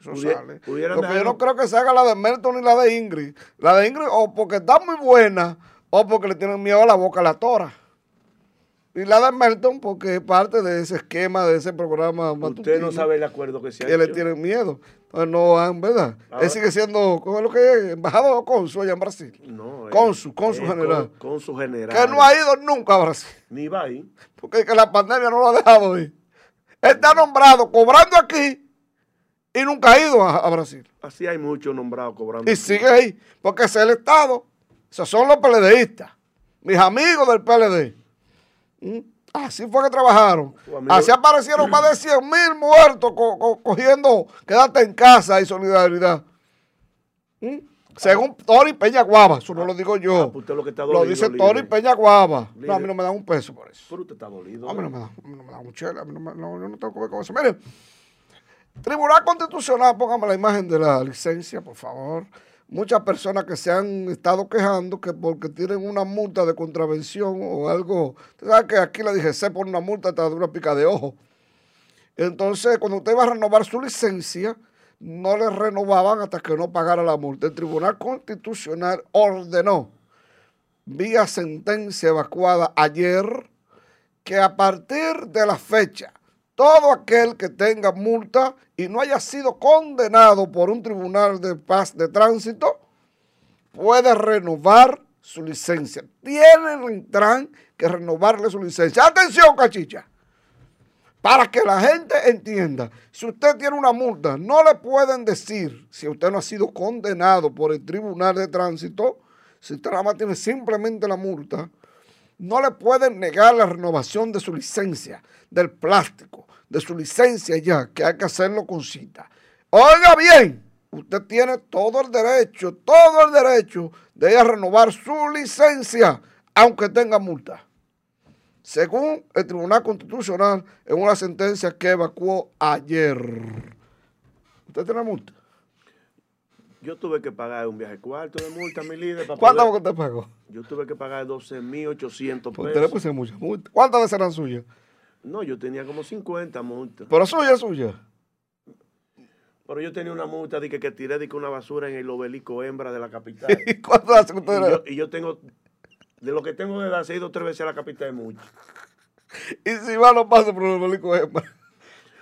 Eso Pudie- sale. yo no creo que se haga la de Melton ni la de Ingrid. La de Ingrid o porque está muy buena o porque le tienen miedo a la boca a la tora. Y la de Melton porque es parte de ese esquema, de ese programa Usted matutino no sabe el acuerdo que se ha que le hecho. tienen miedo. Entonces no han, ¿verdad? Ahora- Él sigue siendo, ¿cómo es lo que es? Embajador o cónsul allá en Brasil. No, Cónsul, cónsul eh, general. Su general. Que no ha ido nunca a Brasil. Ni va ahí. Porque que la pandemia no lo ha dejado ir. Está nombrado cobrando aquí y nunca ha ido a, a Brasil. Así hay muchos nombrados cobrando. Y sigue ahí, porque ese es el Estado. Esos son los PLDistas, mis amigos del PLD. ¿Mm? Así fue que trabajaron. Así aparecieron más de 100 mil muertos co- co- cogiendo quédate en casa y solidaridad. ¿Mm? Según Tori Peña Guava, eso no lo digo yo. pues usted lo que está lo dolido, dice. Tori Peña Guava. No, a mí no me dan un peso por eso. Pero usted está dolido. A mí no me da, a mí no me da un chela, a mí no me- no, yo no tengo que ver con eso. Miren, Tribunal Constitucional, póngame la imagen de la licencia, por favor. Muchas personas que se han estado quejando que porque tienen una multa de contravención o algo, usted sabe que aquí la DGC pone una multa hasta de una pica de ojo. Entonces, cuando usted va a renovar su licencia, no le renovaban hasta que no pagara la multa. El Tribunal Constitucional ordenó, vía sentencia evacuada ayer, que a partir de la fecha, todo aquel que tenga multa y no haya sido condenado por un tribunal de paz de tránsito, puede renovar su licencia. Tienen el Intran que renovarle su licencia. Atención, cachicha. Para que la gente entienda, si usted tiene una multa, no le pueden decir, si usted no ha sido condenado por el tribunal de tránsito, si usted nada tiene simplemente la multa, no le pueden negar la renovación de su licencia, del plástico, de su licencia ya, que hay que hacerlo con cita. Oiga bien, usted tiene todo el derecho, todo el derecho de ir a renovar su licencia, aunque tenga multa. Según el Tribunal Constitucional, en una sentencia que evacuó ayer. ¿Usted tiene multa? Yo tuve que pagar un viaje cuarto de multa, mi líder. para ¿Cuánto poder- que usted pagó? Yo tuve que pagar 12.800 Pues usted le pesos. puse mucha multa. ¿Cuántas veces eran suyas? No, yo tenía como 50 multas. Pero suya, suya. Pero yo tenía una multa de que, que tiré de que una basura en el obelisco hembra de la capital. *laughs* ¿Y cuánto hace usted y, yo, y yo tengo, de lo que tengo de edad, he ido tres veces a la capital es mucho. *laughs* Y si va, no pasa por el obelisco hembra.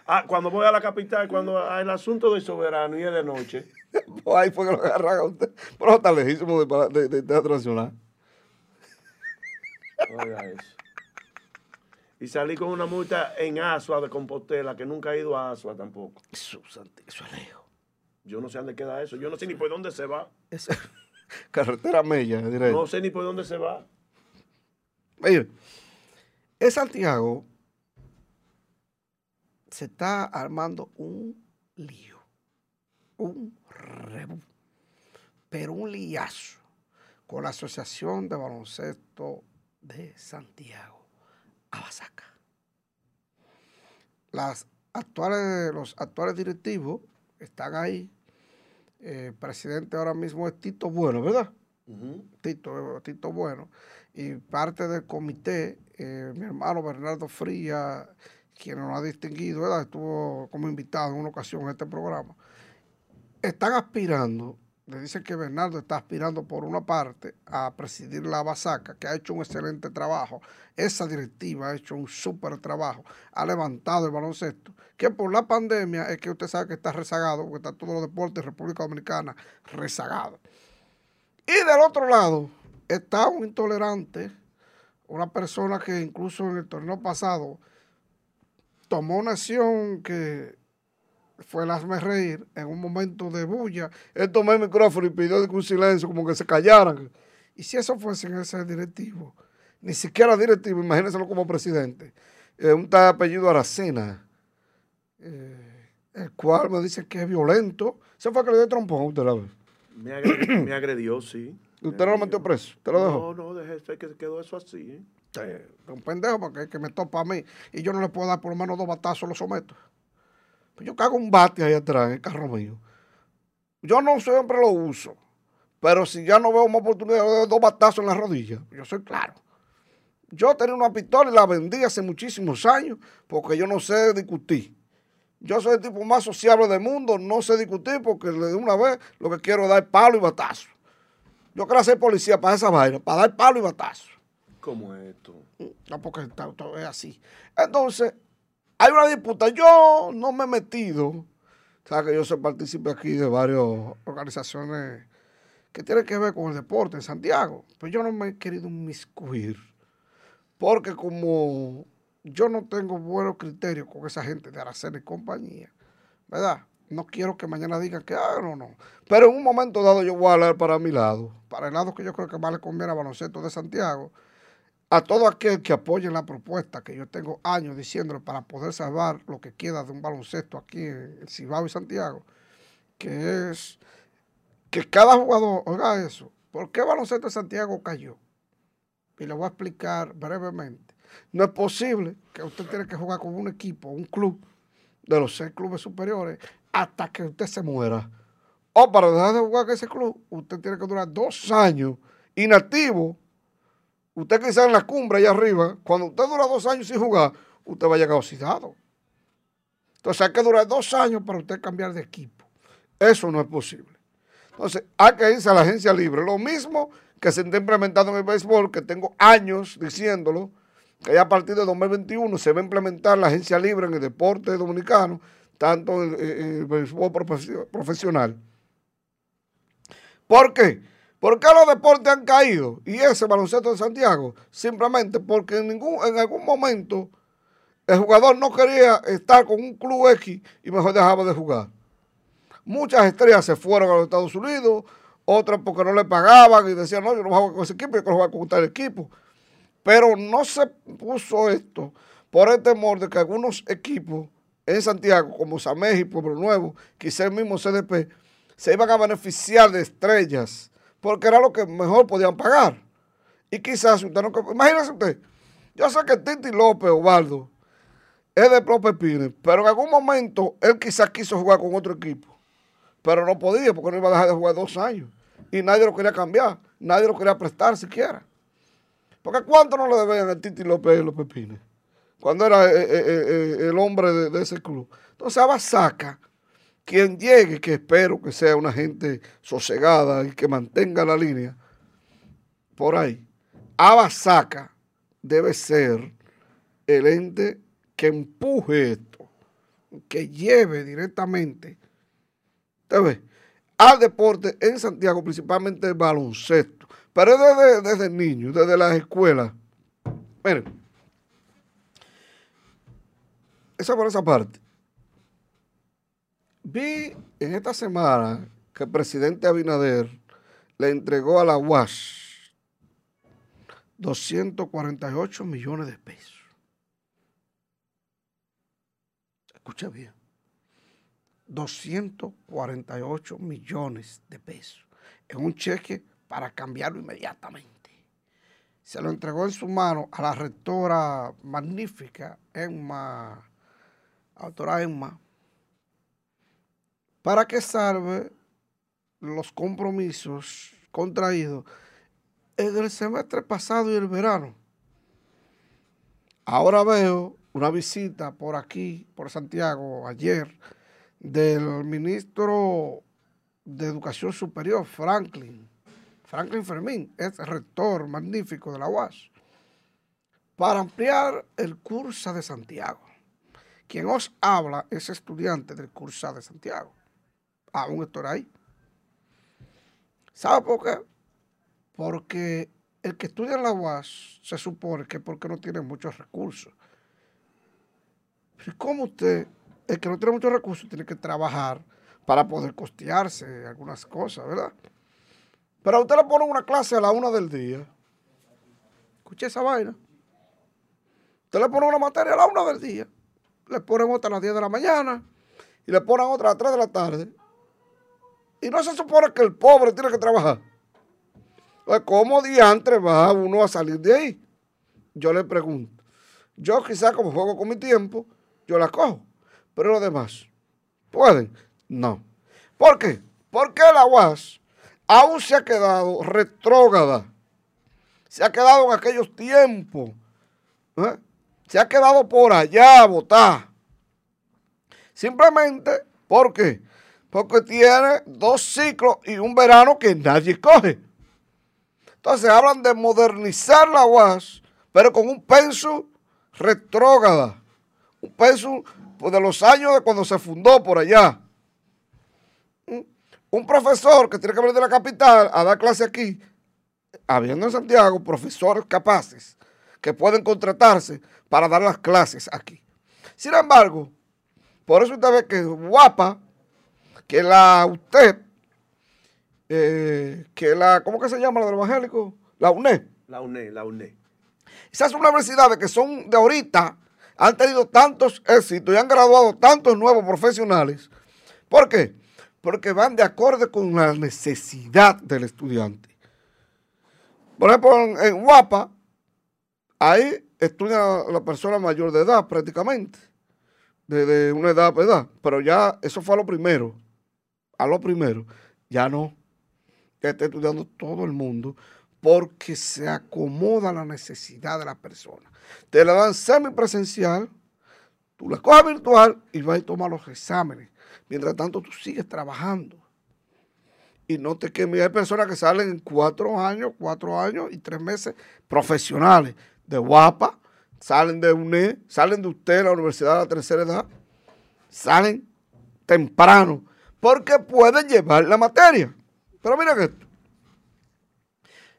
Ah, cuando voy a la capital, cuando el asunto del soberano y es de noche. *laughs* Pues ahí fue que lo agarran a usted. Pero está lejísimo de, de, de Teatro Nacional. Oiga eso. Y salí con una multa en Asua de Compostela, que nunca he ido a Asua tampoco. Eso, eso es lejos. Yo no sé dónde queda eso. Yo no sé ni por dónde se va. *laughs* Carretera Mella, diré. No sé ni por dónde se va. Mire, en Santiago se está armando un lío, un rebú, pero un liazo con la Asociación de Baloncesto de Santiago, Abasaca. Las actuales, los actuales directivos están ahí. El presidente ahora mismo es Tito Bueno, ¿verdad? Tito, Tito Bueno, y parte del comité, eh, mi hermano Bernardo Fría, quien nos ha distinguido, ¿verdad? estuvo como invitado en una ocasión en este programa, están aspirando, le dicen que Bernardo está aspirando por una parte a presidir la Basaca, que ha hecho un excelente trabajo, esa directiva ha hecho un súper trabajo, ha levantado el baloncesto, que por la pandemia es que usted sabe que está rezagado, porque está todos los deportes de República Dominicana rezagados. Y del otro lado está un intolerante, una persona que incluso en el torneo pasado tomó una acción que fue el hazme reír en un momento de bulla. Él tomó el micrófono y pidió un silencio, como que se callaran. Y si eso fuese en ese directivo, ni siquiera directivo, imagínenselo como presidente, eh, un tal apellido Aracena, eh, el cual me dice que es violento. Se fue que le dio trompón a usted la vez. Me agredió, me agredió sí. *clears throat* ¿Usted no lo metió preso? ¿Usted lo dejó? No, no, dejé, que quedó eso así. ¿eh? Eh, un pendejo porque es que me topa a mí y yo no le puedo dar por lo menos dos batazos, lo someto. Pues yo cago un bate ahí atrás en el carro mío. Yo no siempre lo uso, pero si ya no veo una oportunidad de dos batazos en la rodilla, yo soy claro. Yo tenía una pistola y la vendí hace muchísimos años porque yo no sé discutir. Yo soy el tipo más sociable del mundo, no sé discutir porque de una vez lo que quiero es dar palo y batazo. Yo quiero ser policía para esa vaina, para dar palo y batazo. ¿Cómo es esto? No, porque está- todo es así. Entonces, hay una disputa. Yo no me he metido. Sabes que yo soy partícipe aquí de varias organizaciones que tienen que ver con el deporte en Santiago. Pero yo no me he querido inmiscuir. Porque como yo no tengo buenos criterios con esa gente de Aracena y compañía, ¿verdad? No quiero que mañana digan que, ah, no, no. Pero en un momento dado yo voy a hablar para mi lado, para el lado que yo creo que más le conviene a baloncesto de Santiago, a todo aquel que apoye la propuesta que yo tengo años diciéndole para poder salvar lo que queda de un baloncesto aquí en Cibao y Santiago, que es que cada jugador, oiga eso, ¿por qué baloncesto de Santiago cayó? Y le voy a explicar brevemente. No es posible que usted tiene que jugar con un equipo, un club de los seis clubes superiores hasta que usted se muera. O para dejar de jugar con ese club, usted tiene que durar dos años inactivo. Usted quizá en la cumbre allá arriba, cuando usted dura dos años sin jugar, usted va a llegar oxidado. Entonces hay que durar dos años para usted cambiar de equipo. Eso no es posible. Entonces hay que irse a la agencia libre. Lo mismo que se está implementando en el béisbol, que tengo años diciéndolo, que ya a partir de 2021 se va a implementar la agencia libre en el deporte dominicano, tanto en, el béisbol profesio- profesional. ¿Por qué? ¿Por qué los deportes han caído? Y ese baloncesto de Santiago, simplemente porque en, ningún, en algún momento el jugador no quería estar con un club X y mejor dejaba de jugar. Muchas estrellas se fueron a los Estados Unidos, otras porque no le pagaban y decían, no, yo no jugar con ese equipo, yo quiero jugar con tal equipo. Pero no se puso esto por el temor de que algunos equipos en Santiago, como Samej y Pueblo Nuevo, quizá el mismo CDP, se iban a beneficiar de estrellas, porque era lo que mejor podían pagar. Y quizás usted no... Imagínese usted, yo sé que Titi López, Ovaldo, es de Pro Pepines, pero en algún momento él quizás quiso jugar con otro equipo, pero no podía porque no iba a dejar de jugar dos años. Y nadie lo quería cambiar, nadie lo quería prestar siquiera. Porque ¿cuánto no le debían a Titi López y los Pepines? Cuando era eh, eh, eh, el hombre de, de ese club. Entonces Abasaca quien llegue, que espero que sea una gente sosegada y que mantenga la línea, por ahí, Abasaca debe ser el ente que empuje esto, que lleve directamente ¿te al deporte en Santiago, principalmente el baloncesto, pero desde, desde niños, desde las escuelas. Miren, esa por esa parte. Vi en esta semana que el presidente Abinader le entregó a la UAS 248 millones de pesos. Escucha bien. 248 millones de pesos en un cheque para cambiarlo inmediatamente. Se lo entregó en su mano a la rectora magnífica Emma, autora Emma, para que salve los compromisos contraídos en el semestre pasado y el verano. Ahora veo una visita por aquí, por Santiago, ayer, del ministro de Educación Superior, Franklin, Franklin Fermín, es rector magnífico de la UAS, para ampliar el curso de Santiago. Quien os habla es estudiante del curso de Santiago. Aún estoy ahí. ¿Sabe por qué? Porque el que estudia en la UAS se supone que porque no tiene muchos recursos. ¿Cómo usted el que no tiene muchos recursos tiene que trabajar para poder costearse algunas cosas, ¿verdad? Pero a usted le ponen una clase a la una del día. Escuche esa vaina. Usted le pone una materia a la una del día. Le ponen otra a las 10 de la mañana. Y le ponen otra a las 3 de la tarde. Y no se supone que el pobre tiene que trabajar. Pues, ¿Cómo diantre va uno a salir de ahí? Yo le pregunto. Yo quizás como juego con mi tiempo, yo la cojo. Pero los demás, ¿pueden? No. ¿Por qué? Porque la UAS aún se ha quedado retrógrada. Se ha quedado en aquellos tiempos. ¿eh? Se ha quedado por allá a votar. Simplemente, ¿por qué? Porque tiene dos ciclos y un verano que nadie coge. Entonces hablan de modernizar la UAS, pero con un penso retrógrada. Un penso pues, de los años de cuando se fundó por allá. Mm. Un profesor que tiene que venir de la capital a dar clase aquí, habiendo en Santiago profesores capaces que pueden contratarse para dar las clases aquí. Sin embargo, por eso usted ve que guapa, que la usted, eh, que la, ¿cómo que se llama la del evangélico? La UNED. La UNED, la UNED. Esas universidades que son de ahorita, han tenido tantos éxitos y han graduado tantos nuevos profesionales. ¿Por qué? Porque van de acorde con la necesidad del estudiante. Por ejemplo, en, Guapa, ahí estudia la persona mayor de edad prácticamente, de, una edad a edad, pero ya eso fue lo primero, a lo primero, ya no, ya está estudiando todo el mundo porque se acomoda la necesidad de la persona. Te la dan semipresencial, tú la coges virtual y vas a tomar los exámenes. Mientras tanto, tú sigues trabajando. Y no te quemes. Hay personas que salen en cuatro años, cuatro años y tres meses profesionales de guapa, salen de UNED, salen de usted, la Universidad de la Tercera Edad, salen temprano, porque pueden llevar la materia. Pero mira que esto.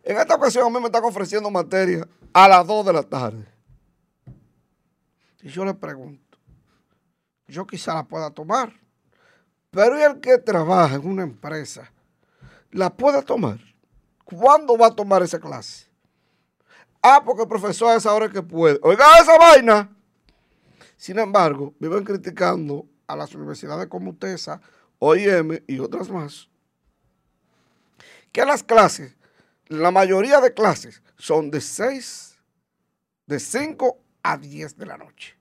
En esta ocasión a mí me están ofreciendo materia a las 2 de la tarde. Y yo le pregunto, yo quizá la pueda tomar, pero ¿y el que trabaja en una empresa la puede tomar? ¿Cuándo va a tomar esa clase? Ah, porque el profesor a esa hora que puede. Oiga esa vaina. Sin embargo, viven criticando a las universidades como UTESA, OIM y otras más, que las clases la mayoría de clases son de 6, de 5 a 10 de la noche.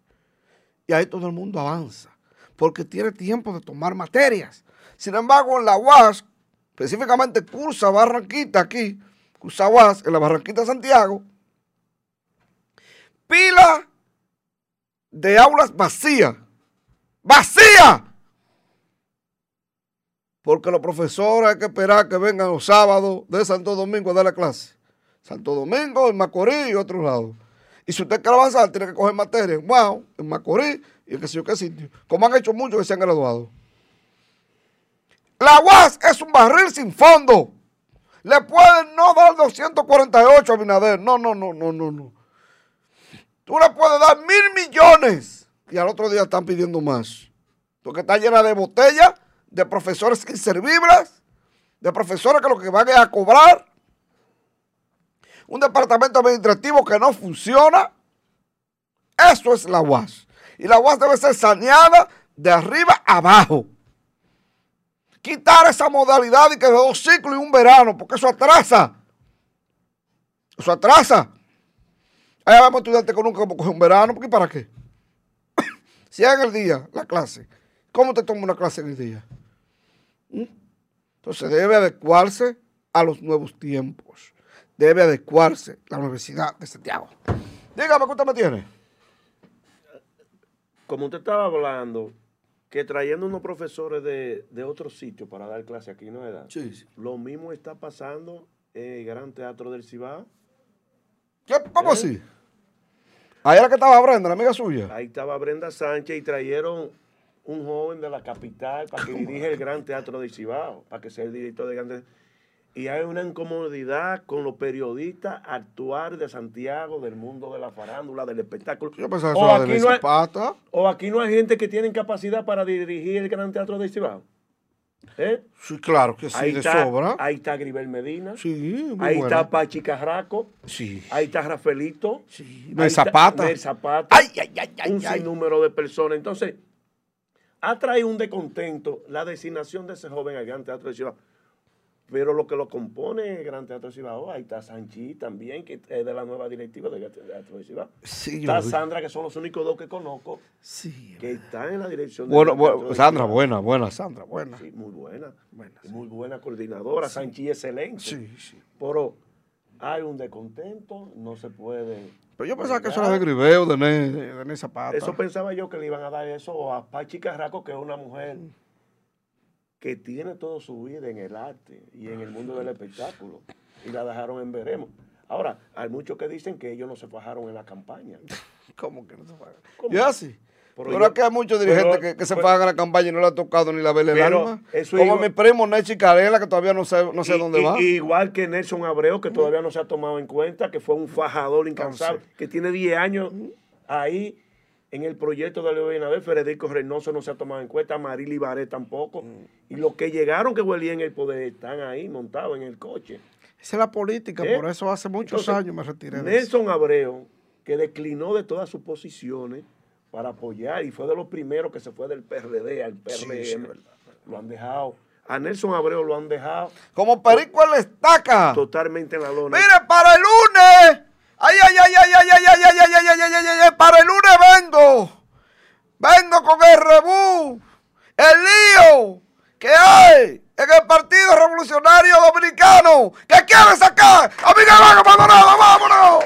Y ahí todo el mundo avanza, porque tiene tiempo de tomar materias. Sin embargo, en la UAS, específicamente cursa Barranquita aquí, cursa UAS en la Barranquita Santiago, pila de aulas vacías. ¡Vacía! Porque los profesores hay que esperar que vengan los sábados de Santo Domingo a dar la clase. Santo Domingo, en Macorís y otro lado. Y si usted quiere avanzar, tiene que coger materia en Wow, en Macorís y qué sé yo qué sitio. Como han hecho muchos que se han graduado. La UAS es un barril sin fondo. Le pueden no dar 248 a Binader. No, no, no, no, no, no. Tú le puedes dar mil millones y al otro día están pidiendo más. Porque está llena de botellas, de profesores inservibles, de profesores que lo que van es a cobrar. Un departamento administrativo que no funciona. Eso es la UAS. Y la UAS debe ser saneada de arriba abajo quitar esa modalidad y que de dos ciclos y un verano, porque eso atrasa. Eso atrasa. Ahí vamos estudiantes que nunca coger un verano, porque ¿para qué? *coughs* si en el día la clase, ¿cómo te toma una clase en el día? ¿Mm? Entonces debe adecuarse a los nuevos tiempos. Debe adecuarse la Universidad de Santiago. Dígame, ¿qué usted me tiene? Como usted estaba hablando, que trayendo unos profesores de, de otros sitios para dar clase aquí, ¿no es Sí, sí. Lo mismo está pasando en el Gran Teatro del Cibao. ¿Qué? ¿Cómo ¿Eh? así? Ahí era que estaba Brenda, la amiga suya. Ahí estaba Brenda Sánchez y trajeron un joven de la capital para que dirija el Gran Teatro del Cibao, para que sea el director del Gran Teatro. Y hay una incomodidad con los periodistas actuar de Santiago, del mundo de la farándula, del espectáculo. Yo pensaba O aquí de no hay-. O aquí no hay gente que tiene capacidad para dirigir el Gran Teatro del Cibao. ¿Eh? Sí, claro que sí, ahí de está, sobra. Ahí está Gribel Medina. Sí, muy Ahí buena. está Pachi Carraco. Sí. Ahí está Rafaelito. Nel Zapata. Nel Zapata. Ay, ay, ay, ay, un sinnúmero de personas. Entonces, ha traído un descontento la designación de ese joven al Gran Teatro de Cibao. Pero lo que lo compone el Gran Teatro de Cibao, ahí está Sanchi también, que es de la nueva directiva del Gran Teatro de. Sí, yo está. Sandra, que son los únicos dos que conozco, Sí. que están en la dirección del Bueno, bueno, de Sandra, buena, buena, Sandra, buena. Sí, muy buena. Buena, Muy buena coordinadora. Sanchi excelente. Sí, sí. Pero hay un descontento, no se puede. Pero yo pensaba que eso era de Gribeo, de Nel Zapata. Eso pensaba yo que le iban a dar eso a Pachi Carraco, que es una mujer que tiene toda su vida en el arte y en el mundo del espectáculo. Y la dejaron en veremos. Ahora, hay muchos que dicen que ellos no se fajaron en la campaña. *laughs* ¿Cómo que no se? ¿Cómo? Yo así. Pero Pero, yo- es que hay muchos dirigentes pero- que, que se fajan a la campaña y no le ha tocado ni la vela el alma. eso Como mi primo Nechi Carela, que todavía no sé, no sé Y- dónde y- va. Igual que Nelson Abreu, que todavía no se ha tomado en cuenta, que fue un fajador incansable, Entonces. que tiene 10 años ahí en el proyecto de Leo Binader. Federico Reynoso no se ha tomado en cuenta, Marily Baré tampoco. Y los que llegaron que huelían el poder están ahí montados en el coche. Esa es la política, ¿Eh? por eso hace muchos Entonces, años me retiré de eso. Nelson Abreu, que declinó de todas sus posiciones para apoyar y fue de los primeros que se fue del PRD al PRM. sí, verdad, lo han dejado. A Nelson Abreu lo han dejado Como Perico en la estaca. totalmente en la lona. Mire, para el lunes. Ay, ay, ay, ay, ay, ay, ay, ay, ay, ay, ay, ay, ay, ay, para el lunes vengo. Vengo con el rebú, el lío que hay en el Partido Revolucionario Dominicano que quiere sacar a Miguel Ángel Maldonado.